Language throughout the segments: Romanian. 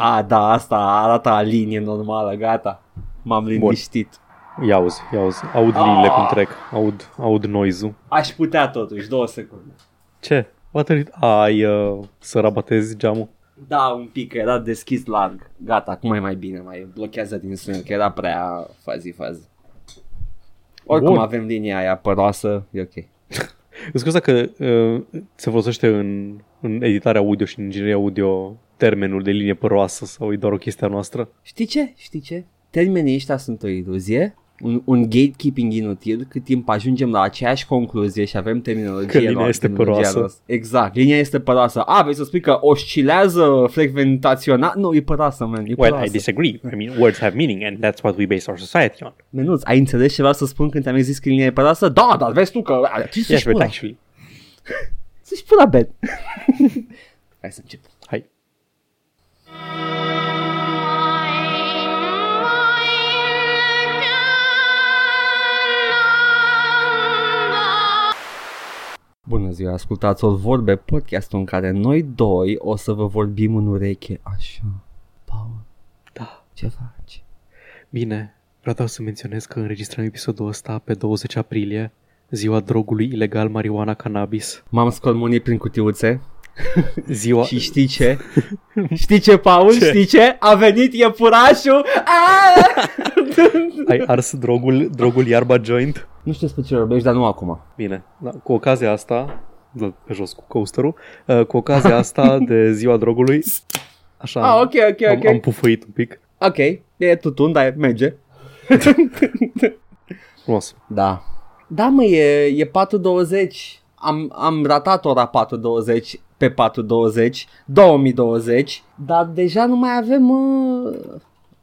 A, da, asta arată a linie normală, gata. M-am liniștit. Ia auzi, ia auzi. Aud Ah. liniile cum trec. Aud, aud noise-ul. Aș putea totuși, două secunde. Ce? What are you... Ai uh, să rabatezi geamul? Da, un pic, că era deschis larg. Gata, acum e mai bine, mai blochează din sunet, că era prea fazi-fazi. Oricum Bun. avem linia aia păroasă, e ok. Îți scuza că uh, se folosește în, în editarea audio și în ingineria audio termenul de linie păroasă sau e doar o chestie a noastră? Știi ce? Știi ce? Termenii ăștia sunt o iluzie, un, un gatekeeping inutil cât timp ajungem la aceeași concluzie și avem terminologie Că linia noastră, este terminologia păroasă. noastră. Exact, linia este păroasă. A, vrei să spui că oscilează frecventațional? Nu, e păroasă, man, e Well, păroasă. I disagree. I mean, words have meaning and that's what we base our society on. Menuț, ai înțeles ce vreau să spun când te-am zis că linia e păroasă? Da, dar vezi tu că... Ce Yes, să-și but pula? actually. Să-și pula Ben. Hai să încep. Hai. Bună ziua, ascultați o vorbe, podcastul în care noi doi o să vă vorbim în ureche așa. Paul, Da. ce faci? Bine, vreau să menționez că înregistrăm episodul ăsta pe 20 aprilie, ziua drogului ilegal marijuana cannabis. M-am scormonit prin cutiuțe Ziua... și știi ce? știi ce, Paul? Ce? Știi ce? A venit iepurașul! Aaaa! Ai ars drogul, drogul iarba joint? nu știu despre ce vorbești, dar nu acum. Bine, da, cu ocazia asta, dă pe jos cu coasterul, uh, cu ocazia asta de ziua drogului, așa, Ah, ok, ok, am, ok. am pufăit un pic. Ok, e tutun, dar merge. Frumos. Da. Da, mă, e, e 420. Am, am ratat ora 420 pe 420, 2020, dar deja nu mai avem uh,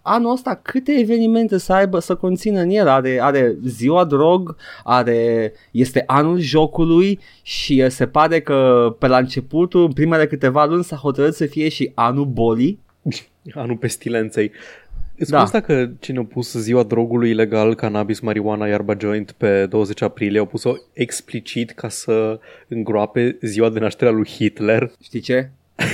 anul ăsta câte evenimente să aibă, să conțină în el. Are, are ziua drog, are, este anul jocului și uh, se pare că pe la începutul, în primele câteva luni s-a hotărât să fie și anul bolii. Anul pestilenței. Îți Da. da. asta că cine a pus ziua drogului ilegal, cannabis, marijuana, iarba joint pe 20 aprilie, au pus-o explicit ca să îngroape ziua de naștere a lui Hitler. Știi ce?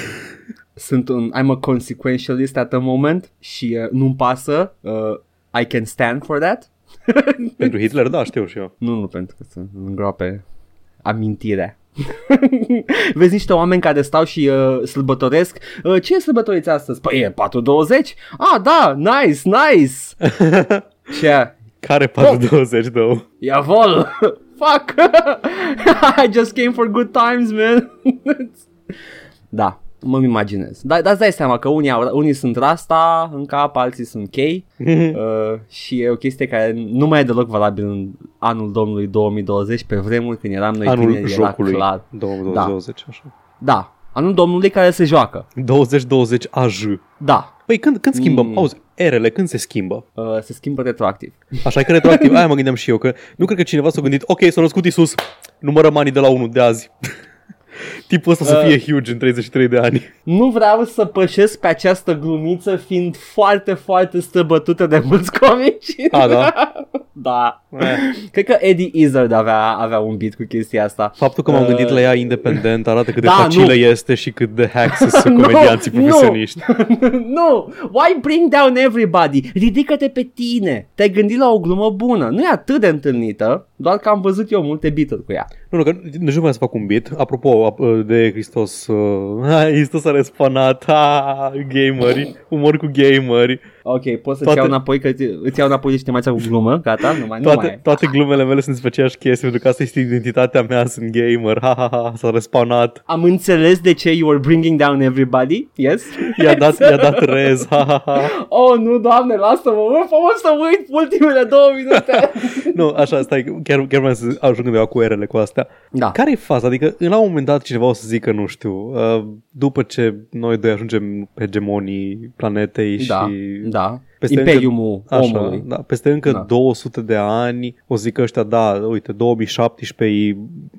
Sunt un, I'm a consequentialist at the moment și uh, nu-mi pasă. Uh, I can stand for that. Pentru Hitler, da, știu și eu. Nu, nu pentru că să îngroape amintirea. Vezi niște oameni care stau și uh, sărbătoresc uh, Ce sărbătoriți astăzi? Păi e 420 Ah da, nice, nice Ce? Care 420, oh. două? Iavol Fuck I just came for good times, man Da, mă imaginez Dar da, îți dai seama că unii, au, unii sunt rasta în cap, alții sunt chei uh, Și e o chestie care nu mai e deloc valabil în anul domnului 2020 Pe vremuri când eram noi Anul tineri, era jocului clar 2020, așa. Da, anul domnului care se joacă 2020 AJ. Da, Păi când, când schimbăm? Mm. Mm. Auzi, erele, când se schimbă? uh, se schimbă retroactiv Așa e că retroactiv, aia mă gândeam și eu, că nu cred că cineva s-a gândit, ok, s-a născut Isus, numărăm anii de la 1 de azi. Tipul ăsta să Uh. fie huge în 33 de ani. Nu vreau să pășesc pe această glumiță fiind foarte, foarte străbătută de mulți comici A, da? Da Eh. Cred că Eddie Izzard avea, avea un beat cu chestia asta Faptul că m-am Uh. gândit la ea independent arată cât de Da, facilă nu. este și cât de hacks sunt Nu, comedianții nu. profesioniști. Nu, why bring down everybody? Ridică-te pe tine Te-ai gândit la o glumă bună Nu e atât de întâlnită Doar că am văzut eu multe beat cu ea Nu, nu, că nici nu vreau să fac un beat. Apropo ap- de Hristos, uh, hai, Hristos a respanat, ha, gameri, umor cu gameri. Ok, poți să-ți Toate- iau înapoi Că îți îți iau înapoi și te mai ți cu glumă Gata, nu mai, nu mai Toate, e. toate glumele mele sunt despre aceeași chestie, pentru că asta este identitatea mea, sunt gamer, ha, ha, ha, s-a respawnat. Am înțeles de ce you were bringing down everybody Yes I-a dat, i-a dat rez, ha, ha, ha. Oh, nu, doamne, lasă-mă, mă, fă să uit ultimele două minute. Nu, așa, stai, chiar, chiar vreau să ajung undeva cu erele cu astea. da. Care e faza? Adică, la un moment dat, cineva o să zică, nu știu, uh, după ce noi doi ajungem pe hegemonii planetei Da, și da. Peste Imperiumul Așa, omului. da, peste încă Da. da. 200 de ani o zic ăștia, da, uite, 2017 e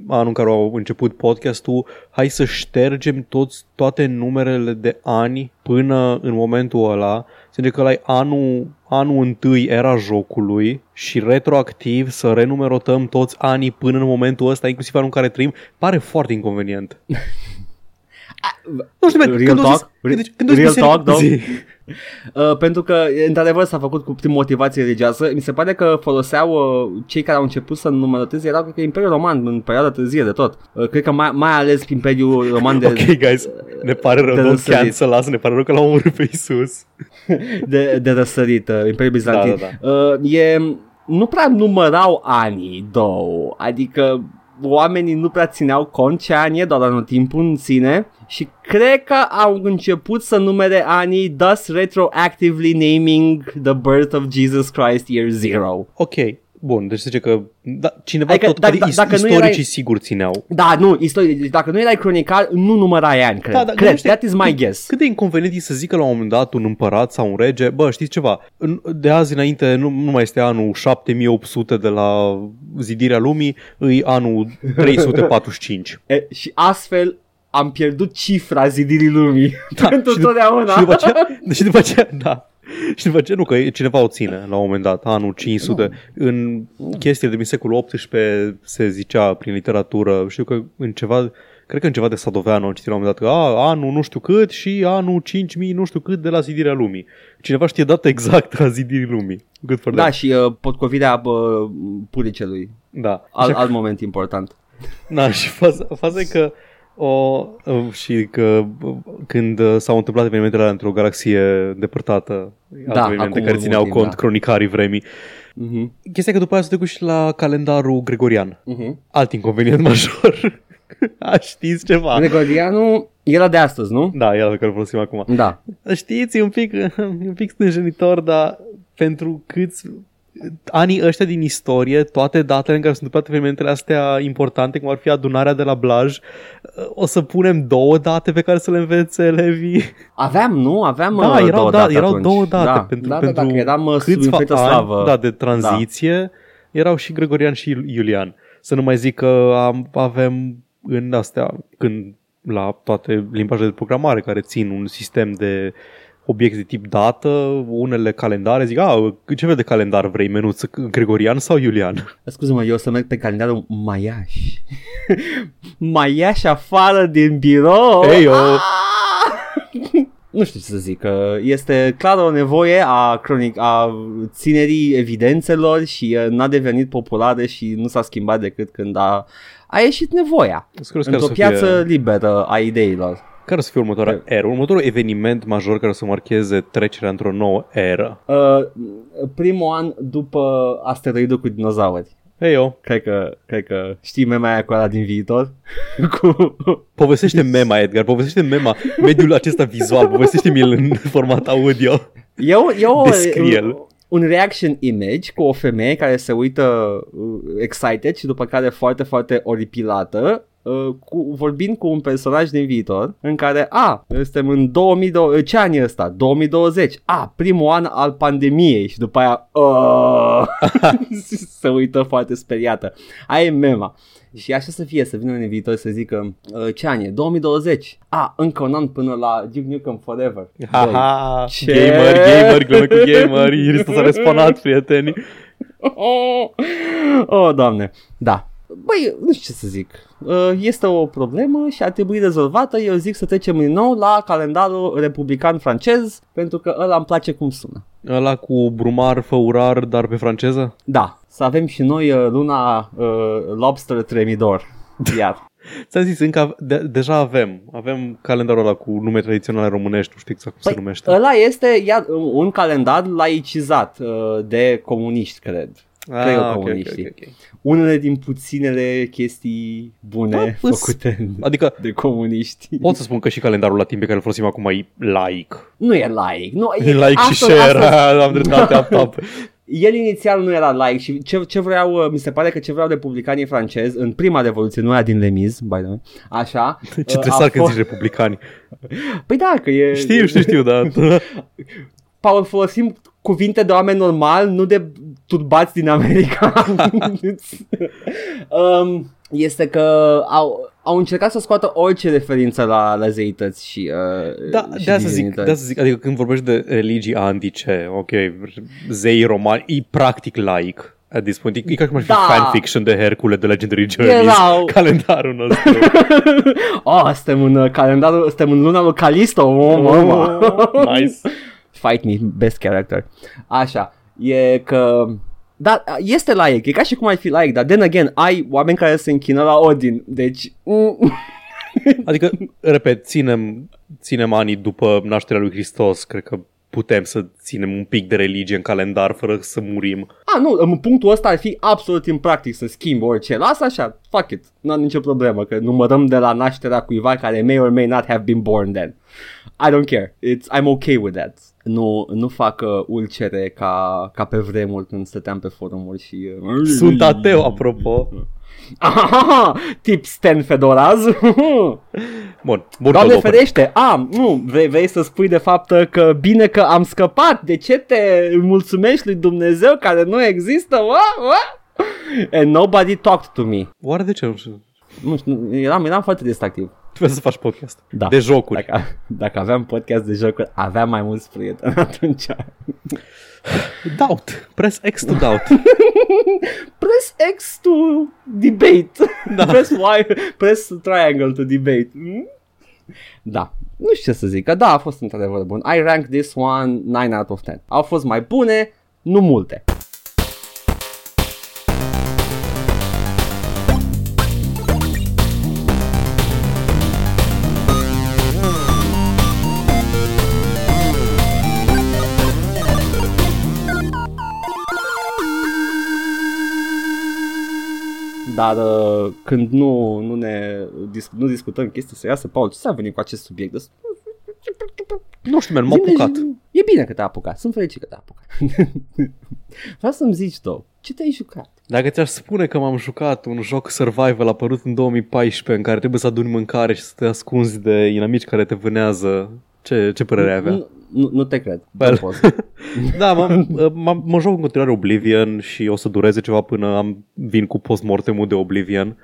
anul în care au început podcastul, hai să ștergem toți, toate numerele de ani până în momentul ăla, să zice că ăla e anul, anul întâi era jocului și retroactiv să renumerotăm toți anii până în momentul ăsta, inclusiv anul în care trăim, pare foarte inconvenient. Nu știu, man, Real când o zis, talk? Re- deci, când o zis real biserică- talk, though? Zi. Uh, pentru că, într-adevăr, s-a făcut cu prin motivație religioasă. Mi se pare că foloseau uh, cei care au început să numărăteze, erau, cred că, Imperiul Roman în perioada târzie de tot. Uh, cred că mai, mai ales Imperiul Roman de, Ok, guys, ne pare rău, de don't răsărit. cancel us, ne pare rău că l-am omorât pe Isus. de, de răsărit, uh, Imperiul Bizantin. Da, da, Uh, e, nu prea numărau anii două, adică oamenii nu prea țineau cont ce ani e, doar anotimpul în sine și cred că au început să numere anii, thus retroactively naming the birth of Jesus Christ year zero. Ok, bun, deci se zice că da, cineva Adică, tot, da- adică da- is- dacă nu istoricii erai- sigur țineau. Da, nu, istorie, deci dacă nu erai cronicar, nu numărai ani, cred. Da, da, cred, gândește- that is my guess. Cât de inconvenient e să zică la un moment dat un împărat sau un rege, bă, știți ceva, în- de azi înainte nu, nu mai este anul 7800 de la zidirea lumii, îi anul 345. E, și astfel am pierdut cifra zidirii lumii da, pentru și dup- totdeauna. Și după aceea, și după aceea, da. Și după aceea, nu, că cineva o ține la un moment dat, anul 500. În chestiile din secolul XVIII se zicea prin literatură, știu că în ceva, cred că în ceva de Sadoveanu am citit la un moment dat că a, anul nu știu cât și anul 5000 nu știu cât de la zidirea lumii. Cineva știe data exact a zidirii lumii. Good for Da, them. și uh, potcovirea uh, puricelui. Da. Alt, alt moment important. Da, și faza, faza e că o, și că uh, când uh, s-au întâmplat evenimentele alea într-o galaxie depărtată, Da, alte evenimente acum care mult țineau timp, cont da. cronicarii vremii. Mhm. Chestia că după aia s-a trecut și la calendarul gregorian. Mhm. Alt inconvenient major. A, știți ceva? Gregorianu era de astăzi, nu? Da, e la pe care îl folosim acum. Da. Știți, e un pic, e un pic stânjenitor, dar pentru câți anii ăștia din istorie, toate datele în care sunt întâmplate evenimentele astea importante, cum ar fi adunarea de la Blaj, o să punem două date pe care să le învețe elevii. Aveam, nu? Aveam Da, uh, erau, două da, date erau atunci. două date da. pentru, da, pentru da, da, că eram uh, sub câțiva infectă ani slavă. da, de tranziție, erau și Gregorian și Iulian. Să nu mai zic că am, avem în astea, când la toate limbajele de programare care țin un sistem de obiecte de tip dată, unele calendare zic, a, ce fel de calendar vrei, menuț, Gregorian sau Iulian? Scuze-mă, eu o să merg pe calendarul Maiaș. Maiaș afară din birou. Ei, eu- Ah! Nu știu ce să zic, că este clar o nevoie a, cronic, a ținerii evidențelor și uh, n-a devenit populară și nu s-a schimbat decât când a, a ieșit nevoia Sunt curios care într-o să piață fie, liberă a ideilor. Care să fie următoarea eră, următorul eveniment major care să marcheze trecerea într-o nouă eră. Uh, primul an după asteroidul cu dinozauri. Ei, eu, Cred că, cred că știi mema aia cu ăla din viitor? cu... povestește mema, Edgar, povestește mema, mediul acesta vizual, povestește-mi el în format audio. Eu, eu Descrie-l. un, un reaction image cu o femeie care se uită uh, excited și după care foarte, foarte oripilată uh, cu, vorbind cu un personaj din viitor în care, a, suntem în 2020, ce an e ăsta? 2020. A, primul an al pandemiei și după aia uh, se uită foarte speriată. Aia e mema. Și așa să fie, să vină în viitor să zică uh, ce an e? 2020. A, încă un an până la Duke Nukem Forever. Doi. Haha, Ce? gamer, gamer, glumă cu gamer, Iris s-a respawnat, prieteni. Oh, oh, doamne. Da. Băi, nu știu ce să zic. Uh, Este o problemă și ar trebui rezolvată. Eu zic să trecem din nou la calendarul republican francez, pentru că ăla îmi place cum sună. Ăla cu brumar, făurar, dar pe franceză? Da, să avem și noi uh, luna uh, Lobster Tremidor. Iar. Ți-am zis, încă ave- de- deja avem. Avem calendarul ăla cu nume tradiționale românești, nu știu exact cum se numește. ăla este iar, un calendar laicizat uh, de comuniști, cred. Cred că Ah, ok, ok, comuniștii. ok, ok. Unele din puținele chestii bune Da, îs- făcute Adică de comuniști. pot să spun că și calendarul latin pe care îl folosim acum e laic. Nu e like. Nu, E laic și astăzi- share, astăzi- am dreptate, up, up. El inițial nu era like și ce, ce vreau, uh, mi se pare că ce vreau republicanii francezi în prima revoluție, nu era din Lemiz, by the way, așa. Ce uh, trebuie a să când fost- zici republicani. Păi da, că e... Știu, știu, știu, da. Paul, folosim cuvinte de oameni normal, nu de turbați din America. um, este că au, au încercat să scoată orice referință la, la zeități și, uh, Da, și de asta zic, divinități. de asta zic, adică când vorbești de religii antice, ok, zei romani, e practic laic. At this point, e, e ca cum ar fi Da. fanfiction de Hercule de Legendary Journeys, Erau- calendarul nostru. oh, suntem în uh, calendarul, suntem în luna lui Calisto. Oh, mama. nice. Fight me, best character. Așa, e că... Da, este laic, e ca și cum ai fi laic, dar then again, ai oameni care se închină la Odin, deci... mm, Adică, repet, ținem, ținem anii după nașterea lui Hristos, cred că putem să ținem un pic de religie în calendar fără să murim. A, nu, în punctul ăsta ar fi absolut impractic să schimbi orice. Lasă așa, fuck it, nu am nicio problemă, că numărăm de la nașterea cuiva care may or may not have been born then. I don't care, It's, I'm okay with that. Nu, nu fac uh, ulcere ca, ca pe vremuri când stăteam pe forumuri și... Uh, Sunt ateu, apropo. Ahaha, tip Stan Fedoraz. Bun, bun Doamne cold open. ferește, a, nu, vrei, vrei să spui de fapt că bine că am scăpat, de ce te mulțumești lui Dumnezeu care nu există, what, what? And nobody talked to me. Oare de ce nu știu? Nu știu, eram, eram foarte distractiv. Trebuie să faci podcast. Da. De jocuri. Dacă, dacă aveam podcast de jocuri, aveam mai mulți prieteni atunci. Doubt. Press X to doubt. Press X to debate. Da. press Y, press triangle to debate. Hmm? Da, nu știu ce să zic, că da, a fost într-adevăr bun. I rank this one 9 out of 10. Au fost mai bune, nu multe. Dar uh, când nu, nu ne dis- nu discutăm chestii serioase, Paul, ce să venit cu acest subiect? Des- nu știu, man, m-am Zi-mi apucat. de- E bine că te-a apucat, sunt fericit că te-a apucat. Vreau să-mi zici tu, ce te-ai jucat? Dacă ți-aș spune că m-am jucat un joc survival apărut în 2014 în care trebuie să aduni mâncare și să te ascunzi de inamici care te vânează, ce, ce părere ai avea? Nu, nu, nu te cred. Well. Nu pot. Da, mă, mă, mă joc în continuare Oblivion și o să dureze ceva până am vin cu postmortemul de Oblivion.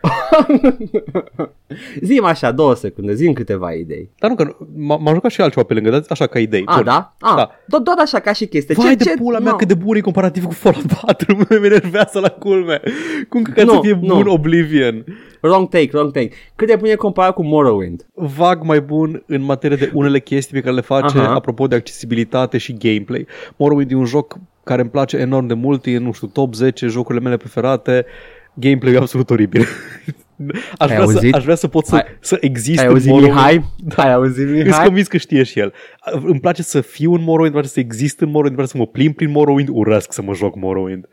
Zi-mi așa, două secunde, zi câteva idei. Dar nu că m- m-am jucat și altceva pe lângă, dar așa ca idei. A, Bun. da? A, Da. do- doar așa ca și chestie. Vai ce, de ce? pula mea no. cât de bun e comparativ cu Fallout 4 Mă enervează la culme Cum că Nu, să fie nu. bun Oblivion Wrong take, wrong take. Cât de bun e comparat cu Morrowind? Vag mai bun în materie de unele chestii pe care le face Aha. Apropo de accesibilitate și gameplay Morrowind e un joc care îmi place enorm de mult E, nu știu, top 10 jocurile mele preferate Gameplay e absolut oribil Aș Ai vrea, să, auzit? aș vrea să pot să, Ai- să exist Ai în auzit Morrowind Mihai? Ai auzit Îți Mihai? convins că știe și el. Îmi place să fiu în Morrowind, îmi place să exist în Morrowind, îmi place să mă plimb prin Morrowind, urăsc să mă joc Morrowind.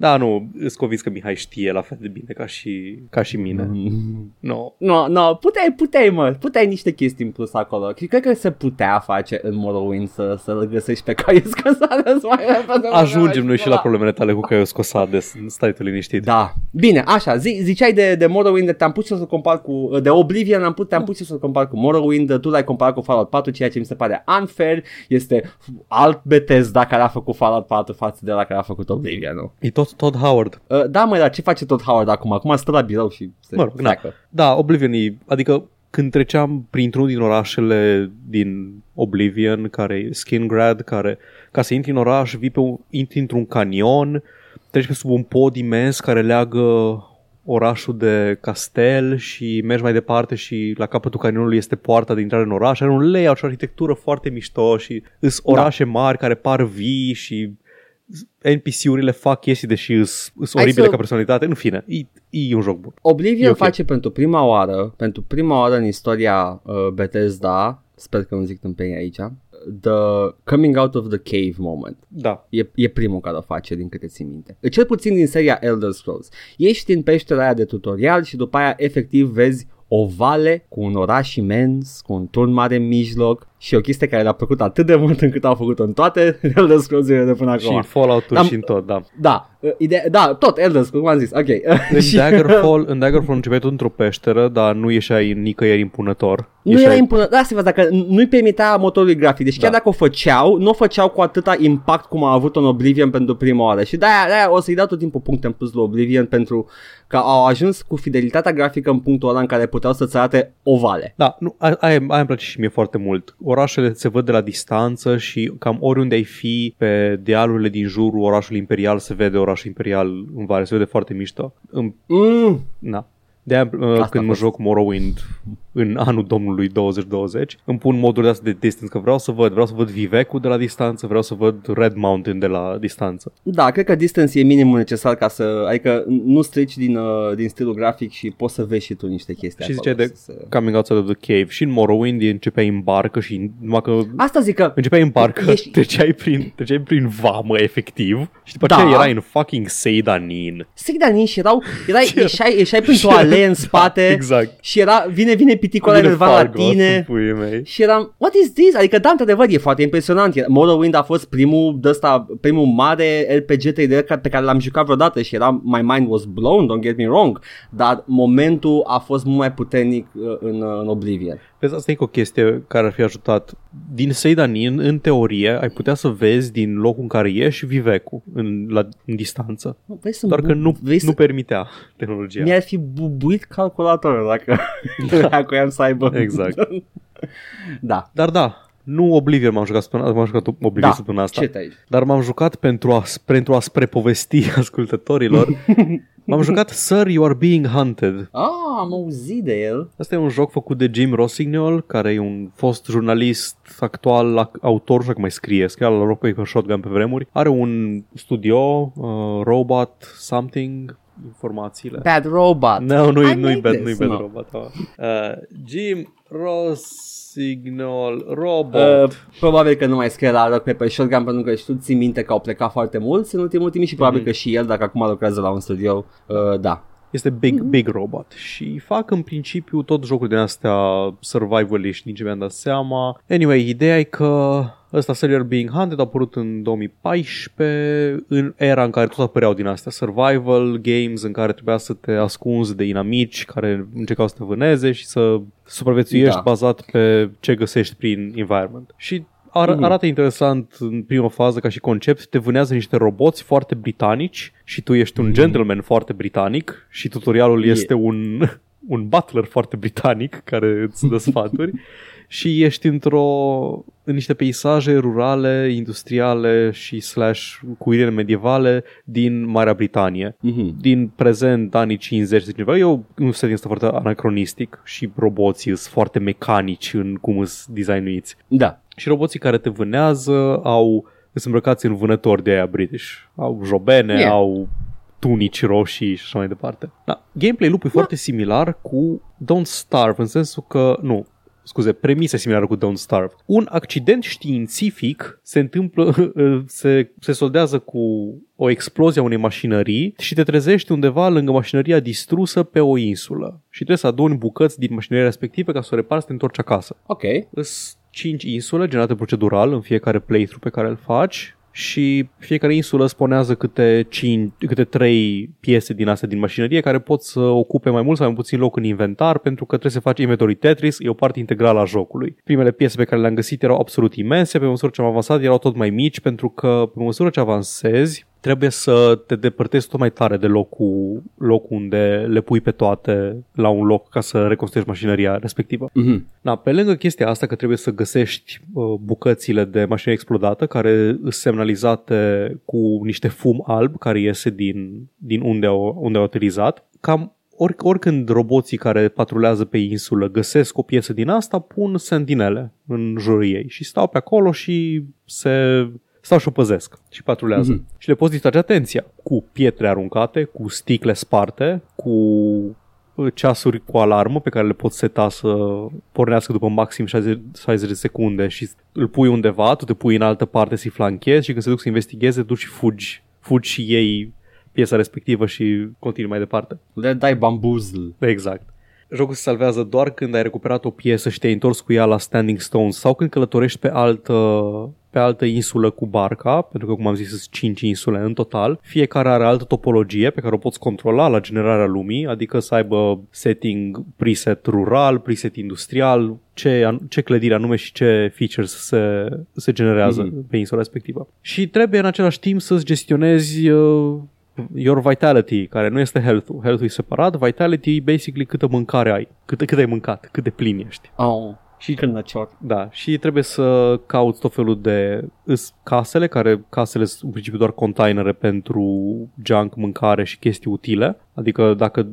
Da, nu, îți convins că Mihai știe la fel de bine ca și, ca și mine. Mm. No. No, no, puteai, puteai, mă, puteai niște chestii în plus acolo. Și cred că se putea face în Morrowind să, să-l găsești pe Caius Casades mai repede. Ajungem noi și la problemele tale cu Caius Cosades, stai tu liniștit. Da. Bine, așa, zi, ziceai de, de Morrowind, te-am pus și o să compar cu, de Oblivion, am pus, te-am pus și o să compar cu Morrowind, tu l-ai comparat cu Fallout 4, ceea ce mi se pare unfair, este alt Bethesda care a făcut Fallout 4 față de la care a făcut Oblivion, nu? E tot Todd Howard. Uh, da, mă, dar ce face tot Howard acum? Acum stă la birou și se Mă rog, na. pleacă. Da, Oblivion e, adică când treceam printr-unul din orașele din Oblivion, care e Skingrad, care ca să intri în oraș, vii pe un, intri într-un canion, treci pe sub un pod imens care leagă orașul de castel și mergi mai departe și la capătul canionului este poarta de intrare în oraș. Are un layout și o arhitectură foarte mișto și îs orașe mari care par vii și NPC-urile fac chestii deși îs, îs Hai oribile să- ca personalitate. În fine, e, e un joc bun. Oblivion E ok. face pentru prima oară, pentru prima oară în istoria uh, Bethesda, sper că nu zic tâmpeni aici, the coming out of the cave moment. Da. E, e primul care o face, din câte țin minte. Cel puțin din seria Elder Scrolls. Ești în peștera aia de tutorial și după aia efectiv vezi o vale cu un oraș imens, cu un turn mare în mijloc și o chestie care le-a plăcut atât de mult încât au făcut-o în toate Elder scrolls de până Și acum. în Fallout Am- și în tot, da. Da, uh, ideea, da, tot Elder Scrolls, cum am zis, ok. În Și- Daggerfall, în Daggerfall începeai tot într-o peșteră, dar nu ieșai nicăieri impunător. Nu Ieșai- era impunător, da, să dacă nu-i permitea motorului grafic, deci chiar Da. dacă o făceau, nu o făceau cu atâta impact cum a avut în Oblivion pentru prima oară și de-aia, de-aia o să-i dau tot timpul puncte în plus la Oblivion pentru că au ajuns cu fidelitatea grafică în punctul ăla în care puteau să-ți arate ovale. Da, nu, aia, aia aia îmi place și mie foarte mult. Orașele se văd de la distanță și cam oriunde ai fi pe dealurile din jurul orașului imperial se vede orașul imperial în vale, se vede foarte mișto. În, Mm, na. De aia, uh, Asta când a mă fost. joc Morrowind în anul domnului 2020, îmi pun modul de astea de distance, că vreau să văd, vreau să văd Vivecul de la distanță, vreau să văd Red Mountain de la distanță. da, cred că distance e minimul necesar ca să, adică nu strici din, uh, din stilul grafic și poți să vezi și tu niște chestii Și acolo. ziceai de să- să- Coming Outside of the Cave și în Morrowind începeai în barcă și numai că Asta zic că Începeai în barcă, Ești- treceai prin, treceai prin vamă, efectiv, și după Da. aceea erai în fucking Seidanin. Sigdanin și erau, erai, ieșai, ieșai printr-o alee în spate Exact. și era, vine, vine piticul ăla Vine enervat la Fargo, tine puii mei. și eram, what is this? Adică da, într-adevăr, e foarte impresionant. E- Morrowind a fost primul dăsta, primul mare RPG 3D ca- pe care l-am jucat vreodată și era, my mind was blown, don't get me wrong, dar momentul a fost mult mai puternic uh, în, uh, în Oblivion. Vezi, asta e o chestie care ar fi ajutat. Din Seidanin, în teorie, ai putea să vezi din locul în care ești Vivecul, în, la, în distanță. Nu, Vrei să Doar că nu, vrei să... nu permitea tehnologia. Mi-ar fi bubuit calculatorul dacă, dacă voiam să aibă. Exact. da. Dar da, nu Oblivion m-am jucat, săptămâna- m-am jucat Oblivion Da, săptămâna asta. ce te Dar m-am jucat pentru a, pentru a spre povesti ascultătorilor. m-am jucat Sir, You Are Being Hunted. Ah, am auzit de el. Asta e un joc făcut de Jim Rossignol, care e un fost jurnalist actual, ac- autor, și că mai scrie, scria la Rock Paper Shotgun pe vremuri. Are un studio, uh, Robot Something, informațiile. Bad Robot. No, nu-i, I nu-i made bad, this. nu-i bad No. robot. Uh, Jim Rossignol, robot. Uh, probabil că nu mai scrie la Rock Paper Shotgun pentru că și tu ții minte că au plecat foarte mulți în ultimul timp și probabil Mhm. că și el, dacă acum lucrează la un studio, uh, da. Este Big, Big Robot și fac în principiu tot jocul din astea survival-ish, nici mi-am dat seama. Anyway, ideea e că ăsta Serial Being Hunted a apărut în 2014, în era în care tot apăreau din astea survival games, în care trebuia să te ascunzi de inamici care încercau să te vâneze și să supraviețuiești Da. bazat pe ce găsești prin environment. Și ar- Mhm. arată interesant în prima fază ca și concept, te vânează niște roboți foarte britanici și tu ești un gentleman foarte britanic și tutorialul Mhm. Yeah. este un, un butler foarte britanic care îți dă sfaturi și ești într-o în niște peisaje rurale, industriale și slash cu irene medievale din Marea Britanie Mhm. din prezent, anii 50 de ceva, e o- un setting ăsta foarte anacronistic și roboții sunt foarte mecanici în cum sunt designuiți. Da. Și roboții care te vânează au sunt îmbrăcați în vânători de aia British. Au jobene, Yeah. au tunici roșii și așa mai departe. Da. Gameplay loop e foarte similar cu Don't Starve, în sensul că, nu, scuze, premisa e similară cu Don't Starve. Un accident științific se întâmplă, se, se soldează cu o explozie a unei mașinării și te trezești undeva lângă mașinăria distrusă pe o insulă. Și trebuie să aduni bucăți din mașinăria respectivă ca să o repari să te întorci acasă. Ok. Sunt 5 insule generate procedural în fiecare playthrough pe care îl faci și fiecare insulă spunează câte, 5, câte 3 piese din astea din mașinărie care pot să ocupe mai mult sau mai puțin loc în inventar pentru că trebuie să faci inventory Tetris, e o parte integrală a jocului. Primele piese pe care le-am găsit erau absolut imense, pe măsură ce am avansat erau tot mai mici pentru că pe măsură ce avansezi trebuie să te depărtezi tot mai tare de locul, locul unde le pui pe toate la un loc ca să reconstruiești mașinăria respectivă. Mhm. Da, pe lângă chestia asta că trebuie să găsești uh, bucățile de mașină explodată care sunt semnalizate cu niște fum alb care iese din, din unde, au, unde au utilizat, cam ori, oricând roboții care patrulează pe insulă găsesc o piesă din asta, pun sentinele în jurul ei și stau pe acolo și se stau și o păzesc și patrulează. Mhm. Și le poți distrage atenția cu pietre aruncate, cu sticle sparte, cu ceasuri cu alarmă pe care le poți seta să pornească după maxim 60, 60 de secunde și îl pui undeva, tu te pui în altă parte să-i flanchezi și când se duc să investigheze, duci și fugi. Fugi și iei piesa respectivă și continui mai departe. Le dai bambuzl. Exact. jocul se salvează doar când ai recuperat o piesă și te-ai întors cu ea la Standing Stones sau când călătorești pe altă, pe altă insulă cu barca, pentru că, cum am zis, sunt 5 insule în total. Fiecare are altă topologie pe care o poți controla la generarea lumii, adică să aibă setting preset rural, preset industrial, ce, ce clădire anume și ce features se, se generează mm-hmm. pe insula respectivă. Și trebuie în același timp să-ți gestionezi uh, your vitality, care nu este health-ul. Health-ul e separat, vitality e basically câtă mâncare ai, cât, cât ai mâncat, cât de plin ești. Oh. Și, Când năcior. da, și trebuie să cauți tot felul de îs casele, care casele sunt în principiu doar containere pentru junk, mâncare și chestii utile. Adică dacă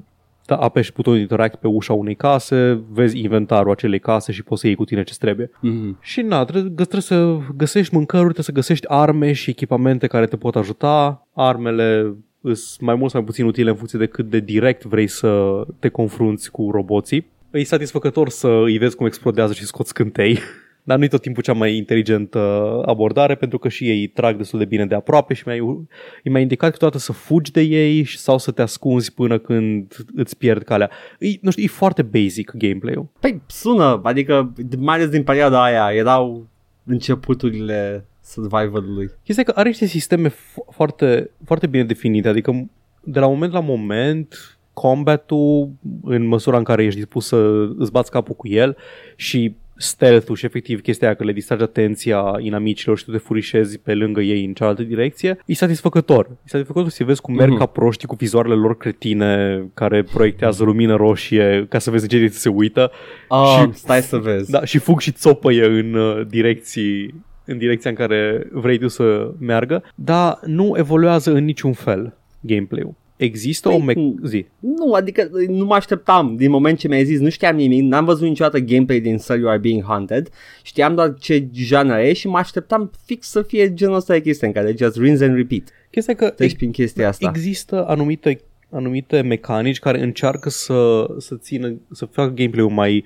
da, apeși butonul interact pe ușa unei case, vezi inventarul acelei case și poți să iei cu tine ce trebuie. Mm-hmm. Și na, trebuie, trebuie să găsești mâncăruri, trebuie să găsești arme și echipamente care te pot ajuta. Armele sunt mai mult sau mai puțin utile în funcție de cât de direct vrei să te confrunți cu roboții. E satisfăcător să îi vezi cum explodează și scoți scântei. Dar nu e tot timpul cea mai inteligentă abordare pentru că și ei trag destul de bine de aproape și mi-ai, mi-a indicat câteodată să fugi de ei sau să te ascunzi până când îți pierd calea. E, nu știu, e foarte basic gameplay-ul. Păi sună, adică mai ales din perioada aia erau începuturile survival-ului. Chestia că are niște sisteme fo- foarte, foarte bine definite, adică de la moment la moment combatul în măsura în care ești dispus să îți bați capul cu el și stealth-ul și efectiv chestia aia că le distragi atenția inamicilor și tu te furișezi pe lângă ei în cealaltă direcție, e satisfăcător. E satisfăcător să vezi cum merg Mhm. ca proștii cu vizoarele lor cretine care proiectează lumină roșie ca să vezi în ce direcție se uită Ah, Și- stai să vezi. da, și fug și țopăie în uh, direcții în direcția în care vrei tu să meargă, dar nu evoluează în niciun fel gameplay-ul. Există Păi, o me- cum? zi. Nu, adică nu mă așteptam. Din moment ce mi-ai zis, nu știam nimic, n-am văzut niciodată gameplay din Sir You Are Being Hunted. Știam doar ce genre e și mă așteptam fix să fie genul ăsta de chestie în care just rinse and repeat. Chestia e că Treci prin chestia asta. există anumite anumite mecanici care încearcă să, să țină, să facă gameplay-ul mai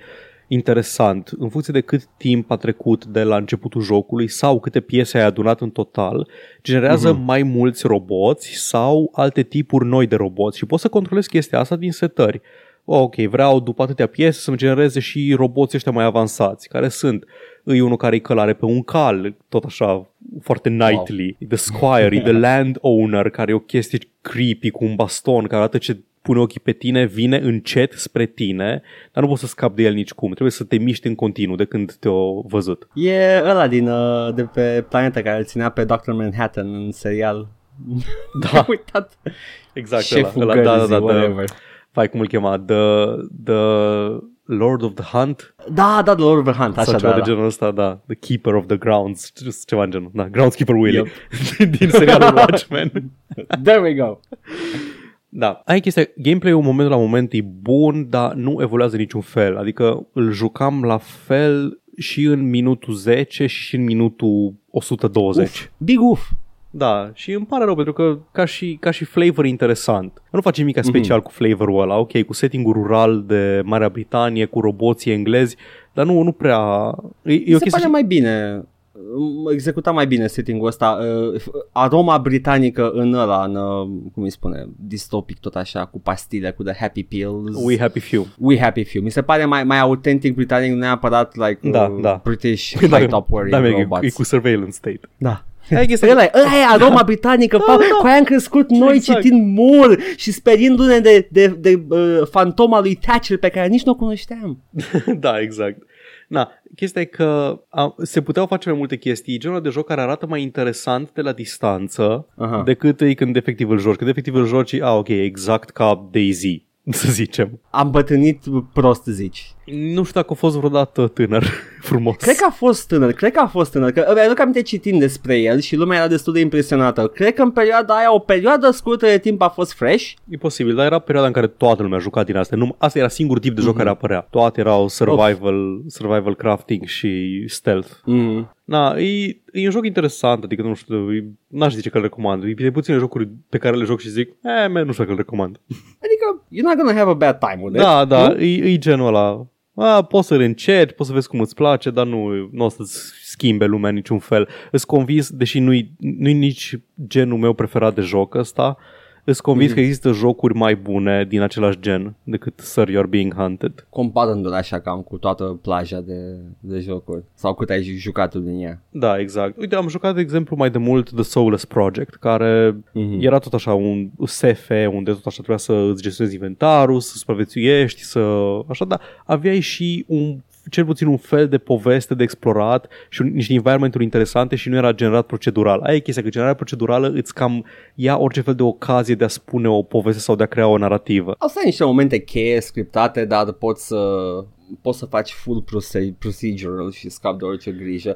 interesant în funcție de cât timp a trecut de la începutul jocului sau câte piese ai adunat în total, generează Mhm. mai mulți roboți sau alte tipuri noi de roboți și poți să controlezi chestia asta din setări. Ok, vreau după atâtea piese să-mi genereze și roboții ăștia mai avansați, care sunt îi unul care e călare pe un cal, tot așa foarte knightly, wow. the squire, e the landowner, care e o chestie creepy cu un baston, care arată ce pune ochii pe tine, vine încet spre tine, dar nu poți să scapi de el nici cum. Trebuie să te miști în continuu de când te-o văzut. E ăla din, uh, de pe planeta care îl ținea pe Dr. Manhattan în serial. Da, Am uitat. exact. Șeful ăla, ăla, da, da, gărzii, da, da, whatever. Vai, cum îl chema? The, the Lord of the Hunt? Da, da, de Lord of the Hunt, Așa, așa, sau ceva da, de da. genul ăsta, da. The Keeper of the Grounds, ceva în genul. Da, Groundskeeper Willie. Yep. din serialul Watchmen. There we go. Da, ai chestia, gameplay-ul moment la moment e bun, dar nu evoluează niciun fel. Adică îl jucam la fel și în minutul 10 și în minutul 120. Uf, big uf. Da, și îmi pare rău pentru că ca și, ca și flavor interesant. Nu face nimic special mm-hmm. cu flavorul ăla, ok, cu setting-ul rural de Marea Britanie, cu roboții englezi, dar nu, nu prea... E, e o Se chestie pare și- mai bine executa mai bine setting-ul ăsta uh, aroma britanică în ăla în, uh, cum îi spune, distopic tot așa cu pastile, cu the happy pills We Happy Few. We Happy Few mi se pare mai, mai autentic britanic nu neapărat like Da, uh, da. British high top wearing da, Meg, e, robots e cu surveillance state. da Hai, chestia- Ăla e, ăla e aroma britanică, da, cu aia am crescut noi Exact. citind Moore și speriindu-ne de, de, de uh, fantoma lui Thatcher pe care nici nu o cunoșteam. da, exact. Na, chestia e că a, se puteau face mai multe chestii, genul de joc care arată mai interesant de la distanță Aha. decât e când efectiv îl joci. Când efectiv îl joci, a, ok, exact ca Daisy, să zicem. Am bătrânit prost, zici. Nu știu dacă a fost vreodată tânăr frumos. Cred că a fost tânăr, cred că a fost tânăr, că mi-aduc aminte citind despre el și lumea era destul de impresionată. Cred că în perioada aia, o perioadă scurtă de timp a fost fresh. E posibil, dar era perioada în care toată lumea juca din astea. Nu, asta era singur tip de joc Mhm. care apărea. Toate erau survival, survival crafting și stealth. Mm. Na, e, e un joc interesant, adică nu știu, e, n-aș zice că îl recomand. E de puține jocuri pe care le joc și zic, eh, man, nu știu că îl recomand. Adică, you're not gonna have a bad time with it. Da, da, nu? e, e genul ăla. A, poți să încerci, poți să vezi cum îți place, dar nu, nu o să-ți schimbe lumea în niciun fel. Îți convins, deși nu-i, nu-i nici genul meu preferat de joc ăsta, Îți convins că există jocuri mai bune din același gen decât Sir You're Being Hunted. Comparându-le așa cam cu toată plaja de, de jocuri. Sau cât ai jucat tu din ea. Da, exact. Uite, am jucat, de exemplu, mai de mult The Soulless Project, care Mhm. era tot așa un SF unde tot așa trebuia să îți gestionezi inventarul, să supraviețuiești, să... Așa, dar aveai și un cel puțin un fel de poveste de explorat și un, niște environment-uri interesante și nu era generat procedural. Aia e chestia, că generarea procedurală îți cam ia orice fel de ocazie de a spune o poveste sau de a crea o narrativă. Au stai niște momente cheie scriptate, dar poți să poți să faci full proce- procedural și scapi de orice grijă.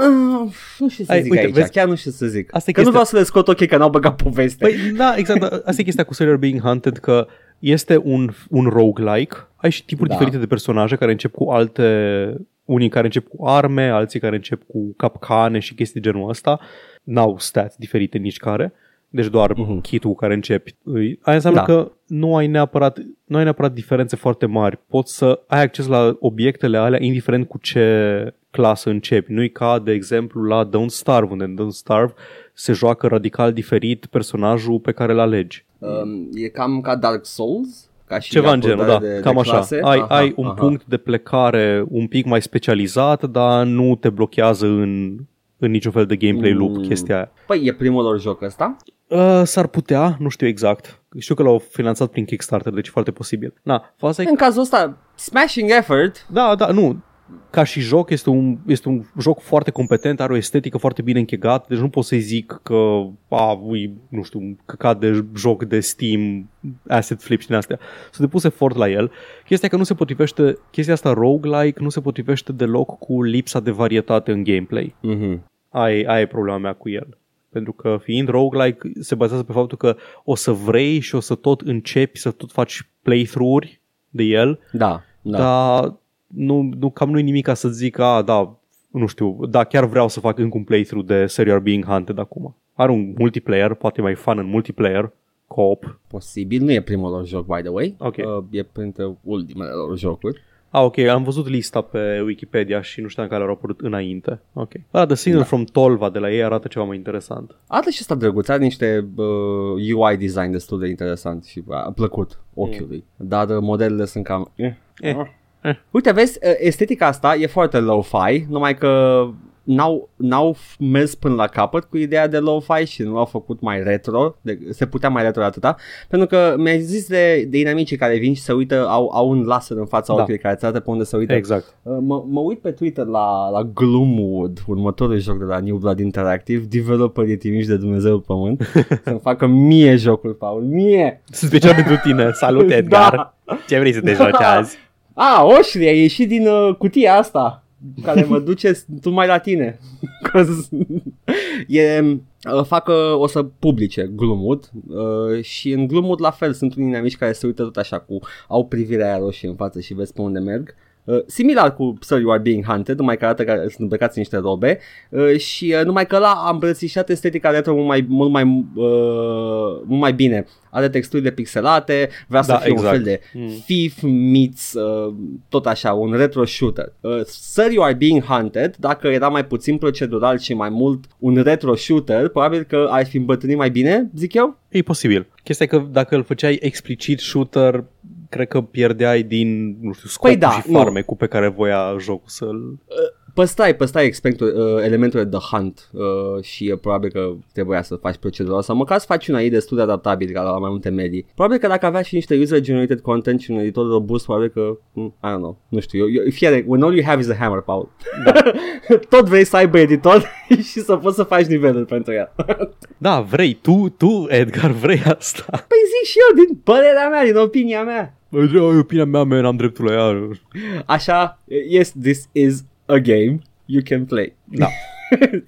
Uh, nu știu ce să Ai, zic uite, aici, vezi- chiar nu știu ce să zic. Asta e că nu chestia- vreau să le scot ok că n-au băgat poveste. Păi da, exact, asta e chestia cu Serial Being Hunted, că este un, un roguelike, ai și tipuri Da. diferite de personaje care încep cu alte, unii care încep cu arme, alții care încep cu capcane și chestii de genul ăsta, n-au stats diferite nici care, deci doar Mhm. uh-huh. kit-ul cu care începi. Îi- Aia înseamnă Da. că nu ai, neapărat, nu ai neapărat diferențe foarte mari, poți să ai acces la obiectele alea indiferent cu ce clasă începi. Nu-i ca, de exemplu, la Don't Starve, unde în Don't Starve se joacă radical diferit personajul pe care îl alegi. Um, e cam ca Dark Souls? Ca și Ceva în genul, da, abordare de, cam de așa. clase? Ai, Aha, ai un aha. punct de plecare un pic mai specializat, dar nu te blochează în, în niciun fel de gameplay loop Mm. chestia aia. Păi e primul lor joc ăsta? Uh, s-ar putea, nu știu exact. Știu că l-au finanțat prin Kickstarter, deci foarte posibil. Na, faza e În cazul ăsta, smashing effort. Da, da, nu. Ca și joc este un, este un joc foarte competent, are o estetică foarte bine închegată, deci nu pot să-i zic că a, ui, nu știu, un căcat de joc de Steam, asset flip și din astea. S-a depus efort la el. Chestia că nu se potrivește, chestia asta roguelike nu se potrivește deloc cu lipsa de varietate în gameplay. Mm-hmm. Aia, aia e problema mea cu el. Pentru că fiind roguelike se bazează pe faptul că o să vrei și o să tot începi să tot faci playthrough-uri de el, Da, da. dar nu, nu, cam nu-i nimic ca să zic, a, da, nu știu, da, chiar vreau să fac încă un playthrough de Serial Being Hunted acum. Are un multiplayer, poate mai fun în multiplayer, co-op. Posibil, nu e primul lor joc, by the way. Ok. Uh, e printre ultimele lor jocuri. Ah, ok, am văzut lista pe Wikipedia și nu știam că le-au apărut înainte. Ok. Da, The Singer da. from Tolva de la ei arată ceva mai interesant. Arată și ăsta drăguț, are niște uh, UI design destul de interesant și a plăcut ochiului. Dar uh, modelele sunt cam... Eh. Eh. Eh. Uite, vezi, uh, estetica asta e foarte low-fi, numai că n-au, n-au f- mers până la capăt cu ideea de lo-fi și nu au făcut mai retro, de, se putea mai retro atâta, pentru că mi-ai zis de, de inamicii care vin și se uită, au, au un laser în fața Da. ochiului care îți arată pe unde se uită. Exact. Uh, Mă, mă uit pe Twitter la, la Gloomwood, următorul joc de la New Blood Interactive, developerii trimiși de Dumnezeu pe pământ, să-mi facă mie jocul, Paul, mie! Special pentru tine. Salut, Edgar. Da. Ce vrei să te joci azi? A, Oșri, a ieșit din uh, cutia asta care mă duce tu mai la tine. e, uh, fac, uh, o să publice Gloomwood uh, și în Gloomwood la fel sunt unii inamici care se uită tot așa cu, au privirea aia roșie în față și vezi pe unde merg. Uh, similar cu Sir You Are Being Hunted, numai că arată că sunt îmbrăcați în niște robe uh, și uh, numai că la a îmbrățișat estetica retro mult mai, mult mai, uh, mult mai bine. Are texturile pixelate, vrea să Da, fie exact. un fel de Mm. Thief meets uh, tot așa, un retro shooter. Uh, Sir You Are Being Hunted, dacă era mai puțin procedural și mai mult un retro shooter, probabil că ai fi îmbătrânit mai bine, zic eu. E posibil. Chestia e că dacă îl făceai explicit shooter, cred că pierdeai din, nu știu, scopul Păi da, și nu. farmecul pe care voia jocul să-l... Păstrai, păstrai expectul, uh, elementul de hunt uh, și uh, probabil că trebuia să faci procedural sau măcar să faci un AI destul de adaptabil ca la mai multe medii. Probabil că dacă avea și niște user-generated content și un editor robust, probabil că, mm, I don't know, nu știu, eu, eu, fie, when all you have is a hammer, Paul. Da. Tot vrei să aibă editor și să poți să faci niveluri pentru el. Da, vrei, tu, tu, Edgar, vrei asta. Păi zic și eu, din părerea mea, din opinia mea. Bă, e opinia mea, man, am dreptul la ea. Așa, yes, this is a game you can play. Da.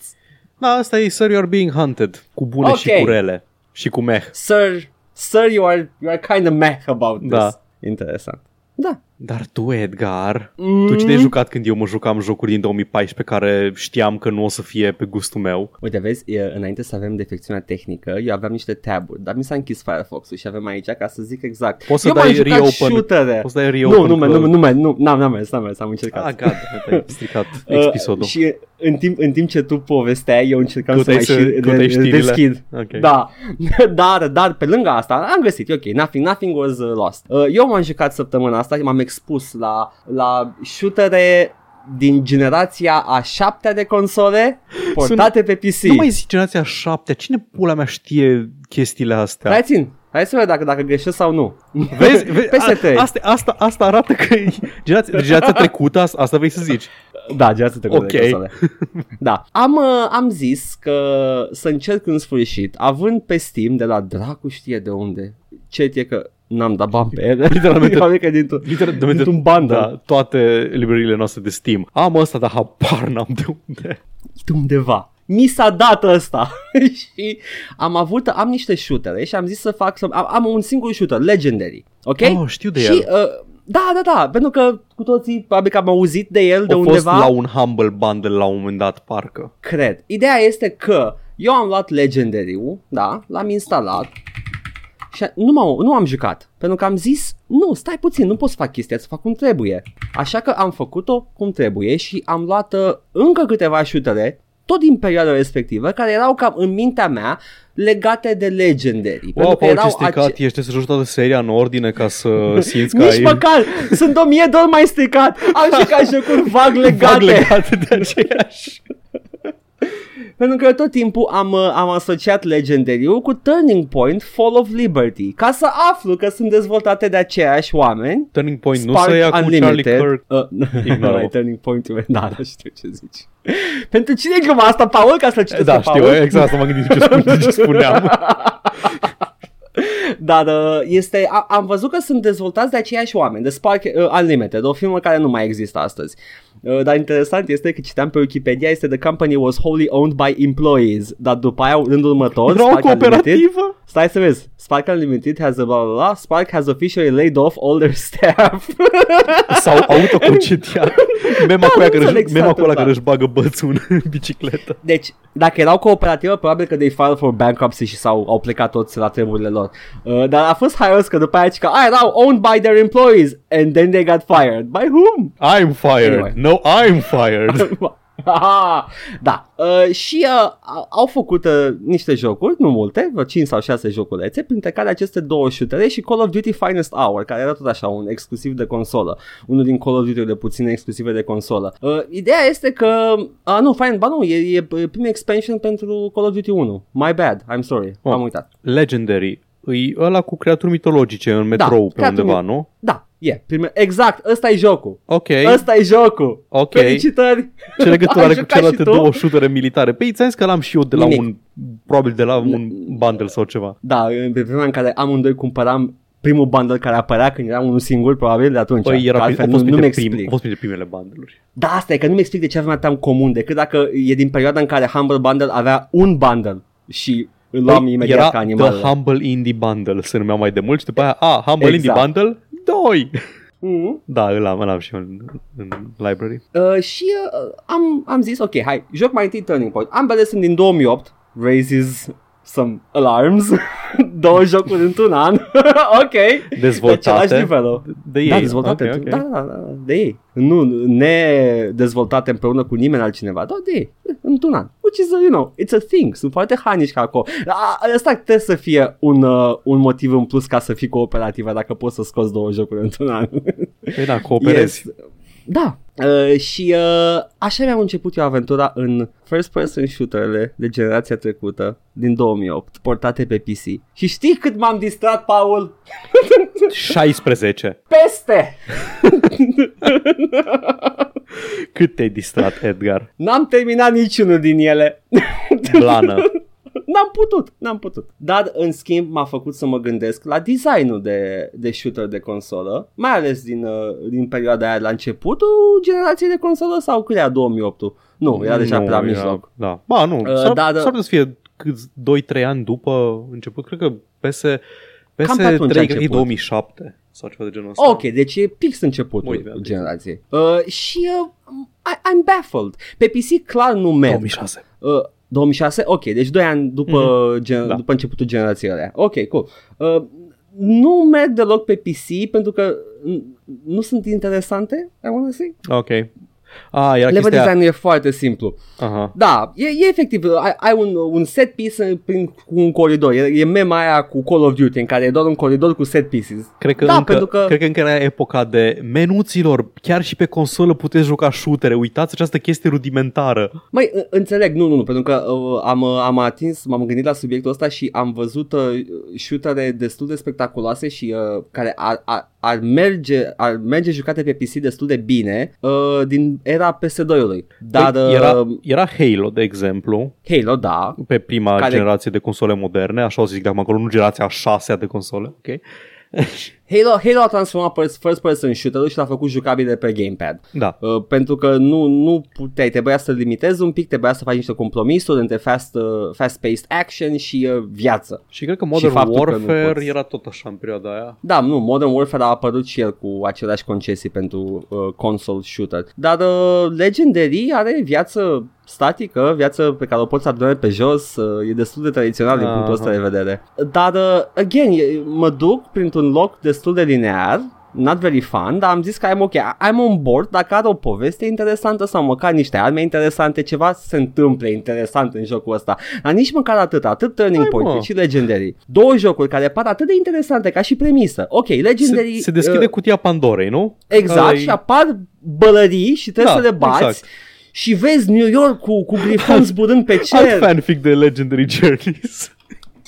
Da, asta e Sir You're Being Hunted, cu bune Ok. și cu rele. Și cu meh. Sir, sir, you are, you are kind of meh about this. Da. Interesant. Da, Dar tu, Edgar, Mm. tu ce te-ai jucat când eu mă jucam jocuri din 2014 care știam că nu o să fie pe gustul meu? Uite, vezi, e, înainte să avem defecțiunea tehnică, eu aveam niște taburi, dar mi s-a închis Firefox-ul și avem aici ca să zic exact. Poți să eu dai m-am jucat reopen- shootere. Poți să dai Nu, reopen nu, nu, că- nu, nu, nu, nu, n-am, n-am mers, n-am mers, am încercat. Ah, gata, ai stricat Uh, episodul. și în timp, în timp ce tu povesteai, eu încercam să Căutai mai să- și căutai de, știrile? deschid. Ok. Da, dar, dar pe lângă asta am găsit, e ok, nothing, nothing was uh, lost. Uh, eu m-am jucat săptămâna asta, m-am expus la, la shootere din generația a șaptea de console portate pe PC. Nu mai zici generația 7 Cine pula mea știe chestiile astea? Hai țin, hai să vedem dacă, dacă greșesc sau nu. Vezi, vezi PS3. a, asta, asta, asta arată că e generația, generația trecută, asta, asta vrei să zici. Da, generația trecută Ok. de console. Da, am, uh, am zis că să încerc în sfârșit, având pe Steam de la dracu știe de unde, ce e că n-am dat bani pe ele, Literalmente. Probabil că dintr-un, Literalmente, dintr-un bundle. da, toate librăriile noastre de Steam. Am ăsta, dar habar n-am de unde. de undeva. Mi s-a dat ăsta și am avut, am niște shootere și am zis să fac, să, am, am un singur shooter, Legendary, ok? Oh, știu de și, el. Uh, da, da, da, pentru că cu toții probabil că am auzit de el de A fost undeva. la un Humble Bundle la un moment dat, parcă. Cred. Ideea este că eu am luat Legendary-ul, da, l-am instalat și nu, m-am, nu am jucat. Pentru că am zis, nu, stai puțin, nu pot să fac chestia, să fac cum trebuie. Așa că am făcut-o cum trebuie și am luat uh, încă câteva șutere, tot din perioada respectivă, care erau cam în mintea mea legate de Legendary. Wow, că Paul, ce erau stricat ace- ești să joci toată seria în ordine ca să simți că Nici ai... măcar, sunt o mie de ori mai stricat. Am jucat jocuri vag legate. Vag legate de aceeași. Pentru că tot timpul am, uh, am asociat legendary cu Turning Point Fall of Liberty ca să aflu că sunt dezvoltate de aceiași oameni. Turning Point nu Spark se ia cu Charlie Unlimited. Kirk. Uh, Ignoră-mă. nu, Turning Point, da, da, știu ce zici. Pentru cine e gluma asta, Paul, ca să citesc Da, pe Paul? știu, exact, asta m-am gândit ce, spune, ce spuneam. Dar uh, este, a, am văzut că sunt dezvoltați de aceiași oameni, de Spark uh, Unlimited, o firmă care nu mai există astăzi. Uh, dar interesant este că citeam pe Wikipedia, este the company was wholly owned by employees, dar după aia rândul următor, Era o Spark Unlimited, cooperativă? Stai să vezi. Spark Unlimited has a blah, blah, blah. Spark has officially laid off all their staff. Sau autoconcediat. Mema Da, cu ea nu care, înțeleg își, mema cu ăla statul care își bagă bățul în bicicletă. deci, dacă erau cooperativă, probabil că they filed for bankruptcy și s-au au plecat toți la treburile lor. Uh, dar a fost haios că după aia zic că ah, erau owned by their employees and then they got fired. By whom? I'm fired. Anyway. No, I'm fired. Aha, da. Uh, și uh, au- au făcut uh, niște jocuri, nu multe, vreo 5 sau 6 joculețe, printre care aceste două shootere și Call of Duty Finest Hour, care era tot așa un exclusiv de consolă. Unul din Call of Duty-urile puține exclusive de consolă. Uh, ideea este că... Uh, nu, fine, ba nu, e, e primul expansion pentru Call of Duty 1. My bad, I'm sorry, Oh. am uitat. Legendary. E ăla cu creaturi mitologice în metrou pe creaturi undeva, mi- nu? Da, e, prime... exact, ăsta e jocul. Ok. Ăsta e jocul. Ok. Felicitări. Ce legătură Ai are cu jucat celelalte și tu? două shootere militare? Păi ți-am zis că l-am și eu de la Nimic. un, probabil de la un bundle sau ceva. Da, pe vremea în care amândoi cumpăram primul bundle care apărea când era unul singur, probabil de atunci. Păi Că era, altfel au nu, fost nu-mi printre, prim, explic. au fost printre primele bundle-uri. Da, asta e că nu-mi explic de ce aveam atâta în comun, decât dacă e din perioada în care Humble Bundle avea un bundle și îl luam Păi, imediat era ca animal. The Humble Indie Bundle, se numea mai de mult și după aia, a, Humble Exact. Indie Bundle 2. Mm. Da, îl am, îl am și eu în, în library. Uh, și uh, am, am zis, ok, hai, joc mai întâi Turning Point. Ambele sunt din 2008, raises some alarms, două jocuri într-un an, ok. Dezvoltate Același nivel. de ei. Da, dezvoltate. Ok, ok. Da, da, da, de ei. Nu ne dezvoltate împreună cu nimeni altcineva, doar de ei. Într-un an. Which is, you know, it's a thing. Sunt foarte hanici ca acolo. A- Asta trebuie să fie un, uh, un motiv în plus ca să fii cooperativă dacă poți să scoți două jocuri într-un an. Păi da, cooperezi. Yes. Da. Uh, și uh, așa mi-am început eu aventura în first person shooterele de generația trecută din 2008, portate pe PC. Și știi cât m-am distrat, Paul? 16. Peste! Cât te-ai distrat, Edgar? N-am terminat niciunul din ele. Blană. N-am putut, n-am putut. Dar, în schimb, m-a făcut să mă gândesc la designul de, de shooter de consolă, mai ales din, uh, din perioada aia la începutul generației de consolă sau cât era 2008 Nu, era deja Nu, prea era- mijloc. Da. Ba, nu. Uh, S-ar, da, da. s-ar putea să fie câți 2-3 ani după început. Cred că PS Cam pe atunci a PS3 cred că e început. 2007 sau ceva de genul ăsta. Ok, deci e pix începutul Uite, da, generației. Uh, și uh, I, I'm baffled. Pe PC clar nu merg. 2006. Uh, 2006? Ok, deci 2 ani după, mm-hmm. gen, Da. după începutul generației alea. Ok, cool. Uh, nu merg deloc pe PC pentru că n- nu sunt interesante, I wanna say. Ok. Ah, era Level chestia... design e foarte simplu. Aha. Da, e, e efectiv, ai, ai un, un set piece prin, cu un coridor. E, e mema aia cu Call of Duty în care e doar un coridor cu set pieces. Cred că, Da, încă, pentru că- cred că încă era epoca de menuților, chiar și pe consolă puteți juca shootere, uitați această chestie rudimentară. Mai înțeleg, nu, nu, nu, pentru că uh, am, uh, am atins, m-am gândit la subiectul ăsta și am văzut uh, shootere destul de spectaculoase și uh, care ar, ar, ar, merge, ar merge jucate pe PC destul de bine uh, din era PS2-ului. Dar Păi, uh, era, era Halo, de exemplu, Halo, da, pe prima Care- generație de console moderne, așa o să zic de acum acolo, nu generația a șasea de console, ok? Halo, Halo a transformat first- first person shooter-ul și l-a făcut jucabil de pe gamepad. Da. Uh, pentru că nu, nu puteai, trebuia să limitezi un pic, trebuia să faci niște compromisuri între fast, uh, fast-paced action și uh, viață. Și cred că Modern faptul că nu Warfare poți. era tot așa în perioada aia. Da, nu, Modern Warfare a apărut și el cu aceleași concesii pentru uh, console shooter. Dar uh, Legendary are viață statică, viață pe care o poți adune pe jos, uh, e destul de tradițional din Aha. punctul ăsta de vedere. Dar, uh, again, e- mă duc printr-un loc destul de linear, not very fun, dar am zis că I'm ok, I'm on board dacă are o poveste interesantă sau măcar niște arme interesante, ceva se întâmple interesant în jocul ăsta. Dar nici măcar atât, atât Turning Hai, Point mă. cât și Legendary. Două jocuri care par atât de interesante ca și premisă. Ok, Legendary... Se, se deschide uh, cutia Pandorei, nu? Exact, Ăla-i- și apar bălării și trebuie Da, să le bați. exact. Și vezi New York cu, cu grifon zburând pe Alt cer. fanfic de Legendary Journeys.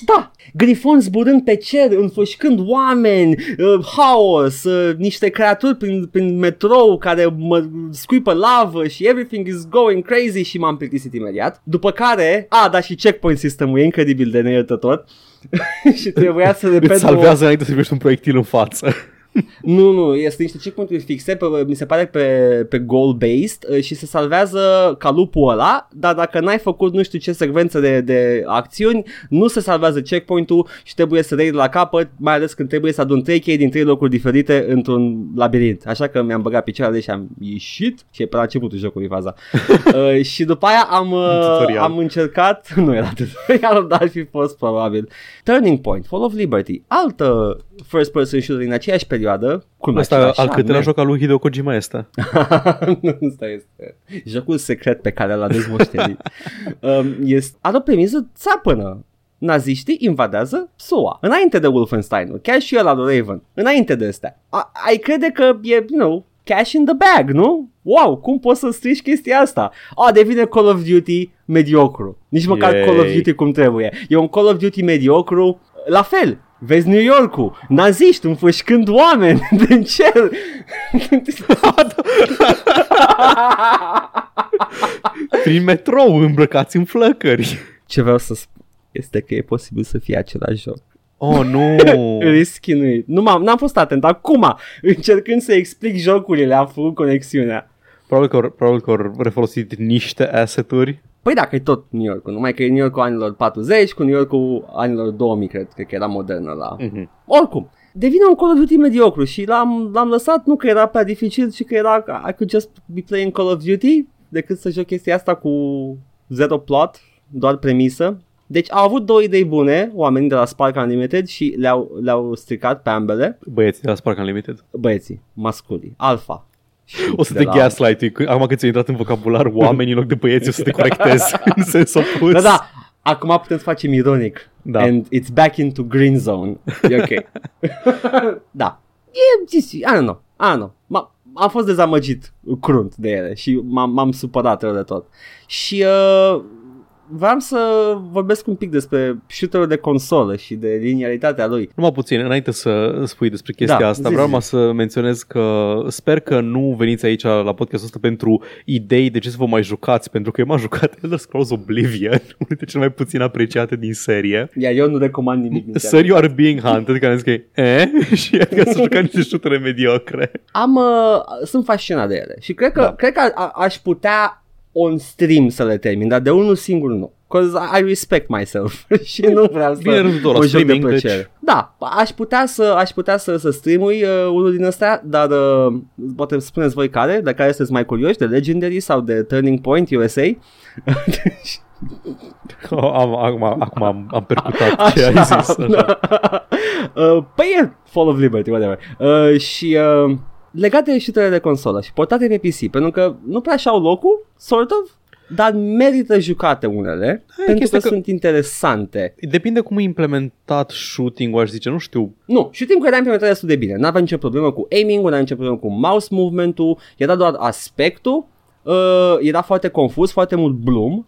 Da, grifon zburând pe cer, înfășcând oameni, uh, haos, uh, niște creaturi prin, prin metrou care mă scuipă lavă și everything is going crazy și m-am plictisit imediat. După care, a, da, și checkpoint system-ul e incredibil de neiertător. și trebuia să repet Îți o- salvează înainte să primești un proiectil în față. Nu, nu, este niște checkpoint-uri fixe, pe, mi se pare pe, pe goal-based uh, și se salvează ca lupul ăla, dar dacă n-ai făcut nu știu ce secvență de, de acțiuni, nu se salvează checkpoint-ul și trebuie să dai de la capăt, mai ales când trebuie să adun 3 chei din 3 locuri diferite într-un labirint. Așa că mi-am băgat picioarele și am ieșit și e pe la începutul jocului faza. uh, și după aia am, uh, Tutorial. am încercat, nu era tutorial, dar ar fi fost probabil. Turning Point, Fall of Liberty, altă first person shooter din aceeași perioadă, cu Ăsta același al câtelea arme. joc al lui Hideo Kojima este. Nu, Ăsta este jocul secret pe care l-a dezmoștenit. um, este, are o premisă țapănă. Naziștii invadează SUA. Înainte de Wolfenstein, chiar și ăla lui Raven. Înainte de astea. A, ai crede că e, you know, cash in the bag, nu? Wow, cum poți să strici chestia asta? A, devine Call of Duty mediocru. Nici măcar Yay. Call of Duty cum trebuie. E un Call of Duty mediocru. La fel, vezi New York-ul, naziști înfășcând oameni din cer. Prin metrou îmbrăcați în flăcări. Ce vreau să spun este că e posibil să fie același joc. Oh, nu! Rischinuit. Nu m-am, n-am fost atent. Acum, încercând să explic jocurile, am făcut conexiunea. probabil că, probabil că au refolosit niște asset-uri. Păi dacă e tot New York, numai că e New York anilor 40 cu New York anilor 2000, cred, cred că era modernă la... Mhm. Oricum, devine un Call of Duty mediocru și l-am, l-am lăsat nu că era prea dificil, ci că era I could just be playing Call of Duty decât să joc chestia asta cu zero plot, doar premisă. Deci au avut două idei bune, oamenii de la Spark Unlimited și le-au, le-au stricat pe ambele, Băieții de la Spark Unlimited. băieții, masculii, alfa. Și O să de te la- gaslight Acum că ți-a intrat în vocabular oamenii în loc de băieți, o să te corectezi în sens opus. Da, da, acum putem să facem ironic. Da. And it's back into green zone. E ok. da. E, I don't know. I don't know. M- am fost dezamăgit crunt de ele și m-am, m-am supărat rău de tot. Și uh, vreau să vorbesc un pic despre shooter de consolă și de linearitatea lui. Numai puțin, înainte să spui despre chestia Da, asta, zi, vreau zi. numai să menționez că sper că nu veniți aici la podcastul ăsta pentru idei de ce să vă mai jucați, pentru că eu m-am jucat Elder Scrolls Oblivion, unul dintre cele mai puțin apreciate din serie. Iar eu nu recomand nimic. din Sir, you are being hunted, care am zis că e, eh? și adică să juca niște șutere mediocre. am, uh, sunt fascinat de ele și cred că, Da. da. cred că a, a, aș putea on stream să le termin, dar de unul singur nu. Cause I respect myself și nu vreau să Bine rândul la mă joc de streaming, plăcere. deci- Da, aș putea să aș putea să, să streamui uh, unul din astea, dar uh, poate spuneți voi care, de care sunteți mai curioși, de Legendary sau de Turning Point USA. Am, acum, acum am, am percutat ce ai zis. Așa. uh, păi e Fall of Liberty, whatever. Uh, și uh, legate de shootere de consolă și portate pe PC, pentru că nu prea și-au locul, sort of, dar merită jucate unele, pentru că, chestia că că- sunt interesante. Depinde cum e implementat shooting-ul, aș zice, nu știu. Nu, shooting era implementat destul de bine. N-avea nicio problemă cu aiming-ul, n-avea nicio problemă cu mouse movement-ul, era doar aspectul, uh, era foarte confuz, foarte mult bloom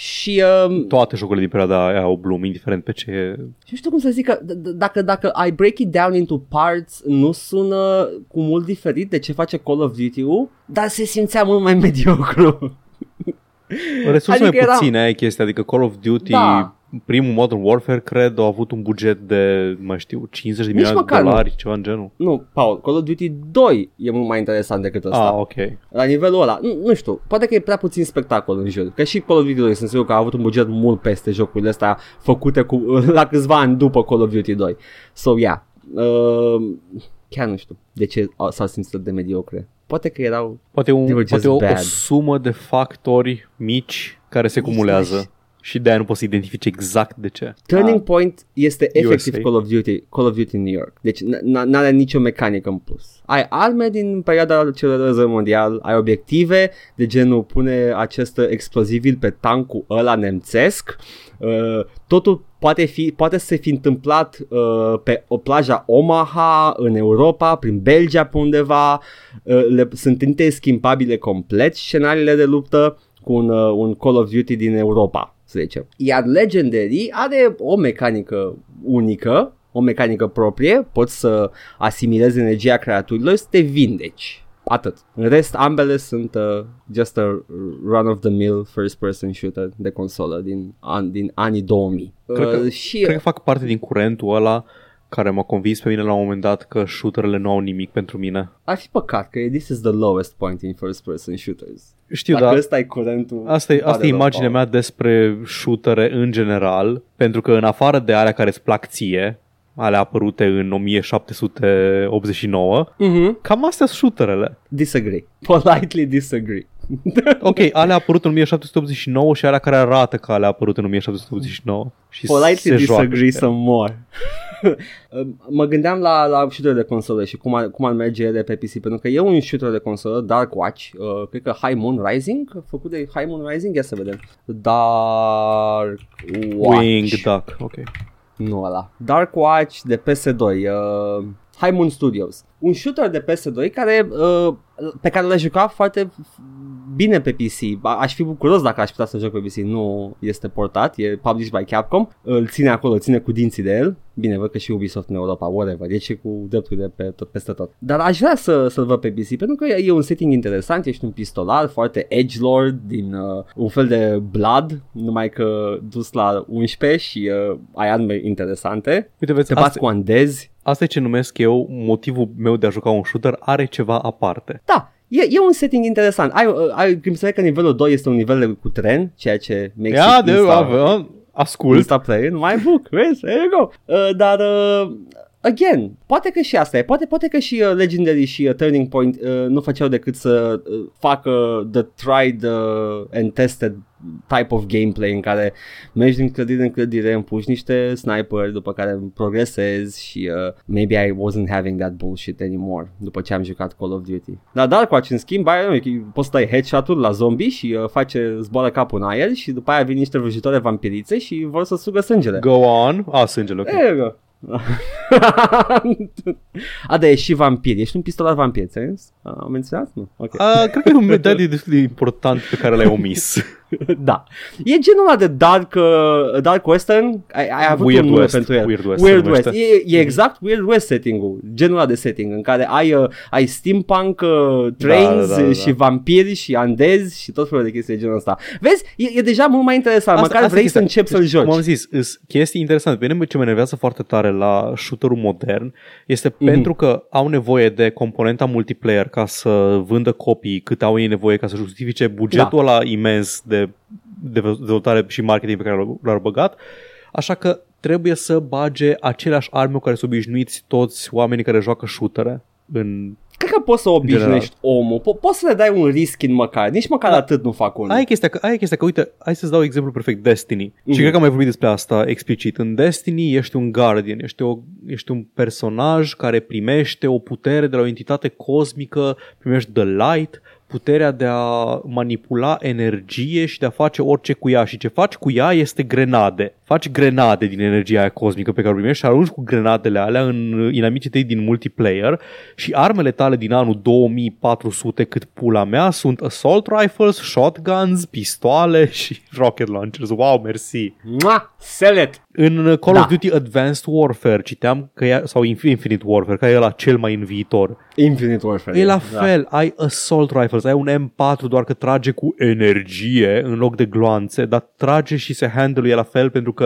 și uh, Toate jocurile din perioada aia au Bloom, indiferent pe ce e. Și nu știu cum să zic că d- d- dacă, dacă I break it down into parts nu sună cu mult diferit de ce face Call of Duty-ul, dar se simțea mult mai mediocru. Resurse Adică mai era- puține, aia e chestia, adică Call of Duty, Da. Primul Modern Warfare, cred, a avut un buget de, mai știu, 50 de Nici milioane de măcar nu. dolari, ceva în genul. Nu, Paul, Call of Duty 2 e mult mai interesant decât ăsta. Ah, ok. La nivelul ăla, nu, nu știu, poate că e prea puțin spectacol în jur. Că și Call of Duty 2 sunt sigur că a avut un buget mult peste jocurile astea făcute cu, la câțiva ani după Call of Duty 2. So, yeah. Uh, chiar nu știu de ce au- s-au simțit atât de mediocre. Poate că erau Poate, un, They were just poate o, o bad. sumă de factori mici care se cumulează și de-aia nu poți să identifici exact de ce. Turning Ah. Point este efectiv USA. Call of Duty, Call of Duty New York. Deci n- n- n-are nicio mecanică în plus. Ai arme din perioada celor de război mondial, ai obiective de genul pune acest explozibil pe tancul ăla nemțesc. Uh, totul poate, fi, poate să se fi întâmplat uh, pe o plaja Omaha în Europa, prin Belgia pe undeva. Uh, le, sunt interschimbabile complet scenariile de luptă cu un, uh, un Call of Duty din Europa, să zicem. Iar Legendary are o mecanică unică, o mecanică proprie, poți să asimilezi energia creaturilor și să te vindeci. Atât. În rest, ambele sunt uh, just a run-of-the-mill first-person shooter de consolă din, an, din anii 2000. Cred că- uh, și Cred că fac parte din curentul ăla care m-a convins pe mine la un moment dat că shooterele nu au nimic pentru mine. ar fi păcat că this is the lowest point in first-person shooters. Știu, Dacă dar ăsta e curentul... asta e, îmi pare asta e rău, imaginea Paul. mea despre shootere în general, pentru că în afară de alea care îți plac ție, alea apărute în 1789, Mhm. cam astea sunt shooterele. Disagree. Politely disagree. Ok, alea apărut în 1789 și alea care arată că alea apărut în 1789. Și Politely se joacă disagree și- some more. mă gândeam la, la shooter de consolă și cum ar, cum ar merge ele pe PC Pentru că e un shooter de consolă, Dark Watch uh, Cred că High Moon Rising Făcut de High Moon Rising, ia să vedem. Dark Watch. Wing Duck, ok. Nu ăla. Dark Watch de PS2 uh, High Moon Studios. Un shooter de PS2 care, uh, pe care l-a jucat foarte bine pe PC A- Aș fi bucuros dacă aș putea să joc pe PC Nu este portat, e published by Capcom. Îl ține acolo, îl ține cu dinții de el. Bine, văd că și Ubisoft în Europa, whatever Deci e cu drepturile pe tot, peste tot. Dar aș vrea să, să-l văd pe PC Pentru că e, e un setting interesant Ești un pistolar foarte edgelord Din uh, un fel de Blood Numai că dus la 11 Și uh, ai arme interesante. Uite, vezi, Te bați asta, cu andezi asta e ce numesc eu motivul meu de a juca un shooter are ceva aparte. Da, e, e un setting interesant. Ai, uh, ai, mi se pare că nivelul 2 este un nivel de, cu tren, ceea ce makes Ia it de insta, ascult. insta play in my book, vezi, there you go. Uh, dar, uh, again, poate că și asta e, poate, poate că și uh, Legendary și uh, Turning Point uh, nu făceau decât să uh, facă the tried uh, and tested type of gameplay în care mergi din clădire în clădire, împuși niște sniper, după care progresezi și uh, maybe I wasn't having that bullshit anymore după ce am jucat Call of Duty. Dar Dark Watch în schimb, ai, poți să dai headshot-uri la zombie și uh, face, zboară capul în aer și după aia vin niște vrăjitoare vampirițe și vor să sugă sângele. Go on. A, sângele, ok. There you go. A, da, ești și vampir, ești un pistolar vampir, ți-ai zis? Am menționat? Nu? Ok. A, cred că e un medaliu destul de important pe care l-ai omis. da. E genul ăla de dark, uh, dark western. Ai, ai avut Weird un nume West, pentru el. Weird West se Weird West. numește. E, e exact Weird West setting-ul. Genul ăla de setting în care ai, uh, ai steampunk uh, trains da, da, da. și vampiri și andezi și tot felul de chestii de genul ăsta. Vezi? E, e deja mult mai interesant. Asta- Măcar asta e vrei să chestia. începi să-l joci. Cum am zis, îs chestii interesante. Pe mine ce mă enervează foarte tare la shooter-ul modern este Mhm. pentru că au nevoie de componenta multiplayer ca să vândă copii cât au ei nevoie ca să justifice bugetul Da. ăla imens de de dezvoltare și marketing pe care l-au- l-au băgat. Așa că trebuie să bage aceleași arme cu care sunt obișnuiți toți oamenii care joacă shootere în Cred că poți să obișnuiești omul. Po- poți să le dai un risc în măcar. Nici măcar Da. atât nu fac unul. Aia e chestia, că, aia e chestia că, uite, hai să-ți dau exemplu perfect, Destiny. Mm-hmm. Și Mhm. cred că am mai vorbit despre asta explicit. În Destiny ești un guardian, ești, o, ești un personaj care primește o putere de la o entitate cosmică, primești The Light, puterea de a manipula energie și de a face orice cu ea. Și ce faci cu ea este grenade. Faci grenade din energia aia cosmică pe care o primești și arunci cu grenadele alea în inamicii tăi din multiplayer și armele tale din anul 2400 cât pula mea sunt assault rifles, shotguns, pistoale și rocket launchers. Wow, mersi! Mua, sell it. În Call Da. of Duty Advanced Warfare citeam că e, sau Infinite Warfare, care e la cel mai în viitor. Infinite Warfare. E la da. fel, ai assault rifles, ai un M4 doar că trage cu energie în loc de gloanțe, dar trage și se handle la fel pentru că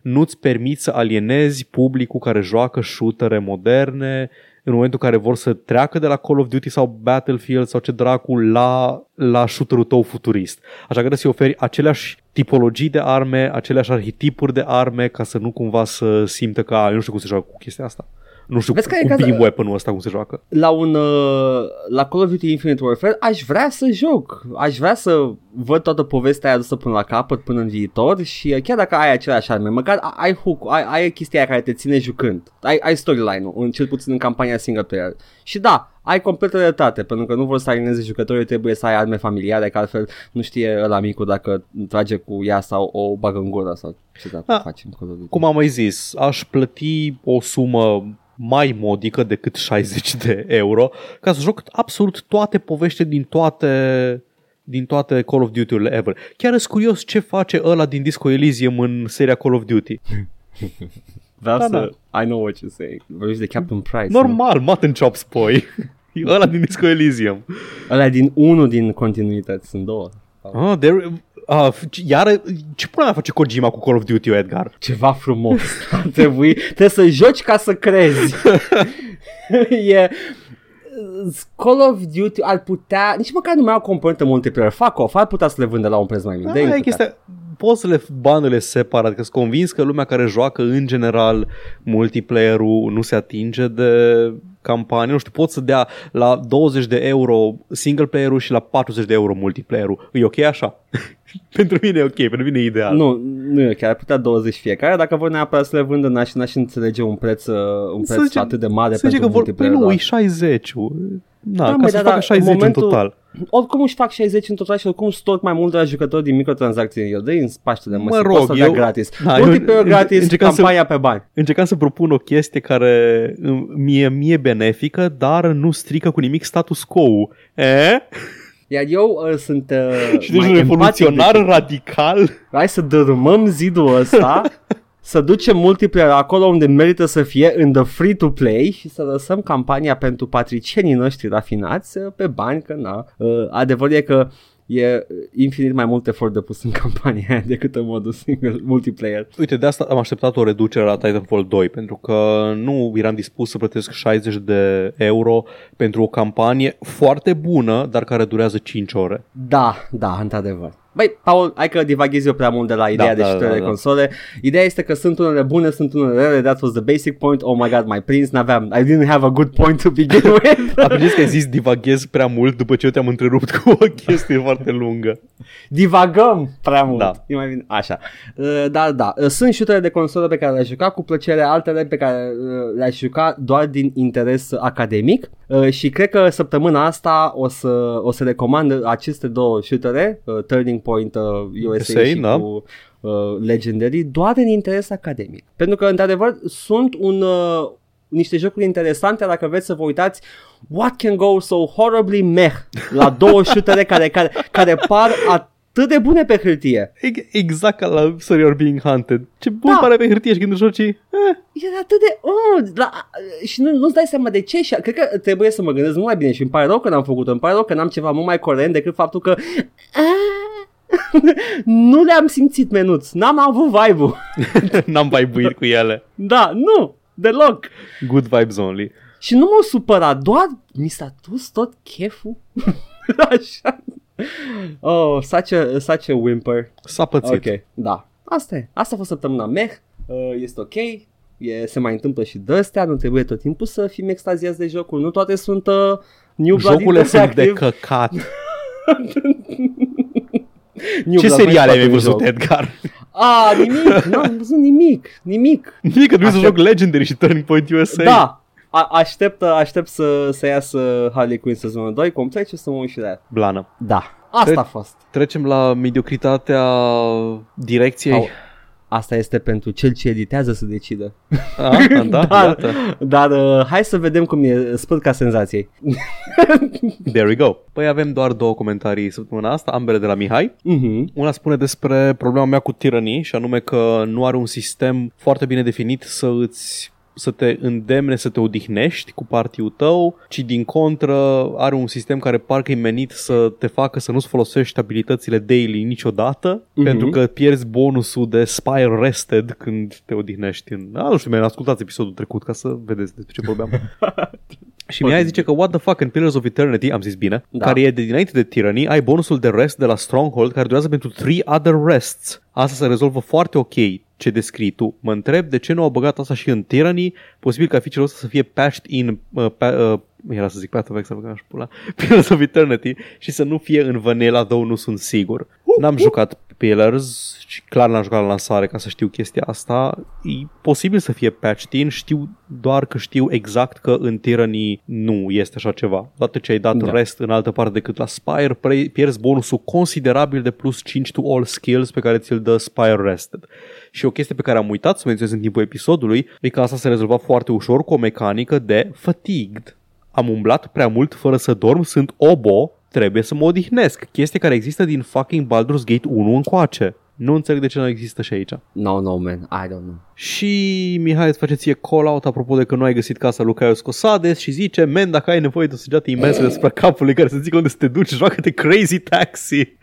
nu-ți permiți să alienezi publicul care joacă shootere moderne în momentul în care vor să treacă de la Call of Duty sau Battlefield sau ce dracu la, la shooterul tău futurist. Așa că trebuie să-i oferi aceleași tipologii de arme, aceleași arhetipuri de arme ca să nu cumva să simtă că "A, eu nu știu cum se joacă cu chestia asta. Nu știu Vezi cu, care e cu că- beam weapon-ul ăsta cum se joacă. la un uh, la Call of Duty Infinite Warfare aș vrea să joc. Aș vrea să văd toată povestea aia dusă până la capăt, până în viitor și uh, chiar dacă ai aceleași arme, măcar a- ai hook, ai, ai chestia aia care te ține jucând. Ai, ai storyline-ul, în, cel puțin în campania single player. Și da, ai completă dreptate, pentru că nu vor să alieneze jucătorii, trebuie să ai arme familiare, că altfel nu știe ăla micu dacă trage cu ea sau o bagă în gură sau ce dacă Ah, facem Call of Duty. Cum am mai zis, aș plăti o sumă mai modică decât 60 de euro ca să joc absolut toate povești din toate din toate Call of Duty-urile ever. Chiar sunt curios ce face ăla din Disco Elysium în seria Call of Duty. Vreau Da, să... I know what you're saying. Vorbești de Captain Price. nu? Normal, mutton chops, poi. E ăla din Disco Elysium. Ăla din unul din continuități, sunt două. Ah, there, ah, iar ce până face Kojima cu Call of Duty, Edgar? Ceva frumos. Ar trebui, trebuie să joci ca să crezi. e... Call of Duty ar putea, nici măcar nu mai au componentă multiplayer, fuck off, ar putea să le vândă la un preț mai mic. Da, de e încăcat. chestia, poți să le bandele separat, că sunt convins că lumea care joacă în general multiplayer-ul nu se atinge de campanie, nu știu, pot să dea la 20 de euro single player-ul și la 40 de euro multiplayer-ul. E ok așa? pentru mine e ok, pentru mine e ideal. Nu, nu e chiar, ar putea 20 fiecare, dacă vor neapărat să le vândă, n-aș, n-aș înțelege un preț, uh, un Să preț zicem- atât de mare Să pentru zice că vor, păi multiplayer. nu, doar. e 60 Na, Da, ca măi, să da, facă da, 60 în în momentul- total. Oricum își fac 60 în total și oricum storc mai mult de la jucători din microtransacții în el. Dă-i în spaște de Mă măsii, rog, poți să dea eu- gratis. Da, eu Multiplayer înce- gratis, încercam să- campania pe bani. Încercam să propun o chestie care îmi- mie, mie benefică, dar nu strică cu nimic status quo. E? Iar eu uh, sunt uh, Și deci mai revoluționar empatic radical. Hai să dărâmăm zidul ăsta Să ducem multiplayer acolo unde merită să fie în the free-to-play și să lăsăm campania pentru patricienii noștri rafinați uh, pe bani, că na. Uh, adevărul e că e infinit mai mult efort de pus în campania aia decât în modul single multiplayer. Uite, de asta am așteptat o reducere la Titanfall 2, pentru că nu eram dispus să plătesc 60 de euro pentru o campanie foarte bună, dar care durează 5 ore. Da, da, într-adevăr. Băi, Paul, hai că divaghezi eu prea mult de la ideea Da, de da, știri da, de da. console. Ideea este că sunt unele bune, sunt unele rele, that was the basic point. Oh my god, my prince, n-aveam, I didn't have a good point to begin with. Apreciez că ai zis divaghez prea mult după ce eu te-am întrerupt cu o chestie foarte lungă. Divagăm prea mult. Da. E mai bine. Așa. Uh, Da, da. Uh, Sunt șutere de consolă pe care le-aș juca cu plăcere, altele pe care uh, le-aș juca doar din interes academic Uh, și cred că săptămâna asta o să, o să recomand aceste două șutere, uh, Turning Point uh, USA SA, și da. cu uh, Legendary, doar în interes academic. Pentru că, într-adevăr, sunt un, uh, niște jocuri interesante dacă vreți să vă uitați what can go so horribly meh la două șutere care, care, care par a atât de bune pe hârtie. E- Exact ca la Sorry You're Being Hunted. Ce bun Da. pare pe hârtie și când îl joci. Eh, Era atât de... Oh, la, și nu, nu-ți dai seama de ce și cred că trebuie să mă gândesc mult mai bine și îmi pare rău că n-am făcut-o, îmi pare rău că n-am ceva mult mai corent decât faptul că nu le-am simțit menuț, n-am avut vibe-ul. N-am vibuit cu ele. Da, nu, deloc. Good vibes only. Și nu m-au supărat, doar mi s-a dus tot cheful. Așa. Oh, such a, such a whimper. S-a pățit. Ok, da. Asta e. Asta a fost săptămâna meh. Uh, este ok. E, se mai întâmplă și de astea, nu trebuie tot timpul să fim extaziați de jocuri. Nu toate sunt uh, New Blood Jocurile sunt de Interactive. căcat. New Ce Blood seriale mai ai scoate un văzut, joc. Edgar? A, nimic, nu am văzut nimic, nimic. Nici că nu să Aștept. joc Legendary și Turning Point USA. Da, a- aștept, aștept să, să iasă Harley Quinn sezonul 2 complet și să mă uit și de aia. Blană. Da, asta Tre- a fost. Trecem la mediocritatea direcției. Au. Asta este pentru cel ce editează să decidă. A, da, Dar, iată. dar uh, hai să vedem cum e spârca senzației. There we go. Păi avem doar două comentarii săptămâna asta, ambele de la Mihai. Mhm. Una spune despre problema mea cu tiranii și anume că nu are un sistem foarte bine definit să îți să te îndemne să te odihnești cu partiul tău, ci din contră are un sistem care parcă e menit să te facă să nu-ți folosești abilitățile daily niciodată, Mhm. pentru că pierzi bonusul de Spire Rested când te odihnești. În... A, nu știu, mi-am ascultat episodul trecut ca să vedeți despre ce vorbeam. Și Mihai zice că what the fuck în Pillars of Eternity, am zis bine, Da. care e de dinainte de Tyranny, ai bonusul de rest de la Stronghold care durează pentru 3 other rests. Asta se rezolvă foarte ok ce descrii tu. Mă întreb de ce nu au băgat asta și în Tyranny, posibil ca feature-ul ăsta să fie patched in uh, pa, uh, era să zic Path of Exile, că aș pula, Pillars of Eternity și să nu fie în vanilla, două nu sunt sigur. N-am jucat Pillars și clar n-am jucat la lansare ca să știu chestia asta. E posibil să fie patched in, știu doar că știu exact că în Tyranny nu este așa ceva. Odată ce ai dat Da. rest în altă parte decât la Spire, pre- pierzi bonusul considerabil de plus 5 to all skills pe care ți-l dă Spire Rested. Și o chestie pe care am uitat să menționez în timpul episodului e că asta se rezolva foarte ușor cu o mecanică de fatigued. Am umblat prea mult fără să dorm, sunt obo, trebuie să mă odihnesc. Chestie care există din fucking Baldur's Gate 1 încoace. Nu înțeleg de ce nu există și aici. No, no, man, I don't know. Și Mihai îți face ție call-out apropo de că nu ai găsit casa lui Caius Cosades și zice, men, dacă ai nevoie de o săgeată imensă deasupra capului care să zică unde să te duci, joacă-te Crazy Taxi.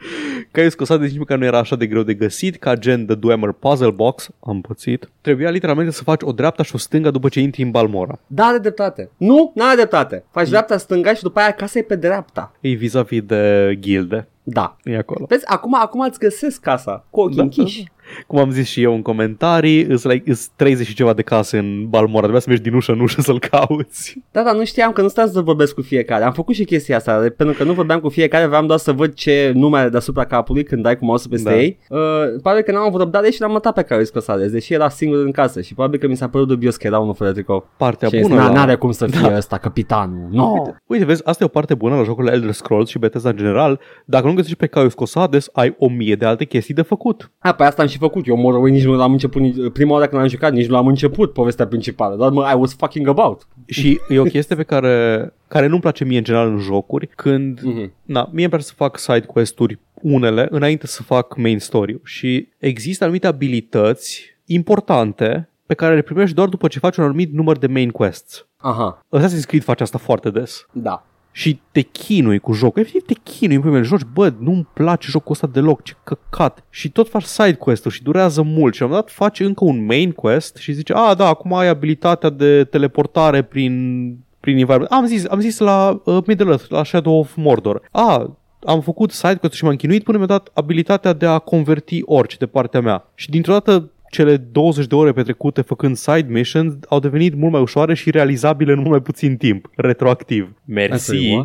Caius Cosades nici măcar nu era așa de greu de găsit, ca gen The Dwemer Puzzle Box, am pățit. Trebuia literalmente să faci o dreapta și o stânga după ce intri în Balmora. Da, are dreptate. Nu, n-are dreptate. Faci dreapta, stânga și după aia casa e pe dreapta. E vis-a-vis de gilde. Da. E acolo. Vezi, acum, acum îți găsesc casa cu ochii Da, închiși. Cum am zis și eu în comentarii, îs, like, îs 30 și ceva de case în Balmora, trebuia să mergi din ușă în ușă să-l cauți. Da, dar nu știam că nu stau să vorbesc cu fiecare. Am făcut și chestia asta, de- pentru că nu vorbeam cu fiecare, vreau doar să văd ce nume are deasupra capului când dai cu mouse peste Da. ei. Uh, probabil că n-am avut răbdare și l-am mătat pe care Scosales, deși era singur în casă și probabil că mi s-a părut dubios că era unul fără tricou. Partea Și bună n- la... n-are cum să fie ăsta capitanul. No. Uite, vezi, asta e o parte bună la jocurile Elder Scrolls și Bethesda în general. Dacă nu găsești pe Caius Cosades, ai o mie de alte chestii de făcut. A, pe asta am și făcut. Eu Morrowind nici nu l-am început, nici, prima oară când am jucat, nici nu l-am început povestea principală. Doar mă, I was fucking about. Și e o chestie pe care, care nu-mi place mie în general în jocuri, când, Mhm. na, mie îmi place să fac side quest-uri unele înainte să fac main story și există anumite abilități importante pe care le primești doar după ce faci un anumit număr de main quests. Aha, Assassin's Creed face asta foarte des. da. Și te chinui cu jocul. Efectiv te chinui în primele joci. Bă, nu-mi place jocul ăsta deloc, ce căcat. Și tot faci side quest-uri și durează mult. Și la un moment dat faci încă un main quest și zice, a, da, acum ai abilitatea de teleportare prin prin environment. Am zis, am zis la uh, Middle Earth, la Shadow of Mordor. A, am făcut side quest și m-am chinuit până mi-a dat abilitatea de a converti orice de partea mea. Și dintr-o dată cele 20 de ore petrecute făcând side missions au devenit mult mai ușoare și realizabile în mult mai puțin timp, retroactiv. Mersi. Asta e,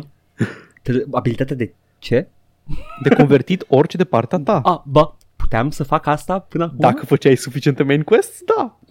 Tele- Abilitatea de ce? De convertit orice de partea ta. A, bă, puteam să fac asta până acum? Dacă făceai suficiente main quests, da.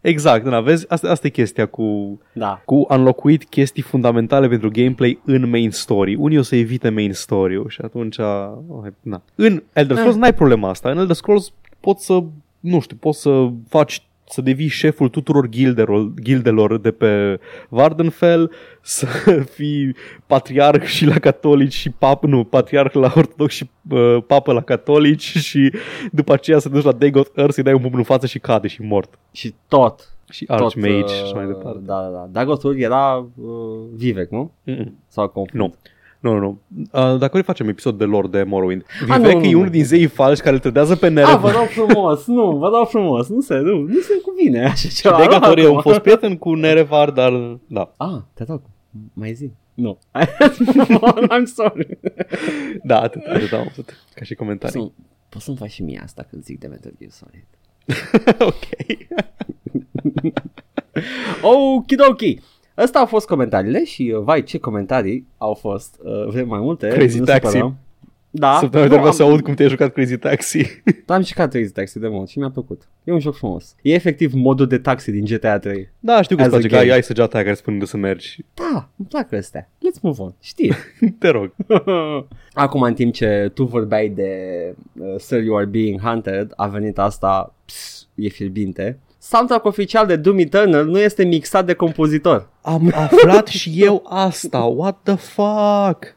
exact, da, vezi? Asta, asta e chestia cu, Da. cu înlocuit chestii fundamentale pentru gameplay în main story. Unii o să evite main story-ul și atunci... oh, na. În Elder Scrolls n-ai problema asta. În Elder Scrolls poți să, nu știu, poți să faci să devii șeful tuturor gildelor, gildelor de pe Vardenfell, să fii patriarh și la catolici și pap, nu, patriarh la ortodox și uh, papă la catolici și după aceea să te duci la Dagoth Earth, să-i dai un pumn în față și cade și mort. Și tot. Și tot, Archmage uh, și așa mai departe. Da, da, da. Dagothul era uh, Vivek, nu? Mm-mm. Sau confund? Nu. Nu, nu, nu. Uh, dacă vrei facem episod de lore de Morrowind. A, Vivek nu, nu, e nu. unul din zeii falși care îl trădează pe A, vă Nerev. dau frumos, nu, vă dau frumos, nu se, nu, nu se cuvine așa Și ceva. Degatorii nu, au fost prieten cu Nerevar, dar da. Ah, te rog, mai zi. Nu. I'm sorry. Da, atât, atât am avut ca și comentarii. Să, poți să-mi faci și mie asta când zic de Metal Gear Solid. ok. Okidoki. Ăsta au fost comentariile și, uh, vai, ce comentarii au fost. Uh, vrem mai multe? Crazy nu Taxi. supărăm. Da. Săptămâna Nu, trecută să am- aud cum te-ai jucat Crazy Taxi. Am jucat Crazy Taxi de mult și mi-a plăcut. E un joc frumos. E efectiv modul de taxi din GTA 3. da, știu că As îți place a că ai, game. ai săgeata aia care spune unde să mergi. Da, îmi plac astea. Let's move on. Știi. Te rog. Acum, în timp ce tu vorbeai de uh, Sir You Are Being Hunted, a venit asta, ps, e fierbinte. Soundtrack oficial de Doom Eternal nu este mixat de compozitor. Am aflat și eu asta. What the fuck?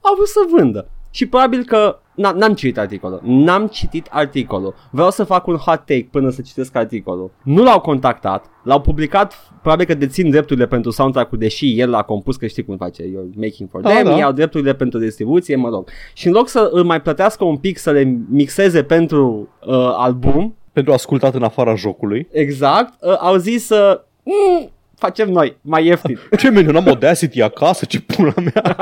Au vrut să vândă. Și probabil că n- n-am citit articolul. N-am citit articolul. Vreau să fac un hot take până să citesc articolul. Nu l-au contactat. L-au publicat, probabil că dețin drepturile pentru soundtrack-ul, deși el l-a compus, că știi cum face, you're making for Da, them, da. iau drepturile pentru distribuție, mă rog. Și în loc să îl mai plătească un pic să le mixeze pentru uh, album, Pentru ascultat în afara jocului. exact, uh, au zis să... Mm, facem noi, mai ieftin. Ce meniu, n-am Audacity acasă, ce pula mea.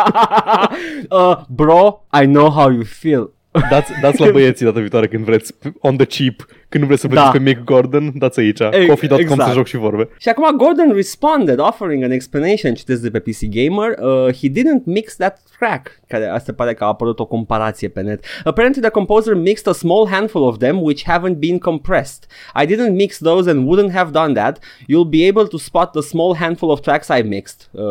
uh, bro, I know how you feel. Dați, dați la băieții data viitoare când vreți, on the cheap, când nu vreți să vedeți Da. pe Mick Gordon, dați aici, E- coffee.com exact. să joc și vorbe. Și acum Gordon responded offering an explanation, citesc de pe PC Gamer, uh, he didn't mix that track, care asta pare că a apărut o comparație pe net. Apparently the composer mixed a small handful of them which haven't been compressed. I didn't mix those and wouldn't have done that. You'll be able to spot the small handful of tracks I mixed, uh,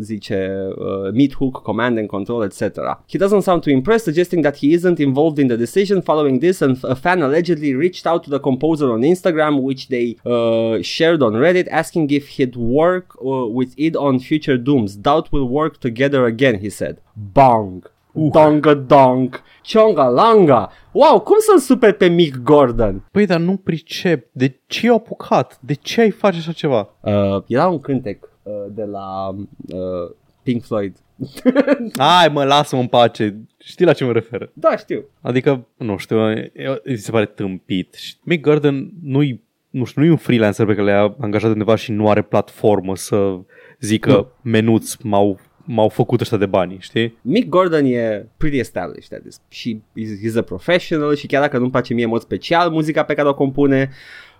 zice uh, Meat Hook, Command and Control, etc. He doesn't sound too impressed, suggesting that he isn't involved in the decision. Following this, and a fan allegedly reached out to the composer on Instagram, which they uh, shared on Reddit, asking if he'd work uh, with it on future Dooms. Doubt we'll work together again, he said. Bong. Donga dong. Chonga langa. Wow, cum să-l super pe Mick Gordon? Păi, dar nu pricep. De ce au apucat? De ce ai face așa ceva? Uh, era un cântec uh, de la uh, Pink Floyd. Hai mă, lasă-mă în pace. Știi la ce mă refer? da, știu. Adică, nu știu, e- mi se pare tâmpit. Și Mick Gordon nu-i, nu știu, nu e un freelancer pe care le-a angajat undeva și nu are platformă să zică Nu. menuți m-au, m-au făcut ăștia de bani, știi? Mick Gordon e pretty established at this. și he's, he's a professional și chiar dacă nu-mi place mie în mod special muzica pe care o compune,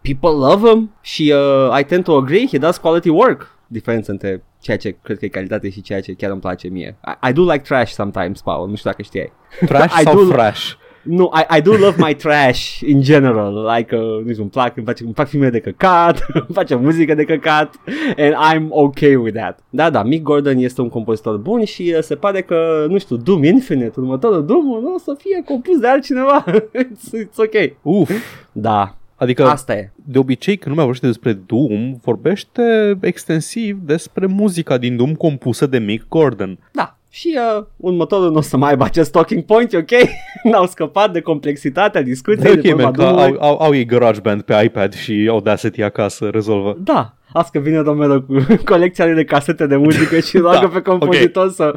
people love him și uh, I tend to agree, he does quality work. Diferența între ceea ce cred că e calitate și ceea ce chiar îmi place mie. I, I do like trash sometimes, Paul, nu știu dacă știai. Trash I sau do- fresh? Nu, I, I do love my trash in general, like, uh, nu știu, îmi plac, îmi, place, îmi plac filme de căcat, îmi place muzică de căcat and I'm okay with that. Da, da, Mick Gordon este un compozitor bun și uh, se pare că, nu știu, Doom Infinite, următorul Doom, nu o să fie compus de altcineva. it's, it's ok. Uf! Da, Adică, asta e. de obicei, când lumea vorbește despre Doom, vorbește extensiv despre muzica din Doom compusă de Mick Gordon. Da. Și uh, următorul nu o să mai aibă acest talking point, e ok? N-au scăpat de complexitatea discuției. De de ok, man, că Doom-ului. au, au, au ei GarageBand pe iPad și Audacity acasă, rezolvă. Da, asta că vine domnul cu colecția lui de casete de muzică și roagă Da, pe compozitor să...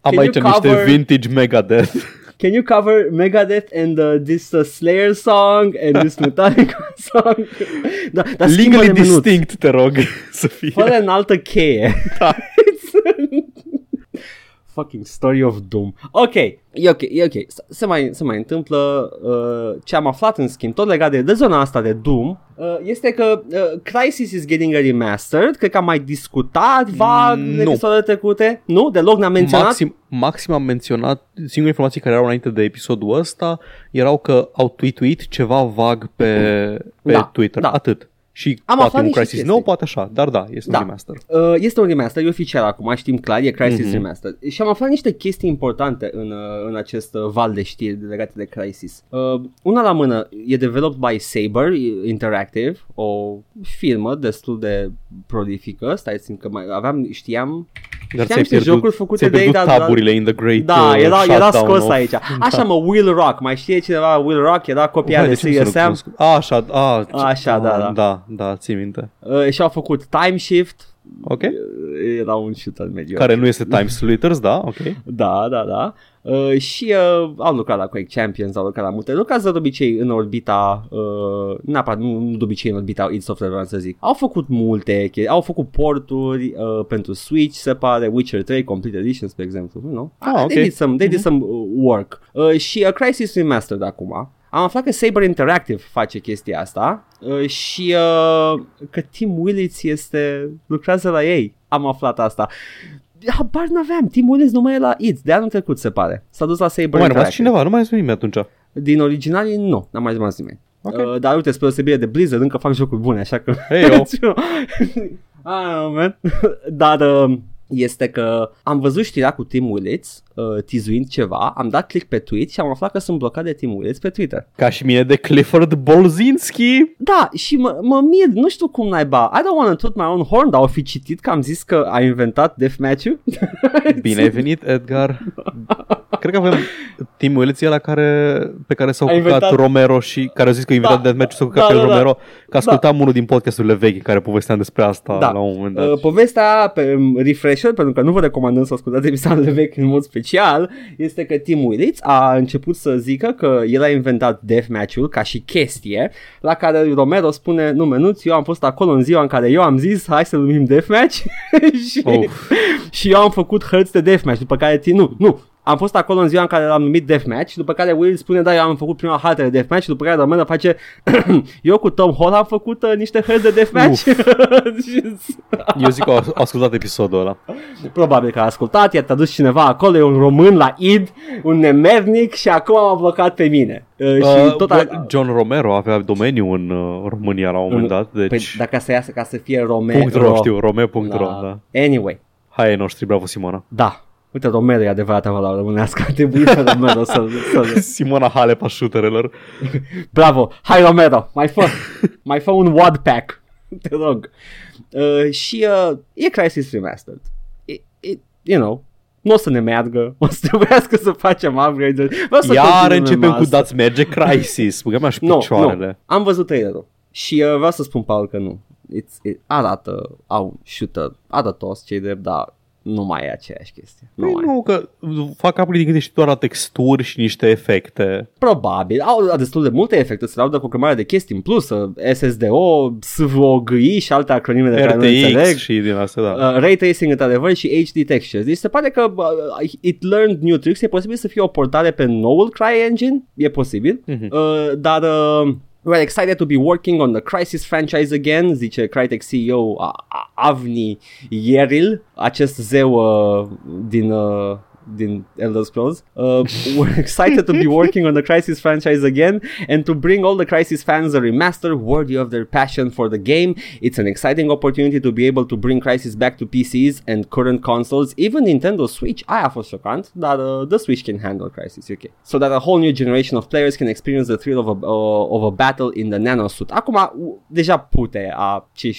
Am Can aici you niște cover- vintage Megadeth. Can you cover Megadeth and uh, this uh, Slayer song and this Metallica song? da, dar Legally schimbă-le menuț. distinct, te rog, să fie. Fără în altă cheie. Da. Fucking story of doom. Ok, e ok, e ok. S- Se mai, se mai întâmplă uh, ce am aflat în schimb, tot legat de, de zona asta de Doom, uh, este că uh, Crisis is getting a remastered, cred că am mai discutat vag Mm, în nu. episoadele trecute. Nu? Deloc n-am menționat? Maxim, maxim am menționat, singurele informații care erau înainte de episodul ăsta erau că au tweetuit ceva vag pe, pe Da, Twitter. da. Atât. Și Am poate aflat un niște Crisis chestii. nou, poate așa, dar da, este Da. un remaster. Uh, este un remaster, e oficial acum, știm clar, e Crisis Mhm. Remastered. Și am aflat niște chestii importante în, uh, în acest uh, val de știri legate de Crisis. Uh, una la mână e developed by Saber Interactive, o firmă destul de prolifică. Stai să că mai aveam, știam, Dar știam niște jocuri făcute ți-ai de ei, pierdut dar... dar- taburile in the great Da, uh, era, era shutdown scos of- aici. Așa mă, Will Rock, mai știe cineva Will Rock? Era copia Vai, de ce nu Serious sunt Sam. recunoscut? A, așa, a, ce- Așa, da, da. Da, da, ții minte. Uh, și au făcut Time Shift. Ok. Uh, Era un shooter mediocre. Care nu este Time Splitters, da, ok. Da, da, da. Uh, și uh, au lucrat la Quake Champions, au lucrat la multe. Lucrează de obicei în orbita, uh, neapărat, nu, nu de obicei în orbita id Software, vreau să zic. Au făcut multe chestii, au făcut porturi uh, pentru Switch, se pare, Witcher 3 Complete Edition, spre exemplu, nu? Ah, ok. They did some, they did Mhm. some uh, work. Uh, și uh, Crisis Remastered acum. Am aflat că Saber Interactive face chestia asta uh, și uh, că Tim Willits este lucrează la ei. Am aflat asta. Habar n-aveam, Tim Williams nu mai e la id de anul trecut se pare. S-a dus la Saber Nu mai rămas Interactive. cineva, nu mai este nimeni atunci. Din originalii nu, n-a mai rămas nimeni. Ok. Uh, dar uite, spre deosebire de Blizzard, încă fac jocuri bune, așa că... Hey, yo. ah, man. dar uh, este că am văzut știrea cu Tim Willits uh, tizuind ceva, am dat click pe tweet și am aflat că sunt blocat de Tim Willits pe Twitter. Ca și mine de Clifford Bolzinski. Da, și mă, mă mir, nu știu cum naiba, I don't want to toot my own horn, dar au fi citit că am zis că a inventat deathmatch-ul? Bine ai venit, Edgar. Cred că avem Tim Willits e la care, pe care s-au A cucat inventat- Romero și care a zis că a inventat Da. deathmatch-ul s-au cucat Da, pe da, da. Romero. Că ascultam unul din podcasturile vechi în care povesteam despre asta Da. la un moment dat. Uh, povestea pe um, refresher, pentru că nu vă recomandăm să ascultați episoadele vechi în mod special, este că Tim Willits a început să zică că el a inventat deathmatch-ul ca și chestie, la care Romero spune, nu menuți, eu am fost acolo în ziua în care eu am zis, hai să numim deathmatch și, Of. și eu am făcut hărți de deathmatch, după care Tim, nu, nu, am fost acolo în ziua în care l-am numit Deathmatch, după care Will spune, da, eu am făcut prima hartă de Deathmatch, după care Romero face, eu cu Tom Hall am făcut uh, niște hărți de Deathmatch. Și- Eu zic că au ascultat episodul ăla. Probabil că a ascultat, i-a tradus cineva acolo, e un român la id, un nemernic și acum m-a blocat pe mine. Uh, și Uh, tot bă, a... John Romero avea domeniu în uh, România la un moment dat, deci... Păi, dacă să iasă ca să fie Romero. Punct ro, știu, rome.ro, da. Anyway, Hai ai noștri, bravo Simona. da. Uite, Romero e adevărata valoare românească. Ar trebui pe Romero să, să... Simona Halep a shooterelor. Bravo! Hai Romero! Mai fă! mai fă un WAD pack! Te rog. Uh, și uh, e Crisis Remastered. It, it, you know, nu o să ne meargă, o să trebuiască să facem upgrade-uri. Vreau să Iar continuăm începem cu asta. Dați Merge Crisis. Băgăm așa Nu, picioarele. nu. Am văzut trailerul. Și uh, vreau să spun, Paul, că nu. It's, it, arată, au shooter, arată toți cei drept, dar nu mai e aceeași chestie. Nu, Păi mai. nu, că fac upgrade din câte știu doar la texturi și niște efecte. Probabil. Au destul de multe efecte, se laudă cu o grămadă de chestii în plus. uh, SSDO, SVOGI și alte acronime de care nu înțeleg. RTX și din astea, da. Uh, ray tracing într-adevăr și HD textures. Deci se pare că uh, it learned new tricks. E posibil să fie o portare pe noul CryEngine. E posibil. Mhm. Uh, dar uh, we're excited to be working on the Crisis franchise again, zice Crytek CEO A- A- Avni Yeril, acest zeu uh, din... Uh, din Elder Scrolls. Uh, we're excited to be working on the Crisis franchise again and to bring all the Crisis fans a remaster worthy of their passion for the game. It's an exciting opportunity to be able to bring Crisis back to PCs and current consoles, even Nintendo Switch. Aia a fost șocant, dar uh, the Switch can handle Crisis UK. So that a whole new generation of players can experience the thrill of a, uh, of a battle in the nanosuit. Acum, deja pute a ce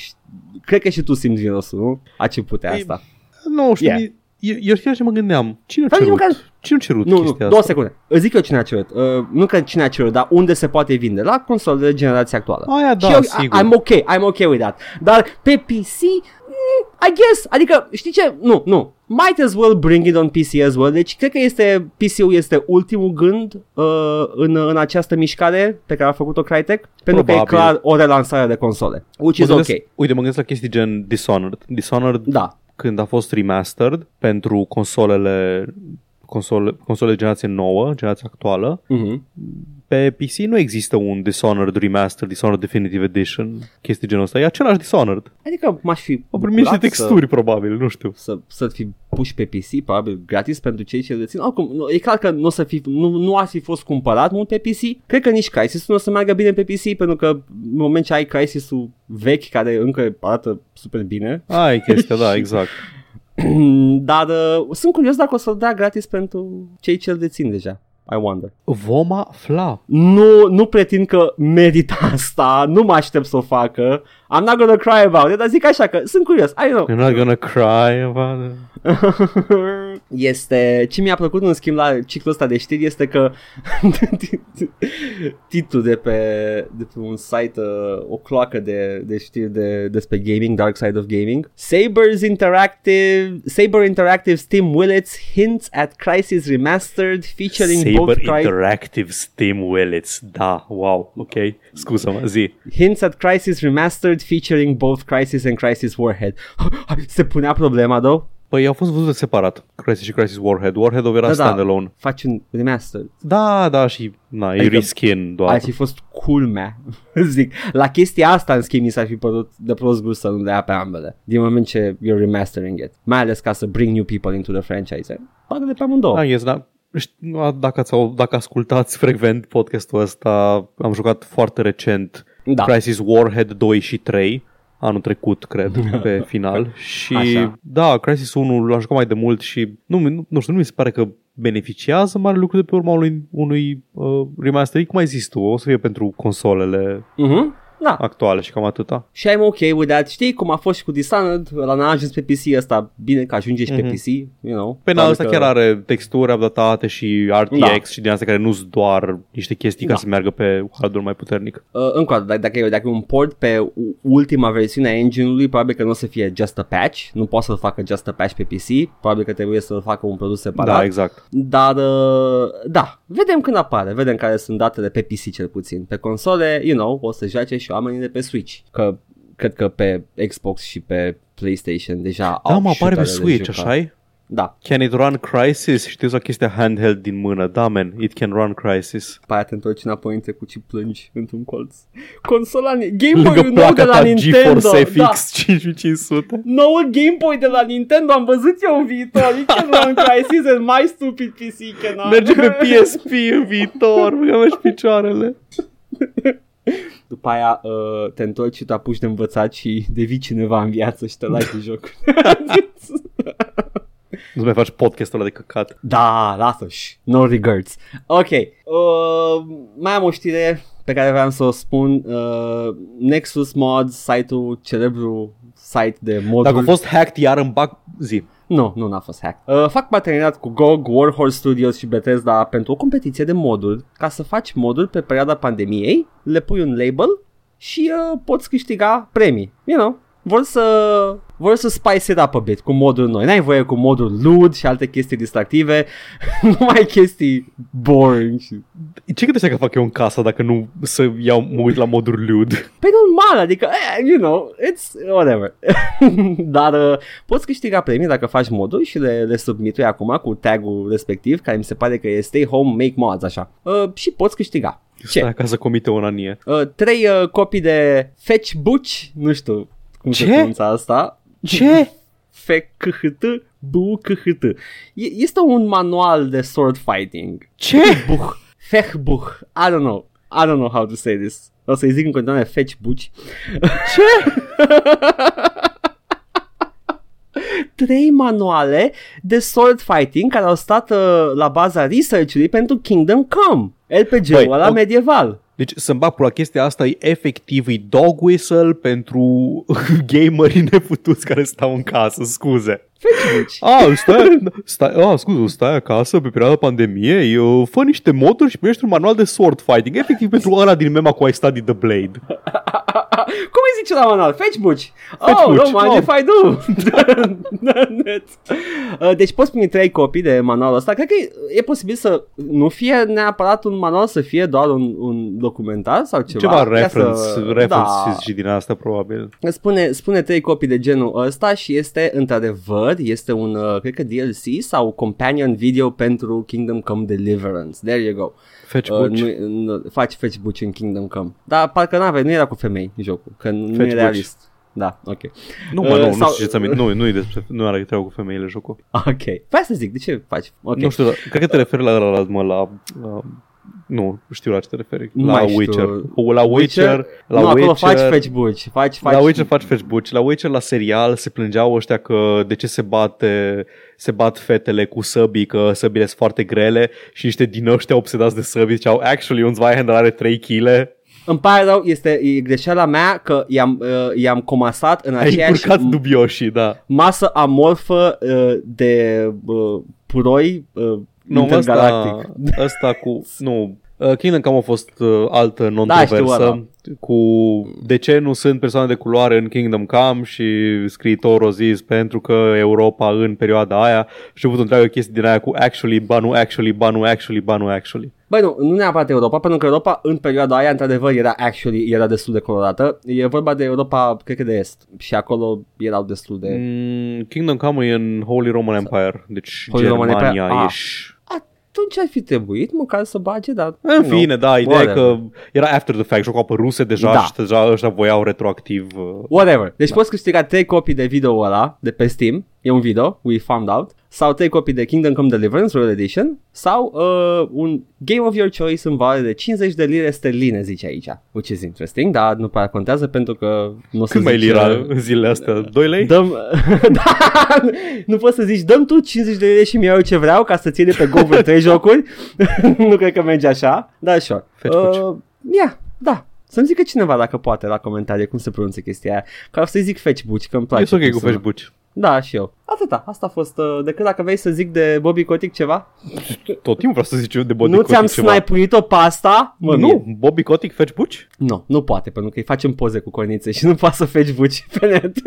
Cred că și tu simți mirosul, nu? A ce pute Ei, asta. Nu știu, Yeah. Eu, eu chiar ce mă gândeam. Cine a Dar nici cerut? măcar- Cine a cerut Nu, nu, chestia două asta? secunde. Îți zic eu cine a cerut. Uh, nu că cine a cerut, dar unde se poate vinde. La consolele de generație actuală. Aia da, și eu, sigur. I'm ok, I'm ok with that. Dar pe PC, mm, I guess, adică, știi ce? Nu, nu. Might as well bring it on PC as well. Deci cred că este PC-ul este ultimul gând uh, în, în această mișcare pe care a făcut-o Crytek. Pentru că e Probabil. clar o relansare de console. Which Mă is gândesc, ok. Uite, mă gândesc la chestii gen Dishonored. Dishonored, Da. Când a fost remastered pentru consolele console, console de generație nouă, generația actuală, Mhm. Pe PC nu există un Dishonored Remaster, Dishonored Definitive Edition, chestii genul ăsta. E același Dishonored. Adică m-aș fi Au primit niște bucurat texturi, probabil, nu știu. Să, să, să fi puși pe PC, probabil gratis pentru cei ce le țin. Oricum, nu- e clar că nu, o să fi, nu, nu ar fi fost cumpărat mult pe PC. Cred că nici Crysis nu o să meargă bine pe PC, pentru că în moment ce ai Crysis-ul vechi, care încă arată super bine, Ai chestia, da, exact. dar uh, sunt curios dacă o să-l dea gratis pentru cei ce îl dețin deja. I wonder. Vom afla. Nu, nu pretind că merită asta, nu mă aștept să o facă. I'm not gonna cry about it, dar zic așa că sunt curios. I know. You're not gonna cry about it. este ce mi-a plăcut în schimb la ciclul ăsta de știri este că titlul de pe, de pe un site uh, o cloacă de, de știri de, despre gaming, Dark Side of Gaming Saber's Interactive Saber Interactive Steam Willets hints at Crisis Remastered featuring both Saber Cry- Interactive Steam Willets. Da, wow, ok. Scuză-mă, zi. Hints at Crisis Remastered featuring both Crisis and Crisis Warhead Se punea problema, though? Păi au fost văzute separat, Crisis și Crisis Warhead. Warhead era Da, da. standalone. Faci un remastered Da, da, și na, e Adică reskin doar. Ar fi fost culmea Zic, la chestia asta în schimb mi s-ar fi părut de prost gust să nu le ia pe ambele Din moment ce you're remastering it Mai ales ca să bring new people into the franchise Bagă de pe amândouă Da, yes, da. Ști- Dacă, ați, au- dacă ascultați frecvent podcastul ăsta, am jucat foarte recent Da. Crisis Warhead 2 și 3 anul trecut, cred, pe final. Și Așa. da, Crisis 1 l-am jucat mai de mult și nu, nu, nu știu, nu mi se pare că beneficiază mare lucru de pe urma unui, unui uh, remaster. Cum ai zis tu, o să fie pentru consolele Mhm. Da, actuale și cam atâta. și I'm ok with that Știi cum a fost și cu Dishonored La n-a ajuns pe PC ăsta Bine că ajunge și pe Mhm. PC You know Pe Probabil ăsta că- chiar are texturi updatate și RTX Da. și din astea care nu sunt doar niște chestii ca Da. să meargă pe hardware mai puternic. Uh, încă o dată, dacă, dacă, e, dacă e un port pe u- ultima versiune a engine-ului, probabil că nu o să fie just a patch, nu poate să-l facă just a patch pe PC, probabil că trebuie să-l facă un produs separat. Da, exact. Dar, uh, da, vedem când apare, vedem care sunt datele pe PC cel puțin. Pe console, you know, o să joace și oamenii de pe Switch, că cred că pe Xbox și pe PlayStation deja Da, au mă, apare pe șutele de Switch, jucat. așa -i? Da, Can it run Crisis? Știți o chestia handheld din mână. Da, man, it can run Crisis. pe aia te întorci înapoi în trecut și plângi într-un colț. Consola, Game Lângă Boy-ul nou de placa la ta Nintendo, GeForce da. FX 5500. Noul Game Boy de la Nintendo am văzut eu în viitor You can run Crisis and my stupid PC cannot Merge pe PSP în viitor. Mă mergi picioarele. După aia uh, te întorci și te apuci de învățat și devii cineva în viață și te lași de joc. Nu mai faci podcastul ăla de căcat. Da, lasă-și No regrets. Ok uh, Mai am o știre pe care vreau să o spun. Uh, Nexus Mods Site-ul celebru site de moduri Dacă a fost hacked, iar îmi bag zi. Nu, nu n-a fost hack. Uh, fac parteneriat cu GOG, Warhorse Studios și Bethesda pentru o competiție de moduri ca să faci moduri pe perioada pandemiei, le pui un label și uh, poți câștiga premii. You know, vor să, vor să spice it up a bit cu moduri noi. N-ai voie cu modul loot și alte chestii distractive, numai chestii boring. Și... Ce gândește că fac eu în casa dacă nu să iau, mă uit la moduri lude? Păi normal, adică, eh, you know, it's whatever. Dar uh, poți câștiga premii dacă faci moduri și le, le submitui acum cu tagul respectiv, care mi se pare că e stay home, make mods, așa. Uh, și poți câștiga. Stai Ce? acasă comite o onanie. Uh, trei uh, copii de Fetch Butch, nu știu cum se Ce? pronunța asta. Ce? F-C-H-T, B-U-C-H-T. E- Este un manual de sword fighting. Ce? Buch. Fechbuch. I don't know. I don't know how to say this. O să-i zic în continuare Fetch Butch. Ce? trei manuale de sword fighting care au stat uh, la baza research-ului pentru Kingdom Come. RPG-ul Băi, ăla o- medieval. Deci să-mi bag pula chestia asta e efectiv e dog whistle pentru gamerii nefutuți care stau în casă, scuze. Fetch A, stai, stai, a, scuze, stai acasă pe perioada pandemiei, uh, fă niște moduri și primești un manual de sword fighting, efectiv pentru ăla din mema cu I studied the blade. Cum îi zice la manual? Fetch Butch. Fetch oh, Butch, don't mind oh. if I do. Uh, deci poți primi trei copii de manualul ăsta. Cred că e, e posibil să nu fie neapărat un manual, să fie doar un, un documentar sau ceva. Ceva Ia reference, să- reference da. și din asta probabil. Spune, spune trei copii de genul ăsta și este într-adevăr văd este un, uh, cred că DLC sau companion video pentru Kingdom Come Deliverance. There you go. Fetch Uh, Butch. nu, nu, faci fetch buci în Kingdom Come. Dar parcă n-avea, nu era cu femei jocul, că nu Fetch e realist. Da, ok. Nu, mă, Uh, nu, nu sau- știu ce ți nu, nu, e despre, nu are treabă cu femeile jocul. Ok. Vreau să zic, de ce faci? Ok. Nu știu, dar cred că te referi la, la, la, mă, la, la nu, știu la ce te referi. Nu la mai știu. Witcher. La Witcher, la nu, Witcher. acolo faci fetch buci. Faci, faci... La Witcher faci fetch butch. La Witcher la serial se plângeau ăștia că de ce se bate se bat fetele cu săbii, că săbile sunt foarte grele și niște din ăștia obsedați de săbii ziceau actually un Zweihander are 3 kg. Îmi pare rău, este e greșeala mea că i-am, uh, i-am comasat în Ai aceeași încurcat dubioșii, da. masă amorfă uh, de uh, puroi uh, Nu, ăsta, intergalactic. ăsta cu... Nu, uh, Kingdom Come a fost uh, altă Da, non-controversă știu ăla. cu de ce nu sunt persoane de culoare în Kingdom Come și scriitorul a zis pentru că Europa în perioada aia și a avut o întreagă chestie din aia cu actually, ba nu actually, ba nu actually, ba nu actually. Băi, nu, nu neapărat Europa, pentru că Europa în perioada aia, într-adevăr, era actually, era destul de colorată. E vorba de Europa, cred că de est. Și acolo erau destul de... Mm, Kingdom Come e în Holy Roman Empire, deci Holy Roman Germania Empire, ah. Ești... Atunci ar fi trebuit măcar să bage, dar... În nu. fine, da, ideea e Whatever. că era after the fact, jocul a apăruse deja Da. și deja ăștia voiau retroactiv. uh, Whatever. Deci da. poți câștiga 3 copii de video ăla de pe Steam. E un video, we found out. Sau 3 copii de Kingdom Come Deliverance Royal Edition. Sau uh, un Game of Your Choice în valoare de 50 de lire sterline, zice aici. Which is interesting, dar nu prea contează pentru că nu o să Cât mai zici, lira uh, în zilele astea? 2 lei? Dăm, da, nu poți să zici, dăm tu 50 de lire și mi iau ce vreau ca să ține pe Go vreo 3 jocuri. nu cred că merge așa, dar sure. Fetch puci. Uh, yeah, da. Să-mi zică cineva dacă poate la comentarii cum se pronunță chestia aia. Ca să-i zic fetch buci, că îmi place. E ok cum cu sună. Fetch Butch. Da, și eu. Atâta, asta a fost. Uh, decât dacă vrei să zic de Bobby Kotick ceva. Tot timpul vreau să zici eu de Bobby nu Kotick ți-am ceva. snipuit-o pe asta? Mă, mie. nu, Bobby Kotick Fetch Butch? Nu, nu poate, pentru că îi facem poze cu cornițe și nu poate să fetch buci pe net.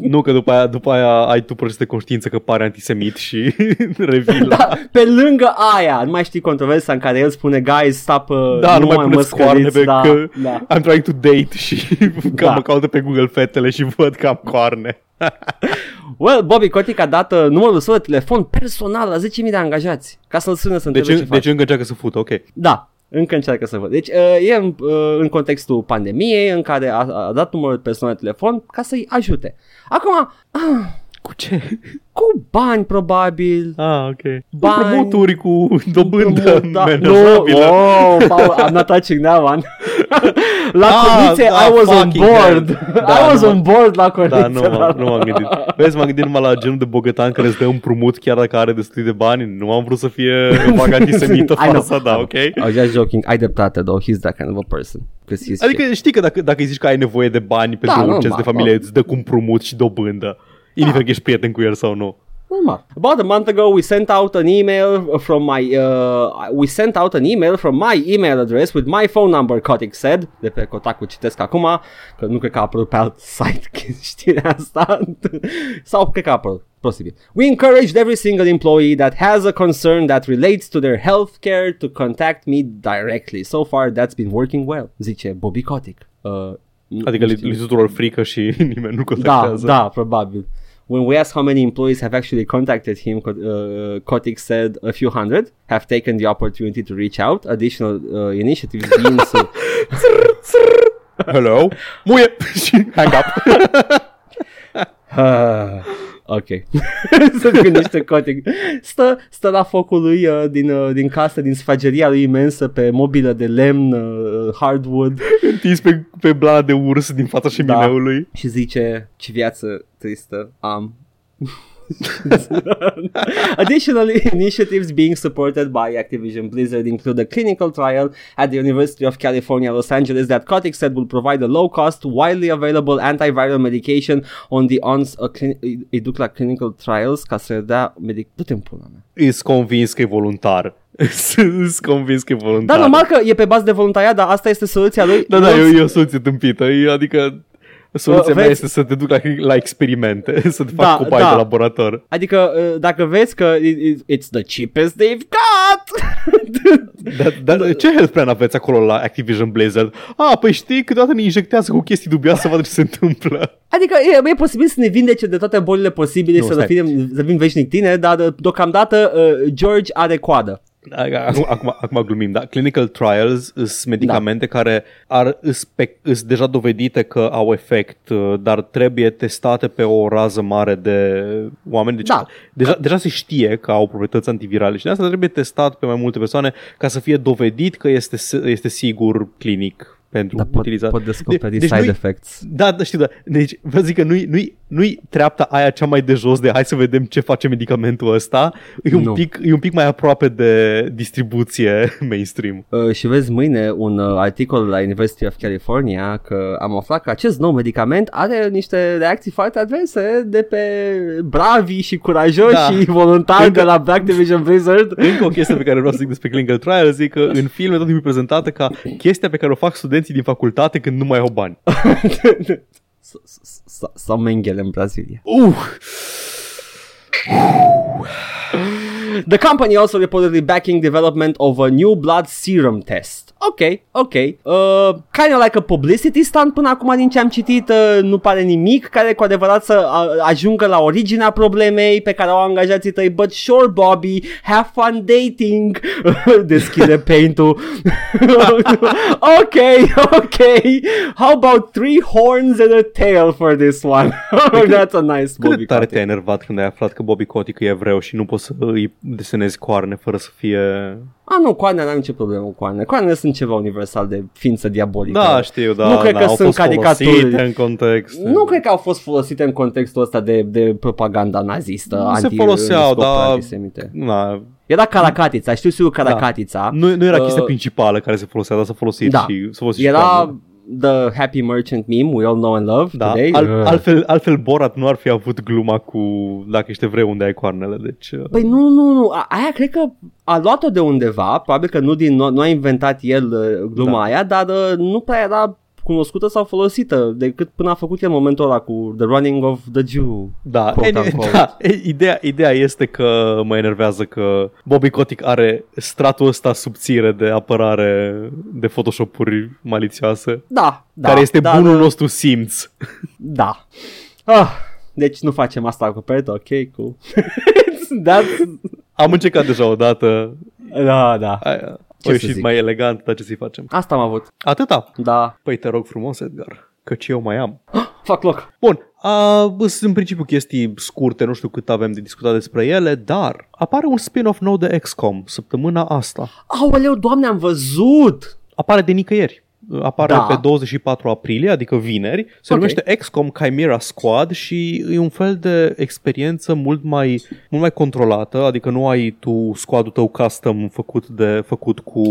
Nu, că după aia, după aia ai tu proces de conștiință că pare antisemit și revii la... Da, pe lângă aia, nu mai știi controversa în care el spune, guys, stop, uh, Da, nu, mai mă puneți coarne măscăriți, pe da, că da. I'm trying to date și că Da. mă caută pe Google fetele și văd că am coarne. Well, Bobby Kotick a dat uh, numărul său de telefon personal la 10.000 de angajați ca să-l sună să Deci, întrebe ce deci face. încă încearcă să fută, ok. Da, încă încearcă să văd. Deci uh, e în, uh, în contextul pandemiei în care a, a dat numărul personal de telefon ca să-i ajute. Acum, ah, Cu ce? cu bani probabil. Ah, ok. Bani. Împrumuturi cu dobândă da, nu, manajabilă. oh, Paul, I'm not touching that one. la Ah, cornițe da, I was on fucking board. hell. I Da, was nu on board la cornițe. Da, nu, m- nu m-am gândit. Vezi, m-am gândit numai la genul de bogătan care îți dă împrumut chiar dacă are destul de bani. Nu am vrut să fie vag antisemită I know, fața, I da, know. ok? I was just joking. Ai dreptate, though. He's that kind of a person. 'Cause he's Adică shit. știi că dacă, dacă îi zici că ai nevoie de bani pentru Da, un normal, proces de familie, îți dă cu împrumut și dobândă. Indiferent că ești prieten cu el sau nu. Normal. About a month ago, we sent out an email from my uh, we sent out an email from my email address with my phone number. Kotick said de pe Kotaku citesc acum că nu cred că a apărut pe alt site știrea asta sau cred că a apărut. Posibil. We encouraged every single employee that has a concern that relates to their health care to contact me directly. So far, that's been working well, zice Bobby Kotick. Uh, nu- Adică nu li, știu. li tuturor frică și nimeni nu Da, contactează. da, probabil. When we asked how many employees have actually contacted him, Co- uh, Kotick said a few hundred have taken the opportunity to reach out. Additional uh, initiatives being so- Hello? Muie! hang up. Ah, ok. Să gândește Kotick. Stă, stă la focul lui uh, din, uh, din casă, din sfageria lui imensă pe mobilă de lemn, uh, hardwood Întins pe, pe blana de urs din fața șemineului. și zice ce viață tristă am. Additional initiatives being supported by Activision Blizzard include a clinical trial at the University of California, Los Angeles that Kotick said will provide a low-cost, widely available antiviral medication on the ons. A clin- îi- îi duc la clinical trials ca să dea medic... Du-te în pula mea. Îs convins că e voluntar. Îs convins că e voluntar. Da, normal că e pe bază de voluntariat, dar asta este soluția lui. Da, da, Nu- e, e o soluție tâmpită. E, adică Soluția Uh, mea vezi- este să te duc la, la experimente, să te fac Da, cobai da. de laborator. Adică uh, dacă vezi că it- it- it's the cheapest they've got Dar, dar ce health plan aveți acolo la Activision Blizzard? Ah, păi știi, câteodată ne injectează cu chestii dubioase să vadă ce se întâmplă. Adică e, e posibil să ne vindece de toate bolile posibile Nu, să stai. fim, să fim veșnic tine, dar uh, deocamdată uh, George are coadă. Acum, acum, acum glumim, da? Clinical trials sunt medicamente da. care ar, sunt deja dovedite că au efect, uh, dar trebuie testate pe o rază mare de oameni. Deci Da. deja, deja se știe că au proprietăți antivirale și de asta trebuie testat pe mai multe persoane ca să fie dovedit că este, este sigur clinic pentru Dar pot, utilizat. pot descoperi deci side nu-i- effects. Da, da, știu, da. Deci, vă zic că nu-i, nu-i, nu-i treapta aia cea mai de jos de hai să vedem ce face medicamentul ăsta. E un, Nu. pic, e un pic mai aproape de distribuție mainstream. Uh, și vezi mâine un uh, articol la University of California că am aflat că acest nou medicament are niște reacții foarte adverse de pe bravi și curajoși Da. și voluntari Încă- de la Activision Blizzard. Încă o chestie pe care vreau să zic despre clinical trials e că în film e tot timpul prezentată ca chestia pe care o fac studenții din facultate când nu mai au bani. S- s- s- Sau menghele în Brazilia. Uh! The company also reportedly backing development of a new blood serum test. Ok, ok. Uh, kind of like a publicity stunt până acum din ce am citit, uh, nu pare nimic care cu adevărat să uh, ajungă la originea problemei pe care au angajații tăi. But sure, Bobby, have fun dating. Deschide paint-ul. ok, ok. How about three horns and a tail for this one? That's a nice Cât Bobby de tare Kotick. te-ai enervat când ai aflat că Bobby Kotick e evreu și nu poți să îi desenezi coarne fără să fie... A, nu, coarnele n-am nicio problemă cu coarnele. Coarnele sunt ceva universal de ființă diabolică. Da, știu, da, Nu cred da, că au sunt fost caricaturi. folosite în context. Nu cred că au fost folosite în contextul ăsta de, de propaganda nazistă, Nu se anti, foloseau, scopuri dar- antisemite. Na, Era Caracatița, știu sigur Caracatița. nu, nu era Uh, chestia principală care se folosea, dar s-a folosit da. și s-a folosit și Era coarnele. The happy merchant meme we all know and love Da, today. al, Uh. altfel, altfel Borat nu ar fi avut gluma cu dacă ești evreu unde ai coarnele, deci... uh, Păi nu, nu, nu, A- aia cred că a luat-o de undeva, probabil că nu, din, nu, nu a inventat el uh, gluma Da. aia, dar uh, nu prea era cunoscută sau folosită decât până a făcut el momentul ăla cu The Running of the Jew. Da, quote e, unquote. da e, ideea, ideea este că mă enervează că Bobby Kotick are stratul ăsta subțire de apărare de photoshopuri malițioase, Da, da. care este da, bunul da, nostru simț. Da. Ah, deci nu facem asta cu Pert, ok, cool. That's... Am încercat deja o dată, Da, da. a, a Ce să ieșit zic? mai elegant, dar ce să-i facem? Asta am avut. Atâta. Da. Păi te rog frumos, Edgar, căci eu mai am. Fac loc. Bun, a, sunt în principiu chestii scurte, nu știu cât avem de discutat despre ele, dar apare un spin-off nou de XCOM săptămâna asta. Aoleu, doamne, am văzut! Apare de nicăieri. Apare Da. pe 24 aprilie, adică vineri. Se Ok. numește XCOM Chimera Squad și e un fel de experiență mult mai, mult mai controlată, adică nu ai tu squadul tău custom făcut, de, făcut cu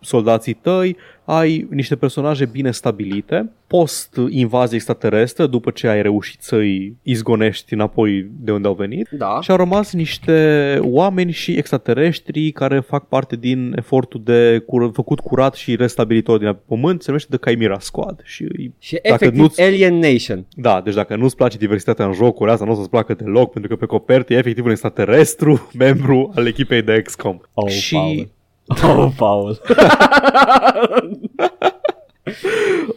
soldații tăi, ai niște personaje bine stabilite, post-invazie extraterestră, după ce ai reușit să-i izgonești înapoi de unde au venit, Da. și au rămas niște oameni și extraterestri care fac parte din efortul de cur- făcut curat și restabilitor din pământ, se numește The Chimera Squad. Și, îi- Și Dacă efectiv nu-ți- Alien Nation. da, deci dacă nu-ți place diversitatea în jocuri, asta nu o să-ți placă deloc, pentru că pe copertă e efectiv un extraterestru membru al echipei de XCOM. Oh, și Paul. Oh, Paul.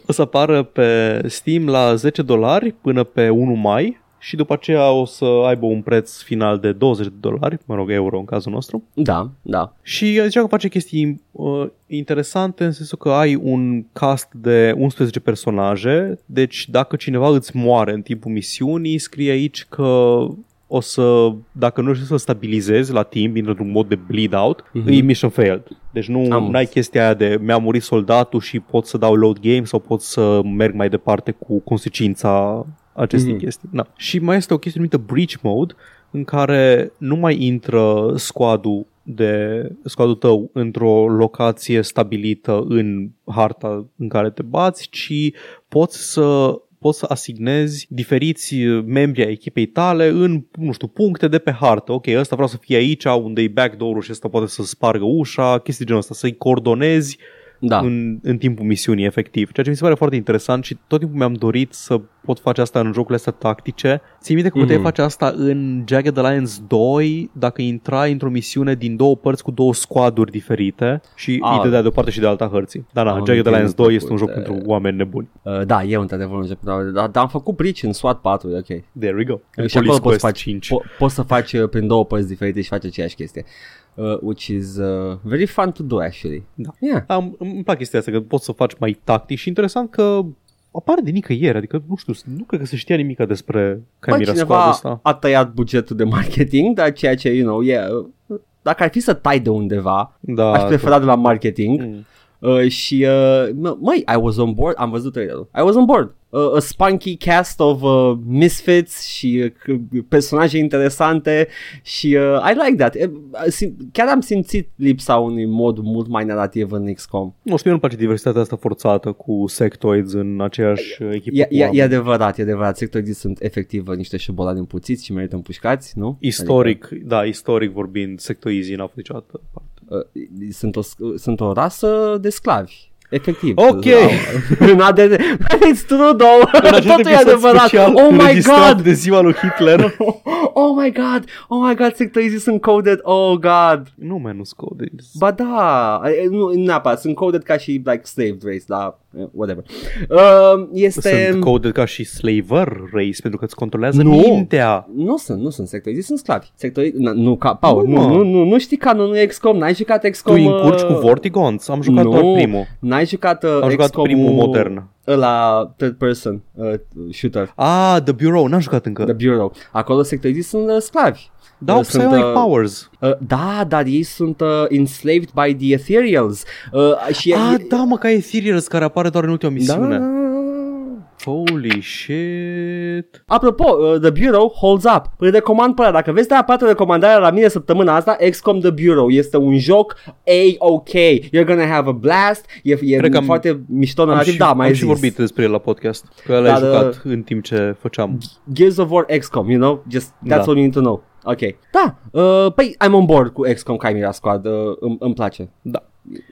o să apară pe Steam la 10 dolari până pe 1 mai și după aceea o să aibă un preț final de 20 de dolari, mă rog, euro în cazul nostru. da, da. Și zicea că face chestii uh, interesante în sensul că ai un cast de 11 personaje, deci dacă cineva îți moare în timpul misiunii, scrie aici că o să, dacă nu reușești să stabilizezi la timp, într-un mod de bleed out, Mhm. mm-hmm. e mission failed. Deci nu Am ai chestia aia de mi-a murit soldatul și pot să dau load game sau pot să merg mai departe cu consecința acestei Mhm. mm-hmm. chestii. Da. Și mai este o chestie numită breach mode, în care nu mai intră squadul de squadul tău într-o locație stabilită în harta în care te bați, ci poți să poți să asignezi diferiți membri ai echipei tale în, nu știu, puncte de pe hartă. Ok, ăsta vreau să fie aici, unde e backdoor-ul și ăsta poate să spargă ușa, chestii genul ăsta, să-i coordonezi Da. în, în timpul misiunii, efectiv. Ceea ce mi se pare foarte interesant și tot timpul mi-am dorit să pot face asta în jocurile astea tactice. Ții minte că puteai Mhm. face asta în Jagged Alliance 2 dacă intrai într-o misiune din două părți cu două squaduri diferite și Ah. îi dădea de o parte și de alta hărții. Dar na, Am Jagged întâlnit Alliance 2 este un joc făcut, pentru oameni nebuni. Uh, da, e într-adevăr un joc, dar, dar, dar am făcut brici în SWAT 4, e ok. There we go. și acolo poți, Quest faci, 5. po- poți să faci uh, prin două părți diferite și faci aceeași chestie. Uh, which is uh, very fun to do actually. Da. Yeah. Am, îmi plac chestia asta, că poți să faci mai tactic și interesant că apare de nicăieri, adică nu știu, nu cred că se știa nimic despre Bă, Chimera Squad cineva ăsta. a tăiat bugetul de marketing, dar ceea ce, you know, e... Uh, dacă ar fi să tai de undeva, Da, aș prefera de la marketing. Mm. Uh, și, uh, mă- măi, I was on board, am văzut trailerul, I was on board. Uh, a spunky cast of uh, misfits și uh, c- personaje interesante și uh, I like that. Uh, sim- chiar am simțit lipsa unui mod mult mai narrativ în XCOM. Nu știu, mie nu place diversitatea asta forțată cu sectoids în aceeași echipă E, cu e, e oameni. adevărat, e adevărat. Sectorii sunt efectiv niște șobolani împuțiți și merită împușcați, nu? Istoric, da, istoric vorbind, sectoizii n-a fost niciodată parte. Adică, uh, sunt, o, sunt o rasă de sclavi. Efectiv. Ok. În ADN. It's true, though. În acest Totul e episod adevărat. special Oh my înregistrat god. de ziua lui Hitler. Oh my god. Oh my god, sectorii sunt coded. Oh god. nu, man, nu scode. Ba da, e, nu neapărat, sunt coded ca și like slave race, da, eh, whatever. Uh, este... Sunt coded ca și slaver race, pentru că îți controlează Nu. mintea. Nu sunt, nu sunt sectorii, sunt sclavi. Sectorii, na, nu, ca, Paul, Nu, nu, mă. nu, nu, nu știi canonul XCOM, n-ai jucat Tu XCOM... îi încurci uh, cu Vortigons? Am jucat nu. doar primul. N-ai jucat uh, Am jucat XCOM primul modern. La third person uh, shooter, Ah, The Bureau, n-am jucat încă. The Bureau. Acolo sectorii sunt uh, sclavi. Da, au Uh, sunt, psionic uh, powers. Uh, da, dar ei sunt uh, enslaved by the Ethereals. Uh, și Ah, e, da, mă, ca Ethereals, care apare doar în ultima da. Misiune. Holy shit. Apropo, uh, The Bureau holds up. Îl recomand pe ăla. Dacă vezi de apată recomandarea la mine săptămâna asta, XCOM The Bureau. Este un joc A-OK. You're gonna have a blast. E, e Cred că am- foarte mișto Am narrativ. și, Da, mai am zis. și vorbit despre el la podcast. Că l-ai Dar, jucat în timp ce făceam. Gears of War XCOM, you know? Just that's Da. all you need to know. Ok. Da, uh, păi I'm on board cu XCOM Chimera Squad. Uh, îmi, îmi place. Da.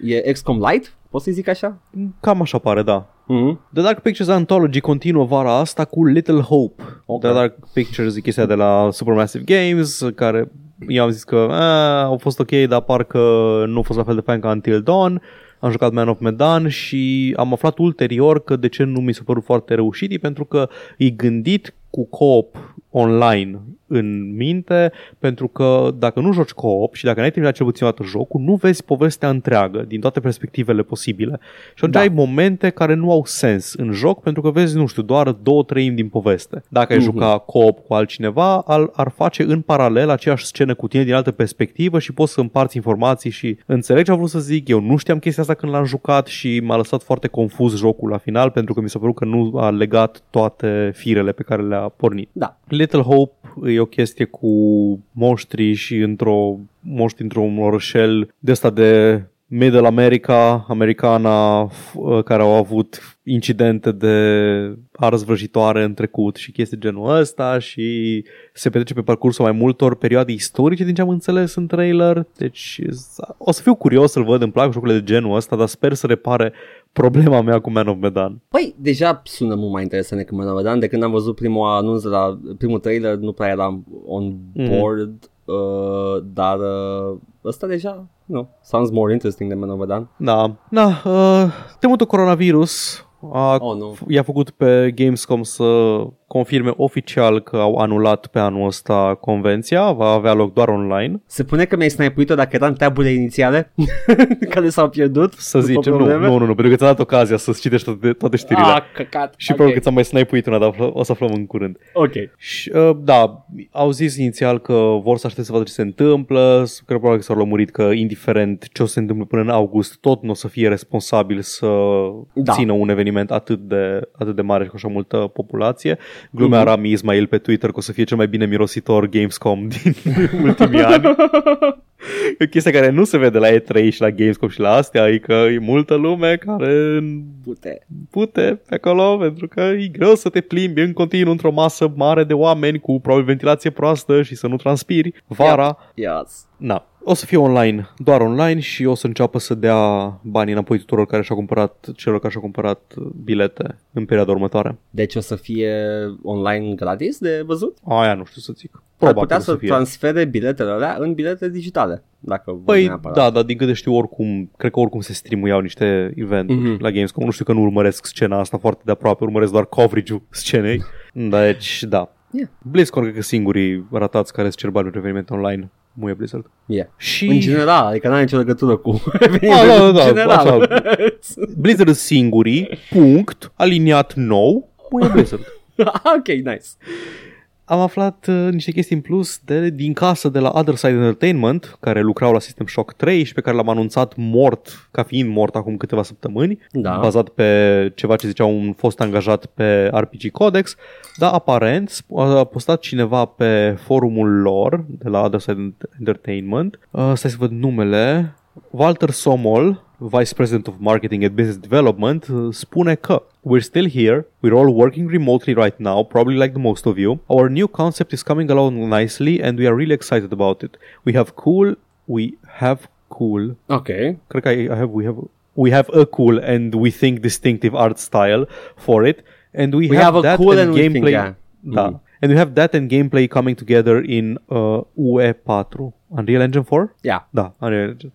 E XCOM Light? Poți să zic așa? Cam așa pare, da. Mm-hmm. The Dark Pictures Anthology continuă vara asta cu Little Hope. Ok. The Dark Pictures e chestia de la Supermassive Games, care eu am zis că a, au fost ok, dar parcă nu a fost la fel de fain ca Until Dawn. Am jucat Man of Medan și am aflat ulterior că de ce nu mi s-a părut foarte reușit, e pentru că e gândit cu co-op online în minte, pentru că dacă nu joci co-op și dacă n-ai terminat cel puțin o dată jocul, nu vezi povestea întreagă din toate perspectivele posibile. Și atunci Da. ai momente care nu au sens în joc pentru că vezi, nu știu, doar două treimi din poveste. Dacă ai Mhm. juca co-op cu altcineva, ar, ar face în paralel aceeași scenă cu tine din altă perspectivă și poți să împarți informații și înțeleg ce am vrut să zic. Eu nu știam chestia asta când l-am jucat și m-a lăsat foarte confuz jocul la final pentru că mi s-a părut că nu a legat toate firele pe care le-a pornit. Da. Little Hope e o chestie cu monștri și într-o monștri într-un orășel de asta de Middle America, americana, f- uh, care au avut incidente de ars vrăjitoare în trecut și chestii genul ăsta și se petrece pe parcursul mai multor perioade istorice din ce am înțeles în trailer. Deci o să fiu curios să-l văd, îmi plac jocurile de genul ăsta, dar sper să repare problema mea cu Man of Medan. Păi, deja sună mult mai interesant decât mă vedeam. De când am văzut primul anunț de la primul trailer, nu prea eram on Mhm. board, uh, dar uh, ăsta deja, nu, sounds more interesting than Manovedan. Da, da, uh, temutul coronavirus a, Oh, nu. i-a făcut pe Gamescom să confirme oficial că au anulat pe anul ăsta convenția, va avea loc doar online. Se pune că mi-ai snipuit-o dacă eram taburile inițiale care s-au pierdut? Să după zicem, nu, probleme? nu, nu, nu, pentru că ți-a dat ocazia să-ți citești toate, toate știrile. Ah, căcat. și Ok. probabil că ți-am mai snipuit una, dar află- o să aflăm în curând. Ok. Și, uh, da, au zis inițial că vor să aștepte să vadă ce se întâmplă, s- cred probabil că s-au lămurit că indiferent ce o să se întâmple până în august, tot nu o să fie responsabil să Da. da. țină un eveniment atât de, atât de mare și cu așa multă populație. Glumea Mhm. mm-hmm. Rami Ismail pe Twitter că o să fie cel mai bine mirositor Gamescom din ultimii ani. E o chestie care nu se vede la E3 și la Gamescom și la astea, e că e multă lume care Pute. pute pe acolo pentru că e greu să te plimbi în continuu într-o masă mare de oameni cu probabil ventilație proastă și să nu transpiri vara. Yes. Na. o să fie online, doar online și o să înceapă să dea banii înapoi tuturor care și-au cumpărat, celor care și-au cumpărat bilete în perioada următoare. Deci o să fie online gratis de văzut? Aia nu știu să zic. Ar Probabil putea o să, fie. transfere biletele alea în bilete digitale. Dacă vor Păi neapărat. da, dar din câte știu oricum, cred că oricum se streamuiau niște eventuri Mhm. mm-hmm. la Gamescom. Nu știu că nu urmăresc scena asta foarte de aproape, urmăresc doar coverage-ul scenei. Deci, da. Yeah. BlizzCon cred că singurii ratați care îți cer bani pentru eveniment online. Muie Blizzard. Yeah. Și În general, adică n-are nicio legătură cu da, da, în da, general. Blizzard sunt singurii, punct, aliniat nou, muie Blizzard. ok, nice. Am aflat uh, niște chestii în plus de, din casă de la Other Side Entertainment, care lucrau la System Shock 3 și pe care l-am anunțat mort, ca fiind mort acum câteva săptămâni, Da. bazat pe ceva ce zicea un fost angajat pe RPG Codex, dar aparent a postat cineva pe forumul lor de la Other Side Entertainment, uh, stai să văd numele, Walter Somol, Vice President of Marketing and Business Development, uh, spune că We're still here. We're all working remotely right now, probably like the most of you. Our new concept is coming along nicely and we are really excited about it. We have cool, we have cool. Ok. Cred că I, have, we have, we have a cool and we think distinctive art style for it. And we, We have, have a that cool and and we think, gameplay. yeah. Da. Mhm. And we have that and gameplay coming together in uh, UE4. Unreal Engine 4? Yeah. Da, Unreal Engine.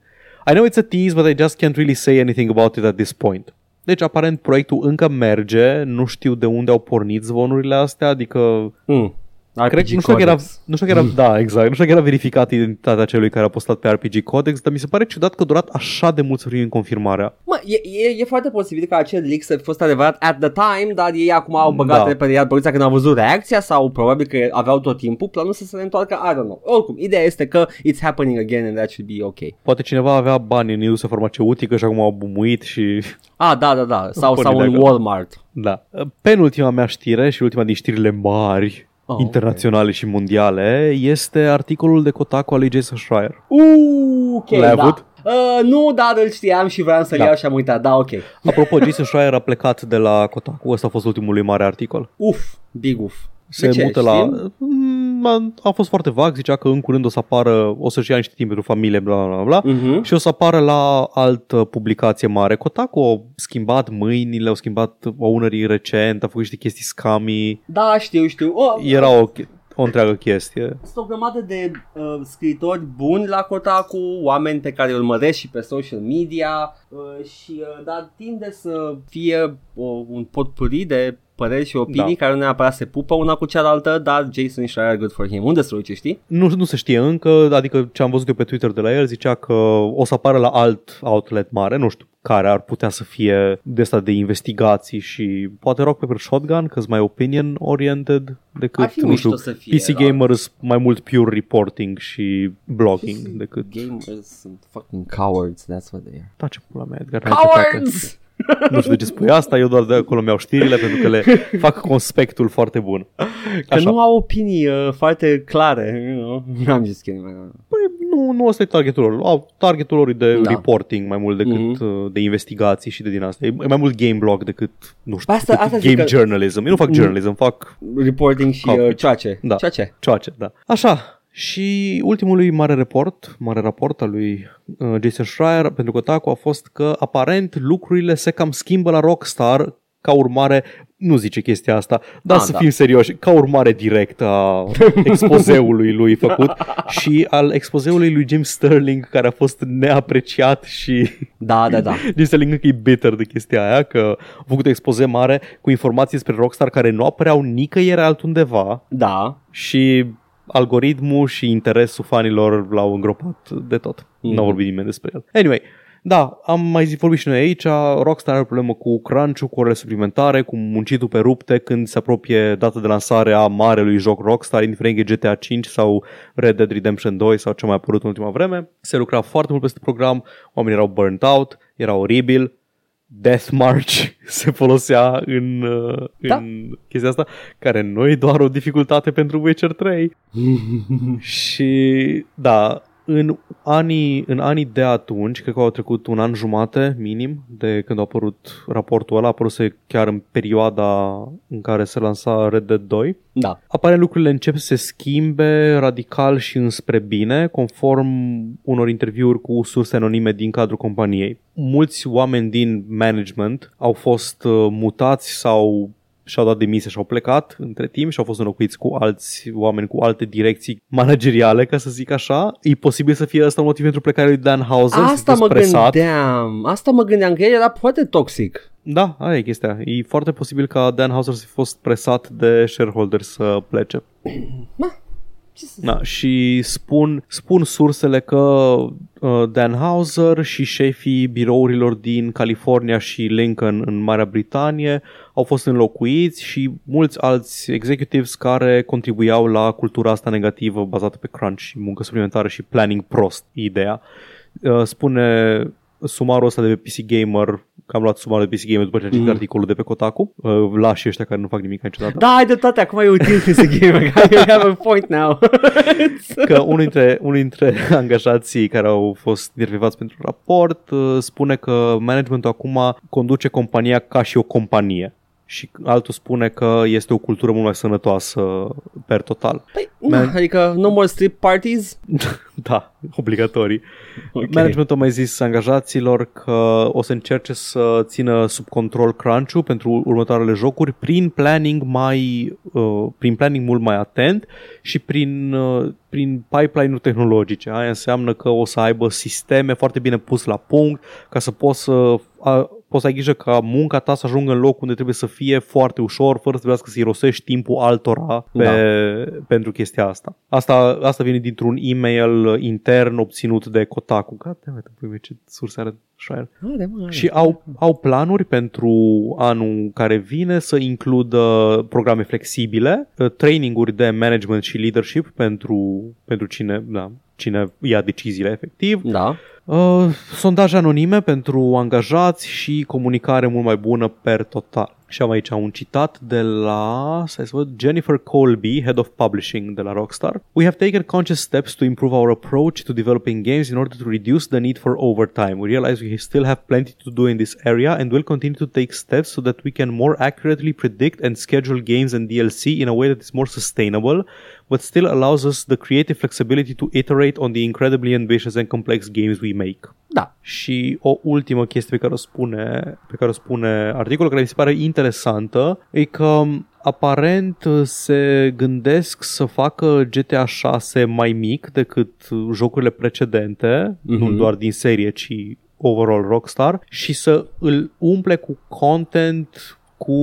I know it's a tease, but I just can't really say anything about it at this point. Deci, aparent, proiectul încă merge, nu știu de unde au pornit zvonurile astea, adică Mm. RPG Cred, nu știu dacă era, Codex. nu știu dacă era, da, exact, nu știu dacă era verificat identitatea celui care a postat pe RPG Codex, dar mi se pare ciudat că a durat așa de mult să primim confirmarea. Mă, e, e, e foarte posibil ca acel leak să fi fost adevărat at the time, dar ei acum au băgat Da. da. repede iar poliția când au văzut reacția sau probabil că aveau tot timpul planul să se reîntoarcă, I don't know. Oricum, ideea este că it's happening again and that should be ok. Poate cineva avea bani în industria farmaceutică și acum au bumuit și... Ah, da, da, da, sau, Porni sau de în acolo. Walmart. Da. Penultima mea știre și ultima din știrile mari, Oh, internaționale și mondiale, este articolul de Kotaku al lui Jason Schreier. Uh, ok, L-ai da. avut? Uh, nu, dar îl știam și vreau să-l Da. iau și am uitat, da, ok. Apropo, Jason Schreier a plecat de la Kotaku, ăsta a fost ultimul lui mare articol. Uf, big uf. se De ce, mută la... știm? Mm, A, a fost foarte vag, zicea că în curând o să apară, o să-și ia niște timp pentru familie, bla bla bla, Mhm. și o să apară la altă publicație mare. Kotaku au schimbat mâinile, au schimbat ownerii recent, a făcut niște chestii scami, Da, știu, știu. Oh, era o, o întreagă chestie. Sunt o grămadă de uh, scriitori buni la Kotaku, oameni pe care îi urmăresc și pe social media uh, și uh, dar tinde să fie o, un potpuri de păreri și opinii Da. care nu neapărat se pupă una cu cealaltă, dar Jason Schreier, good for him. Unde se duce, știi? Nu, nu se știe încă, adică ce am văzut eu pe Twitter de la el zicea că o să apară la alt outlet mare, nu știu care ar putea să fie de asta de investigații și poate Rock Paper Shotgun, că mai opinion oriented decât, Ar fi nu mișto știu, să fie, PC da. Gamers mai mult pure reporting și blogging PC decât... Gamers sunt fucking cowards, that's what they are. Tace pula mea, Edgar, n-ai ce Cowards! Nu știu de ce spui asta, eu doar de acolo mi-au știrile pentru că le fac conspectul foarte bun. Că Așa. nu au opinii uh, foarte clare. You know? Am zis kidding. man. Păi nu, nu ăsta e targetul lor. Au targetul lor e de Da. reporting mai mult decât Mhm. uh, de investigații și de din asta. E mai mult game blog decât, nu știu, Păi asta- decât asta zic game că- journalism. Eu nu fac Mm. journalism, fac Reporting și Coverage. uh, ceace. Da. Ceace. ceace, da. Așa, și ultimul lui mare report, mare raport al lui uh, Jason Schreier pentru Kotaku a fost că aparent lucrurile se cam schimbă la Rockstar ca urmare, nu zice chestia asta, dar Ah, să da. fim serioși, ca urmare direct a expozeului lui făcut și al expozeului lui Jim Sterling care a fost neapreciat și Da, da, da. Jim Sterling încă e bitter de chestia aia că a făcut o expoze mare cu informații despre Rockstar care nu apăreau nicăieri altundeva Da. și algoritmul și interesul fanilor l-au îngropat de tot. Mhm. Nu a vorbit nimeni despre el. Anyway, da, am mai zis vorbit și noi aici, Rockstar are o problemă cu crunch-ul, cu orele suplimentare, cu muncitul pe rupte când se apropie data de lansare a marelui joc Rockstar, indiferent că e GTA 5 sau Red Dead Redemption 2 sau ce a mai apărut în ultima vreme. Se lucra foarte mult peste program, oamenii erau burnt out, era oribil, Death March se folosea în, uh, Da. în chestia asta, care nu e doar o dificultate pentru Witcher 3. și da, în anii, în anii de atunci, cred că au trecut un an jumate minim de când a apărut raportul ăla, a apărut chiar în perioada în care se lansa Red Dead 2. Da. Apare lucrurile încep să se schimbe radical și înspre bine, conform unor interviuri cu surse anonime din cadrul companiei. Mulți oameni din management au fost uh, mutați sau și-au dat demisia și au plecat între timp și au fost înlocuiți cu alți oameni cu alte direcții manageriale, ca să zic așa. E posibil să fie asta un motiv pentru plecarea lui Dan Hauser. Asta mă presat. gândeam. Asta mă gândeam că el era foarte toxic. Da, aia e chestia. E foarte posibil ca Dan Hauser să fi fost presat de shareholder să plece. Ma, da, și spun, spun sursele că uh, Dan Hauser și șefii birourilor din California și Lincoln în Marea Britanie au fost înlocuiți și mulți alți executives care contribuiau la cultura asta negativă bazată pe crunch și muncă suplimentară și planning prost, ideea. Uh, spune sumarul ăsta de pe PC Gamer că am luat sumarul de PC Gamer după ce am citit mm. articolul de pe Kotaku. Uh, lași ăștia care nu fac nimic niciodată. Da, ai de toate, acum e util PC Gamer. I have a point now. că unul dintre, unul dintre angajații care au fost intervievați pentru raport uh, spune că managementul acum conduce compania ca și o companie și altul spune că este o cultură mult mai sănătoasă per total. Păi, Man- adică no more strip parties? da, obligatorii. Okay. Managementul a mai zis angajaților că o să încerce să țină sub control crunch pentru următoarele jocuri prin planning mai uh, prin planning mult mai atent și prin uh, prin pipeline-uri tehnologice. Aia înseamnă că o să aibă sisteme foarte bine pus la punct ca să poți să poți să ai grijă ca munca ta să ajungă în loc unde trebuie să fie foarte ușor, fără să trebuiască să irosești timpul altora pe, da. pentru chestia asta. asta. Asta vine dintr-un e-mail intern obținut de Kotaku. Gata, ce surse are Schreier. Și au, au planuri pentru anul care vine să includă programe flexibile, uh, traininguri de management și leadership pentru, pentru cine, da, cine ia deciziile efectiv. Da. Uh, sondaje anonime pentru angajați și comunicare mult mai bună per total. Și am aici un citat de la să Jennifer Colby, Head of Publishing de la Rockstar. We have taken conscious steps to improve our approach to developing games in order to reduce the need for overtime. We realize we still have plenty to do in this area and will continue to take steps so that we can more accurately predict and schedule games and DLC in a way that is more sustainable, but still allows us the creative flexibility to iterate on the incredibly ambitious and complex games we make. Da. Și o ultimă chestie pe care o spune, pe care o spune articolul, care mi se pare interesantă, e că aparent se gândesc să facă GTA 6 mai mic decât jocurile precedente, mm-hmm. nu doar din serie, ci overall Rockstar, și să îl umple cu content cu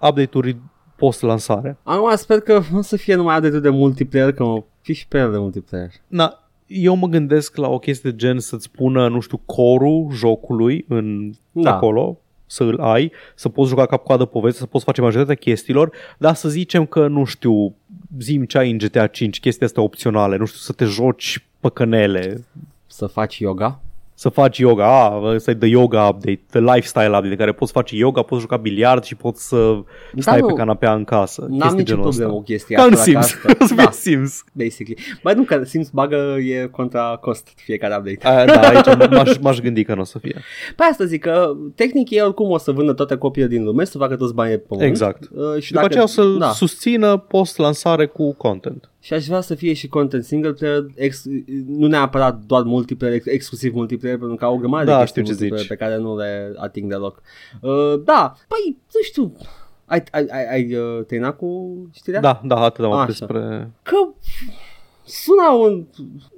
update-uri post-lansare. Acum sper că o să fie numai update de multiplayer, că mă fi și pe el de multiplayer. Na, eu mă gândesc la o chestie de gen să-ți spună, nu știu, corul jocului în da. acolo, să îl ai, să poți juca cap-coadă poveste, să poți face majoritatea chestiilor, dar să zicem că, nu știu, zim ce ai în GTA 5, chestia asta opționale, nu știu, să te joci păcănele. Să faci yoga? Să faci yoga, a, să-i the yoga update, the lifestyle update, în care poți face yoga, poți juca biliard și poți să da, stai nu, pe canapea în casă. N-am nicio problemă cu chestia Ca în Sims, da, Sims. Basically. Băi, nu, că Sims bagă e contra cost fiecare update. A, da, aici m-aș, m-aș gândi că nu o să fie. Păi asta zic, că tehnic ei oricum o să vândă toate copiile din lume, să facă toți banii pe pământ. Exact. Uh, și după dacă, aceea o să da. susțină post-lansare cu content și aș vrea să fie și content single player, ex, nu neapărat doar multiplayer, ex, exclusiv multiplayer, pentru că au o grămadă da, de știu ce zici. pe care nu le ating deloc. Uh, da, păi, nu știu, ai, ai, ai, ai uh, terminat cu știrea? Da, da, atât am despre... Că sună un,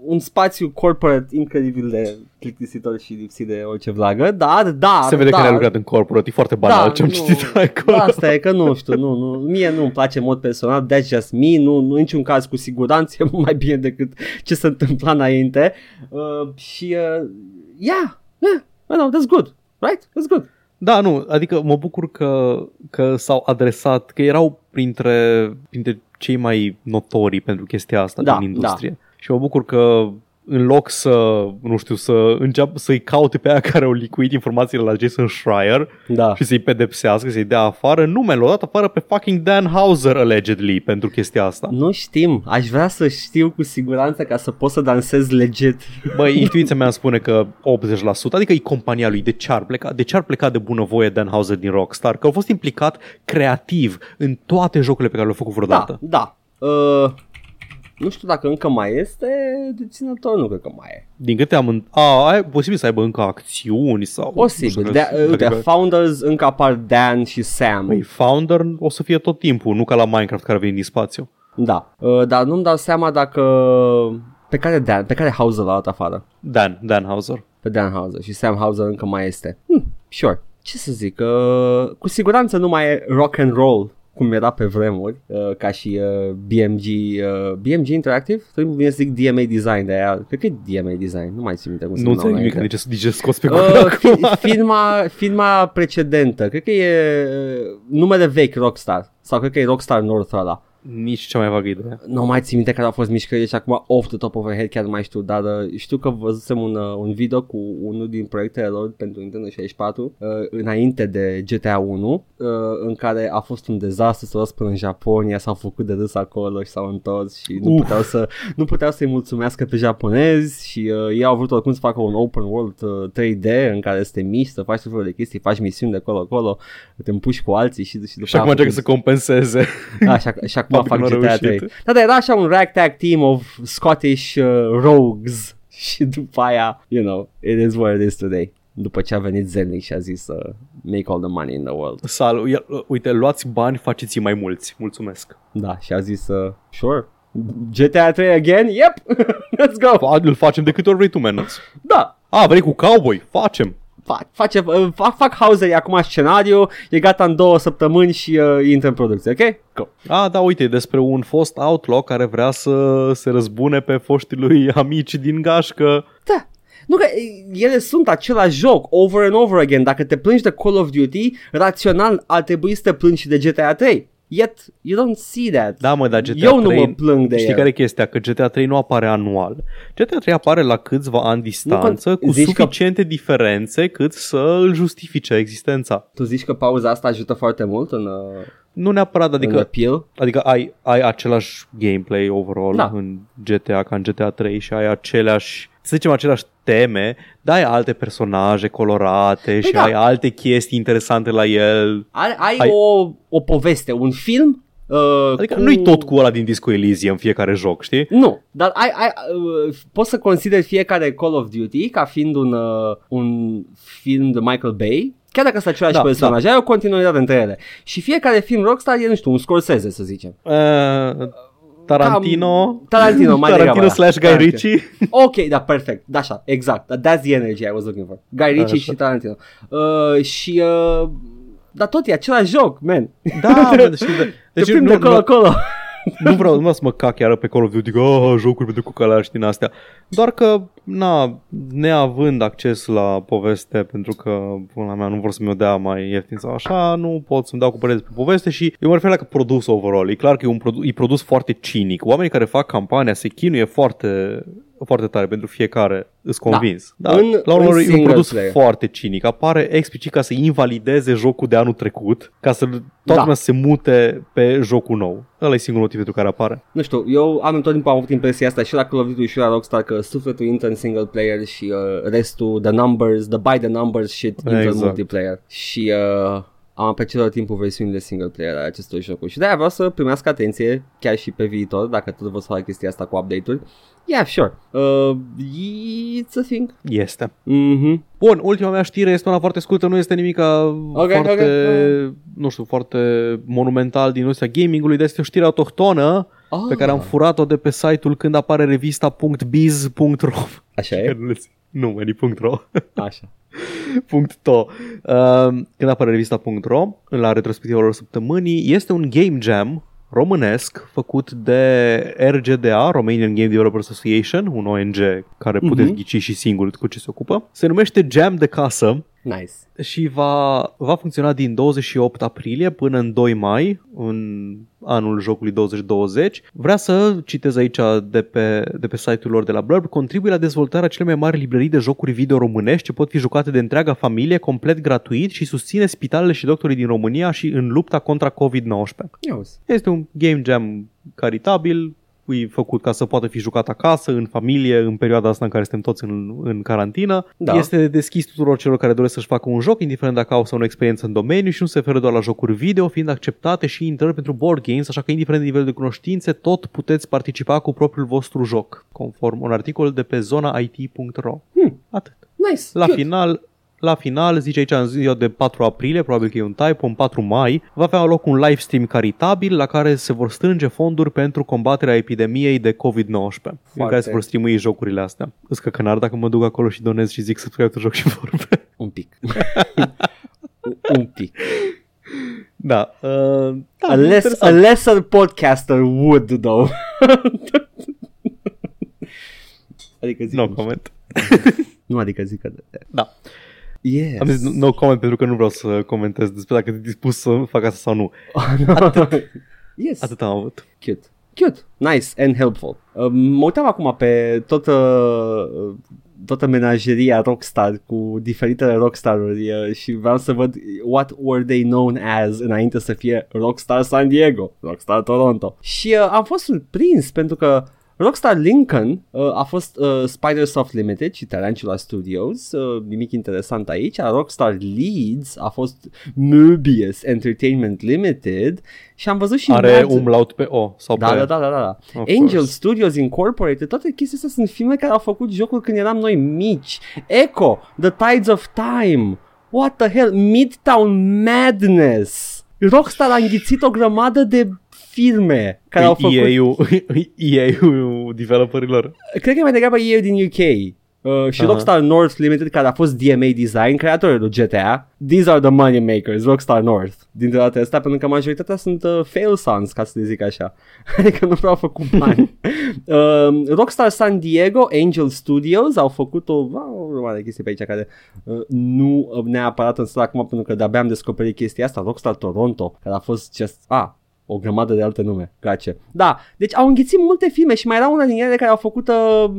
un spațiu corporate incredibil de plictisitor și lipsit de orice vlagă, dar, da, Se vede da, că ne-a lucrat în corporate, e foarte banal da, ce am nu, citit acolo. Asta e că nu știu, nu, nu, mie nu-mi place în mod personal, that's just me, nu, nu niciun caz cu siguranță e mai bine decât ce se întâmpla înainte uh, și, uh, yeah, yeah, I know, that's good, right? That's good. Da, nu, adică mă bucur că, că s-au adresat, că erau printre, printre cei mai notorii pentru chestia asta da, din industrie. Da. Și mă bucur că în loc să, nu știu, să înceapă să-i caute pe aia care au licuit informațiile la Jason Schreier Da. și să-i pedepsească, să-i dea afară, numele o dat afară pe fucking Dan Hauser, allegedly, pentru chestia asta. Nu știm. Aș vrea să știu cu siguranță ca să pot să dansez legit. Băi, intuiția mea îmi spune că 80%, adică e compania lui, de ce ar pleca? De ce ar pleca de bunăvoie Dan Hauser din Rockstar? Că a fost implicat creativ în toate jocurile pe care le-a făcut vreodată. Da, da. Uh, nu știu dacă încă mai este deținător, nu cred că mai e. Din câte am... În... A, e posibil să aibă încă acțiuni sau... nu Posibil. știu, De, uh, uite, adică- founders încă apar Dan și Sam. Păi, founder o să fie tot timpul, nu ca la Minecraft care vine din spațiu. Da. Uh, dar nu-mi dau seama dacă... Pe care Dan, pe care Hauser l-a dat afară? Dan, Dan Hauser. Pe Dan Hauser și Sam Hauser încă mai este. Hmm, sure. Ce să zic, uh, cu siguranță nu mai e rock and roll cum era pe vremuri, uh, ca și uh, BMG, uh, BMG Interactive? Trebuie bine să zic DMA Design de aia. Cred că e DMA Design, nu mai țin minte cum se Nu înțeleg numeau nimic înainte. de ce, de ce scos pe gură Uh, fi, firma, firma precedentă, cred că e uh, numele vechi Rockstar sau cred că e Rockstar North ăla. Nici cea mai vagă idee. Nu mai țin minte care au fost mișcările și acum off the top of my head chiar nu mai știu, dar uh, știu că văzusem un, uh, un video cu unul din proiectele lor pentru Nintendo 64 uh, înainte de GTA 1 uh, în care a fost un dezastru să până în Japonia, s-au făcut de râs acolo și s-au întors și nu Uf. puteau, să, nu puteau să-i mulțumească pe japonezi și uh, ei au vrut oricum să facă un open world uh, 3D în care să te miști, să faci tot felul de chestii, faci misiuni de acolo-acolo, te împuși cu alții și, și după Și acum aia încearcă să compenseze. da, și, ac- și acum Faptul fac că nu GTA au 3. reușit. Da, dar era așa un ragtag team of Scottish uh, rogues și după aia, you know, it is what it is today. După ce a venit Zelnick și a zis uh, make all the money in the world. Sal, ia, uite, luați bani, faceți mai mulți. Mulțumesc. Da, și a zis, uh, sure, GTA 3 again? Yep, let's go. Fa- Îl facem de câte ori vrei tu, menuț. Da, A, vrei cu cowboy? Facem. Fac, face, uh, fac, fac Hauser acum scenariu, e gata în două săptămâni și uh, intră în producție, ok? Go. A, da, uite, e despre un fost outlaw care vrea să se răzbune pe foștii lui amici din gașcă. Da. Nu că e, ele sunt același joc over and over again. Dacă te plângi de Call of Duty, rațional ar trebui să te plângi și de GTA 3. Yet you don't see that. Da, mă, dar GTA Eu nu 3, mă plâng de Știi el. care e chestia? Că GTA 3 nu apare anual. GTA 3 apare la câțiva ani distanță, Nu, cu zici că- suficiente diferențe cât să îl justifice existența. Tu zici că pauza asta ajută foarte mult în, uh, Nu neapărat, în adică appeal? Adică ai, ai același gameplay overall Da. în GTA ca în GTA 3 și ai aceleași, să zicem aceleași teme, dar ai alte personaje colorate și da. ai alte chestii interesante la el. Ai, ai, Ai- O, o poveste, un film uh, Adică cu... nu-i tot cu ăla din Disco Elysium în fiecare joc, știi? Nu, dar ai, ai, uh, poți să consideri fiecare Call of Duty ca fiind un, uh, un film de Michael Bay, chiar dacă sunt același Da, personaje, ai o continuitate între ele. Și fiecare film Rockstar e, nu știu, un Scorsese, să zicem. Uh, Tarantino, Cam- Tarantino, mai Tarantino degrabă, da. slash Guy Tarantino. Ritchie. Ok, da, perfect, da, așa, exact. That's the energy I was looking for. Guy Ritchie Așa. și Tarantino. Uh, și, uh, dar tot e același joc, man. Da, mă, știi, de, Deci deci nu, de nu, acolo, nu, acolo. Nu vreau, nu vreau să mă cac iară pe Call of Duty, că oh, jocuri pentru cucălași din astea. Doar că, na, neavând acces la poveste, pentru că, până la mea, nu vor să mi-o dea mai ieftin sau așa, nu pot să-mi dau cu părere pe poveste și eu mă refer la că produs overall. E clar că e un produ- e produs foarte cinic. Oamenii care fac campania se chinuie foarte, foarte tare pentru fiecare, îs convins. Da. Dar, În- la urmă, în e un single produs player. foarte cinic. Apare explicit ca să invalideze jocul de anul trecut, ca să toată Da. lumea să se mute pe jocul nou. Ăla e singurul motiv pentru care apare. Nu știu, eu am tot timpul avut impresia asta și la Call of Duty și la Rockstar că sufletul intră în single player și uh, restul, the numbers, the by the numbers shit intră în Exact. multiplayer. Și uh, am apreciat tot timpul versiunile single player ale acestor jocuri și de-aia vreau să primească atenție chiar și pe viitor, dacă tot vă să fac chestia asta cu update-uri. Yeah, sure. Uh, it's a thing. Este. Mhm. Bun, ultima mea știre este una foarte scurtă, nu este nimic Ok, foarte, ok. nu știu, foarte monumental din industria gamingului, dar este o știre autohtonă Ah, pe care am furat-o de pe site-ul când apare revista.biz.ro Așa e? Nu, mă, e .ro. Așa. .to. Uh, când apare revista.ro la retrospectiva lor săptămânii, este un game jam românesc făcut de RGDA, Romanian Game Developers Association, un ONG care puteți Mhm. ghici și singur cu ce se ocupă. Se numește Jam de casă Nice. și va, va funcționa din 28 aprilie până în 2 mai, în anul jocului 2020. Vrea să, citez aici de pe, de pe site-ul lor de la Blurb, contribuie la dezvoltarea cele mai mari librării de jocuri video românești ce pot fi jucate de întreaga familie complet gratuit și susține spitalele și doctorii din România și în lupta contra COVID-19. Iauzi. Este un game jam caritabil, e făcut ca să poată fi jucat acasă, în familie, în perioada asta în care suntem toți în, în carantină. Da. Este deschis tuturor celor care doresc să-și facă un joc, indiferent dacă au sau nu experiență în domeniu și nu se referă doar la jocuri video, fiind acceptate și intrări pentru board games, așa că indiferent de nivelul de cunoștințe, tot puteți participa cu propriul vostru joc, conform un articol de pe zonait.ro. Hmm. Atât. Nice. La Cute. final, la final, zice aici în ziua de 4 aprilie, probabil că e un typo, în 4 mai, va avea loc un live stream caritabil la care se vor strânge fonduri pentru combaterea epidemiei de COVID-19, în care se vor streamui jocurile astea. Îți că cănar dacă mă duc acolo și donez și zic subscribe tu joc și vorbe. Un pic. un pic. Da. Uh, da a, less, a interesant. lesser podcaster would, though. adică zic No nu, comment. nu, adică zic că... Da. Yes. Am zis no comment pentru că nu vreau să comentez despre dacă e dispus să fac asta sau nu. yes. Atât am avut. Cute. Cute. Nice and helpful. Uh, mă uitam acum pe toată, uh, toată menageria Rockstar cu diferitele Rockstar-uri uh, și vreau să văd what were they known as înainte să fie Rockstar San Diego, Rockstar Toronto. Și uh, am fost surprins pentru că Rockstar Lincoln uh, a fost uh, Spidersoft Limited și Tarantula Studios, uh, nimic interesant aici. Rockstar Leeds a fost Möbius Entertainment Limited și am văzut și Are Mad- umlaut pe O sau da, pe da, da, da, da. Of Angel course. Studios Incorporated, toate chestiile astea sunt filme care au făcut jocuri când eram noi mici. Echo, The Tides of Time, What the hell, Midtown Madness. Rockstar a înghițit o grămadă de filme care au făcut... EA-ul, EA-ul developerilor. Cred că e mai degrabă EA din UK. Uh, și Aha. Rockstar North Limited, care a fost DMA Design, creatorul lui GTA. These are the money makers, Rockstar North. Dintre toate astea, pentru că majoritatea sunt uh, fail sons, ca să le zic așa. adică nu prea au făcut bani. uh, Rockstar San Diego, Angel Studios au făcut o, o grămadă de chestii pe aici care uh, nu uh, neapărat în stare acum, pentru că de-abia am descoperit chestia asta. Rockstar Toronto, care a fost just... Ah, o grămadă de alte nume, gace. Da, deci au înghițit multe filme și mai era una din ele care au făcut uh,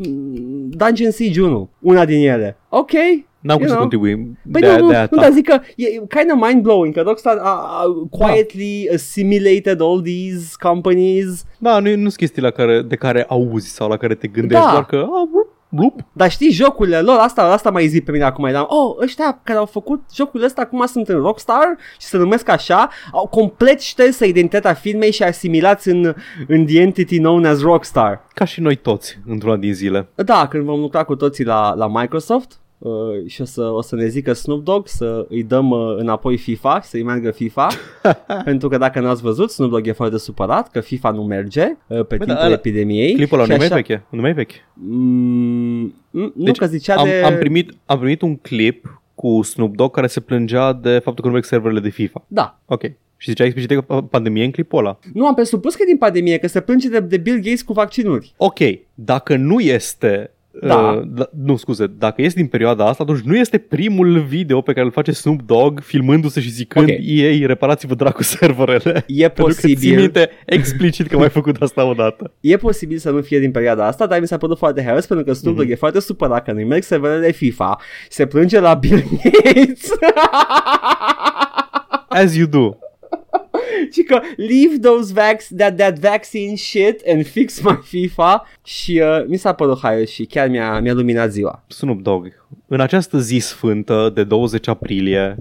Dungeon Siege 1. Una din ele. Ok. N-am cum You să know. contribui. Păi de, nu, nu, de aia nu, ta. dar zic că e kind of mind-blowing că Rockstar a, a quietly assimilated all these companies Da, nu, nu sunt chestii la care, de care auzi sau la care te gândești, Da. doar că, a, blup, blup. Dar știi jocurile lor, asta, asta mai zi pe mine acum, eram, oh, ăștia care au făcut jocurile astea acum sunt în Rockstar și se numesc așa, au complet șters identitatea firmei și asimilați în, în the entity known as Rockstar. Ca și noi toți, într-una din zile. Da, când vom lucra cu toții la, la Microsoft uh, și o să, o să ne zică Snoop Dogg să îi dăm uh, înapoi FIFA, să-i meargă FIFA, pentru că dacă n-ați văzut, Snoop Dogg e foarte supărat că FIFA nu merge uh, pe Bă, timpul dar- epidemiei. Clipul ăla și nu mai așa- veche, nu mai veche. Mm, mm, nu Deci, că zicea am, de... am, primit, am primit un clip cu Snoop Dogg care se plângea de faptul că nu merg serverele de FIFA. Da, Ok. Și zicea explicit că pandemie în clipul ăla. nu am presupus că e din pandemie, că se plânge de, de Bill Gates cu vaccinuri. Ok, dacă nu este... Da. Uh, da, nu, scuze, dacă este din perioada asta, atunci nu este primul video pe care îl face Snoop Dogg filmându-se și zicând Ok. ei, reparați-vă dracu serverele. E Pentru că ții posibil, minte explicit că mai ai făcut asta odată. e posibil să nu fie din perioada asta, dar mi s-a părut foarte haios pentru că Snoop Mhm. Dogg e foarte supărat că nu-i merg serverele FIFA, se plânge la Bill Gates. As you do. Și că leave those vax, that, that vaccine shit and fix my FIFA și uh, mi s-a părut haios și chiar mi-a, mi-a luminat ziua. Snoop Dogg. În această zi sfântă de 20 aprilie,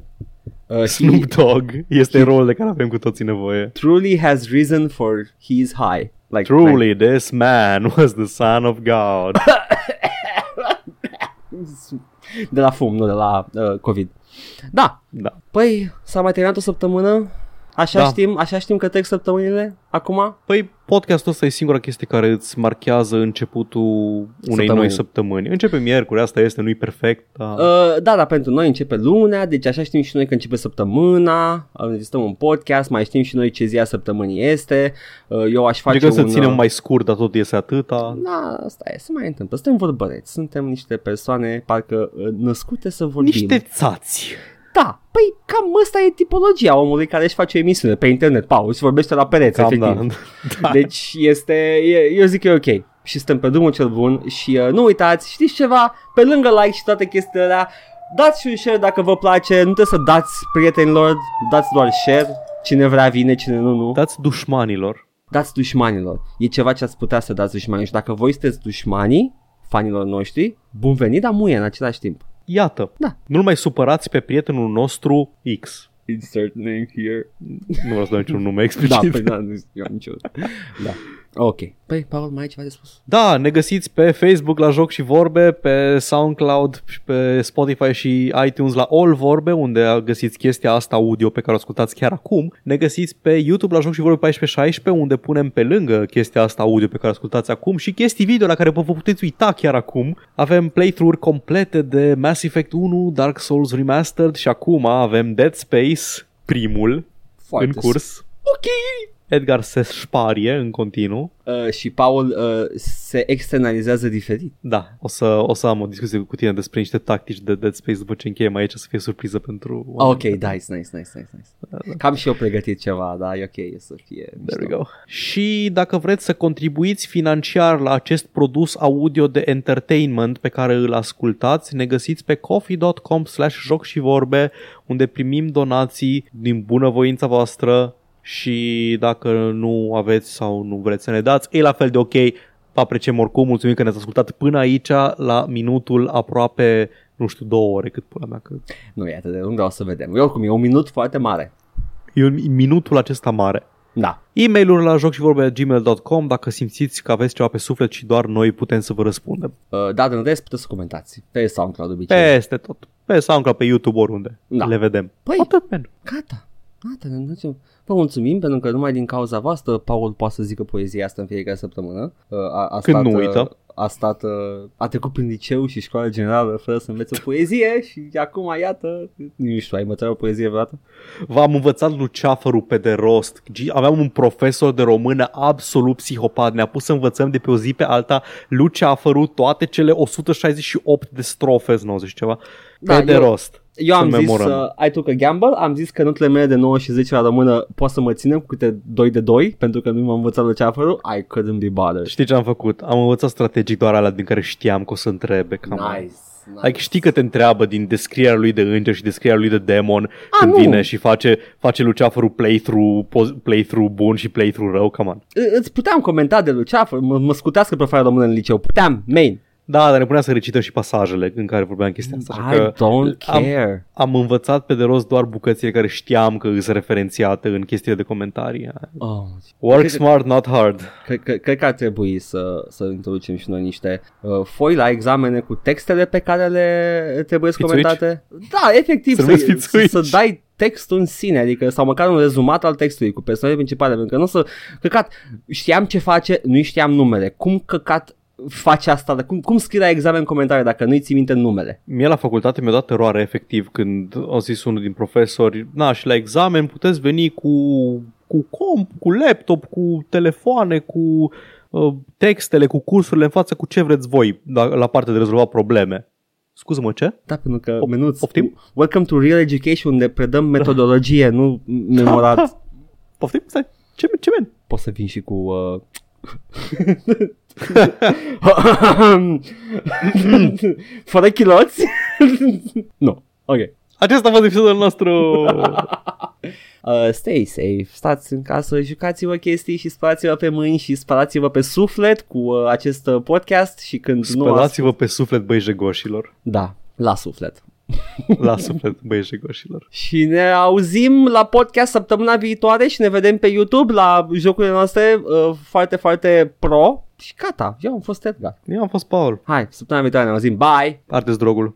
Uh, he Snoop Dogg este rolul de care avem cu toții nevoie. truly has reason for his high. Like, Truly, this man was the son of God. De la fum, nu de la uh, COVID. Da, Da. păi s-a mai terminat o săptămână Așa, Da. știm, așa știm că trec săptămânile acum? Păi podcastul ăsta e singura chestie care îți marchează începutul unei Săptămâni. noi săptămâni. Începe miercuri, asta este, nu-i perfect, dar... Uh, da, dar pentru noi începe lunea, deci așa știm și noi că începe săptămâna, înregistrăm un podcast, mai știm și noi ce zi a săptămânii este. Uh, eu aș face Încercăm un... să ținem uh, mai scurt, dar tot iese atâta. Da, asta e, se mai întâmplă. Suntem vorbăreți, suntem niște persoane parcă uh, născute să vorbim. Niște țați. Da, păi cam ăsta e tipologia omului care își face o emisiune pe internet, Paul, și vorbește la pereți, Cam efectiv. da. da. Deci este, e, eu zic că e ok și suntem pe drumul cel bun și uh, nu uitați, știți ceva, pe lângă like și toate chestiile alea, dați și un share dacă vă place, nu trebuie să dați prietenilor, dați doar share, cine vrea vine, cine nu, nu. Dați dușmanilor. Dați dușmanilor, e ceva ce ați putea să dați dușmanilor și dacă voi sunteți dușmanii, fanilor noștri, bun venit, dar muie în același timp. Iată. Da. Nu-l mai supărați pe prietenul nostru X. Insert name here. Nu vreau să dau niciun nume Da, explicit. păi da, nu știu nicio. Da. Ok. Păi, Paul, mai ai ceva de spus? Da, ne găsiți pe Facebook la Joc și Vorbe, pe SoundCloud și pe Spotify și iTunes la All Vorbe, unde găsiți chestia asta audio pe care o ascultați chiar acum. Ne găsiți pe YouTube la Joc și Vorbe 1416, unde punem pe lângă chestia asta audio pe care o ascultați acum și chestii video la care vă puteți uita chiar acum. Avem playthrough-uri complete de Mass Effect 1, Dark Souls Remastered și acum avem Dead Space, primul, Foarte în curs. Ok. Edgar se sparie în continuu. Uh, și Paul uh, se externalizează diferit. Da, o să, o să am o discuție cu tine despre niște tactici de Dead Space după ce încheiem aici, să fie surpriză pentru Ok, oameni. nice, nice, nice, nice, nice. Cam și eu pregătit ceva, da, e ok să fie There we mișto. go. Și dacă vreți să contribuiți financiar la acest produs audio de entertainment pe care îl ascultați, ne găsiți pe coffee.com slash joc și vorbe, unde primim donații din bunăvoința voastră și dacă nu aveți sau nu vreți să ne dați, e la fel de ok. Vă apreciem oricum, mulțumim că ne-ați ascultat până aici la minutul aproape, nu știu, două ore cât pula mea, că Nu e atât de lung, dar o să vedem. Oricum, e un minut foarte mare. e un, minutul acesta mare. Da. E-mail-uri la joc și vorbe gmail.com dacă simțiți că aveți ceva pe suflet și doar noi putem să vă răspundem. Uh, da, în rest puteți să comentați. Pe SoundCloud de obicei. Peste tot. Pe SoundCloud, pe YouTube, oriunde. Da. Le vedem. Păi- Atât, man. Gata. Gata, ne ducem. Vă mulțumim pentru că numai din cauza voastră Paul poate să zică poezia asta în fiecare săptămână. Uh, A, a Când stat, nu uh, uită. A stat, uh, a trecut prin liceu și școala generală fără să învețe poezie și acum iată, nu știu, ai învățat o poezie vreodată? V-am învățat Luceafărul pe de rost. G- Aveam un profesor de română absolut psihopat. Ne-a pus să învățăm de pe o zi pe alta Luceafărul, toate cele 168 de strofe, nu zici ceva, Da, pe de eu- rost. Eu Să am zis, memorăm. uh, I took a gamble, am zis că notele mele de 9 și 10 la română pot să mă ținem cu câte 2 de 2, pentru că nu m-am învățat la ceafărul, I couldn't be bothered. Știi ce am făcut? Am învățat strategic doar alea din care știam că o să întrebe. Cam Nice. nice. Adică știi că te întreabă din descrierea lui de înger și descrierea lui de demon A, când nu. vine și face, face Luceafărul playthrough, poz- playthrough bun și playthrough rău, come on. Î- Îți puteam comenta de Luceafăr, mă, mă scutească profesorul română în liceu, puteam, main. Da, dar ne punea să recităm și pasajele în care vorbeam chestia asta. așa I că don't am, care. am învățat pe de rost doar bucățile care știam că sunt referențiate în chestiile de comentarii. Oh, Work Cred că- smart, not hard. cred, cred, cred că ar trebui să, să introducem și noi niște uh, foi la examene cu textele pe care le trebuie Fițuici? comentate. Da, efectiv, Să să, numesc să, fițuici. să dai textul în sine, adică sau măcar un rezumat al textului cu persoanele principale, pentru că nu o să, căcat, știam ce face, nu știam numele, cum căcat face asta, dar cum, cum scrie la examen în comentarii dacă nu-i ții minte numele? Mie la facultate mi-a dat eroare efectiv când a zis unul din profesori, na, și la examen puteți veni cu, cu comp, cu laptop, cu telefoane, cu uh, textele, cu cursurile în față, cu ce vreți voi la, la partea de rezolvat probleme. Scuză-mă, ce? Da, pentru că, Of- menuț, oftim? welcome to Real Education, unde predăm metodologie, nu memorat. Poftim? Stai, ce, ce men? Poți să vin și cu... Uh... Fără chiloți? nu. Ok. Acesta a fost episodul nostru. Uh, stay safe, stați în casă, jucați-vă chestii și spălați-vă pe mâini și spălați-vă pe suflet cu uh, acest uh, podcast și când nu... Spălați-vă pe suflet, băi jegoșilor. Da, la suflet. La suflet, băi jegoșilor. Și ne auzim la podcast săptămâna viitoare și ne vedem pe YouTube la jocurile noastre uh, foarte, foarte pro. Și gata, eu am fost Edgar. Eu am fost Paul. Hai, săptămâna viitoare ne auzim. Bye! Ardeți drogul.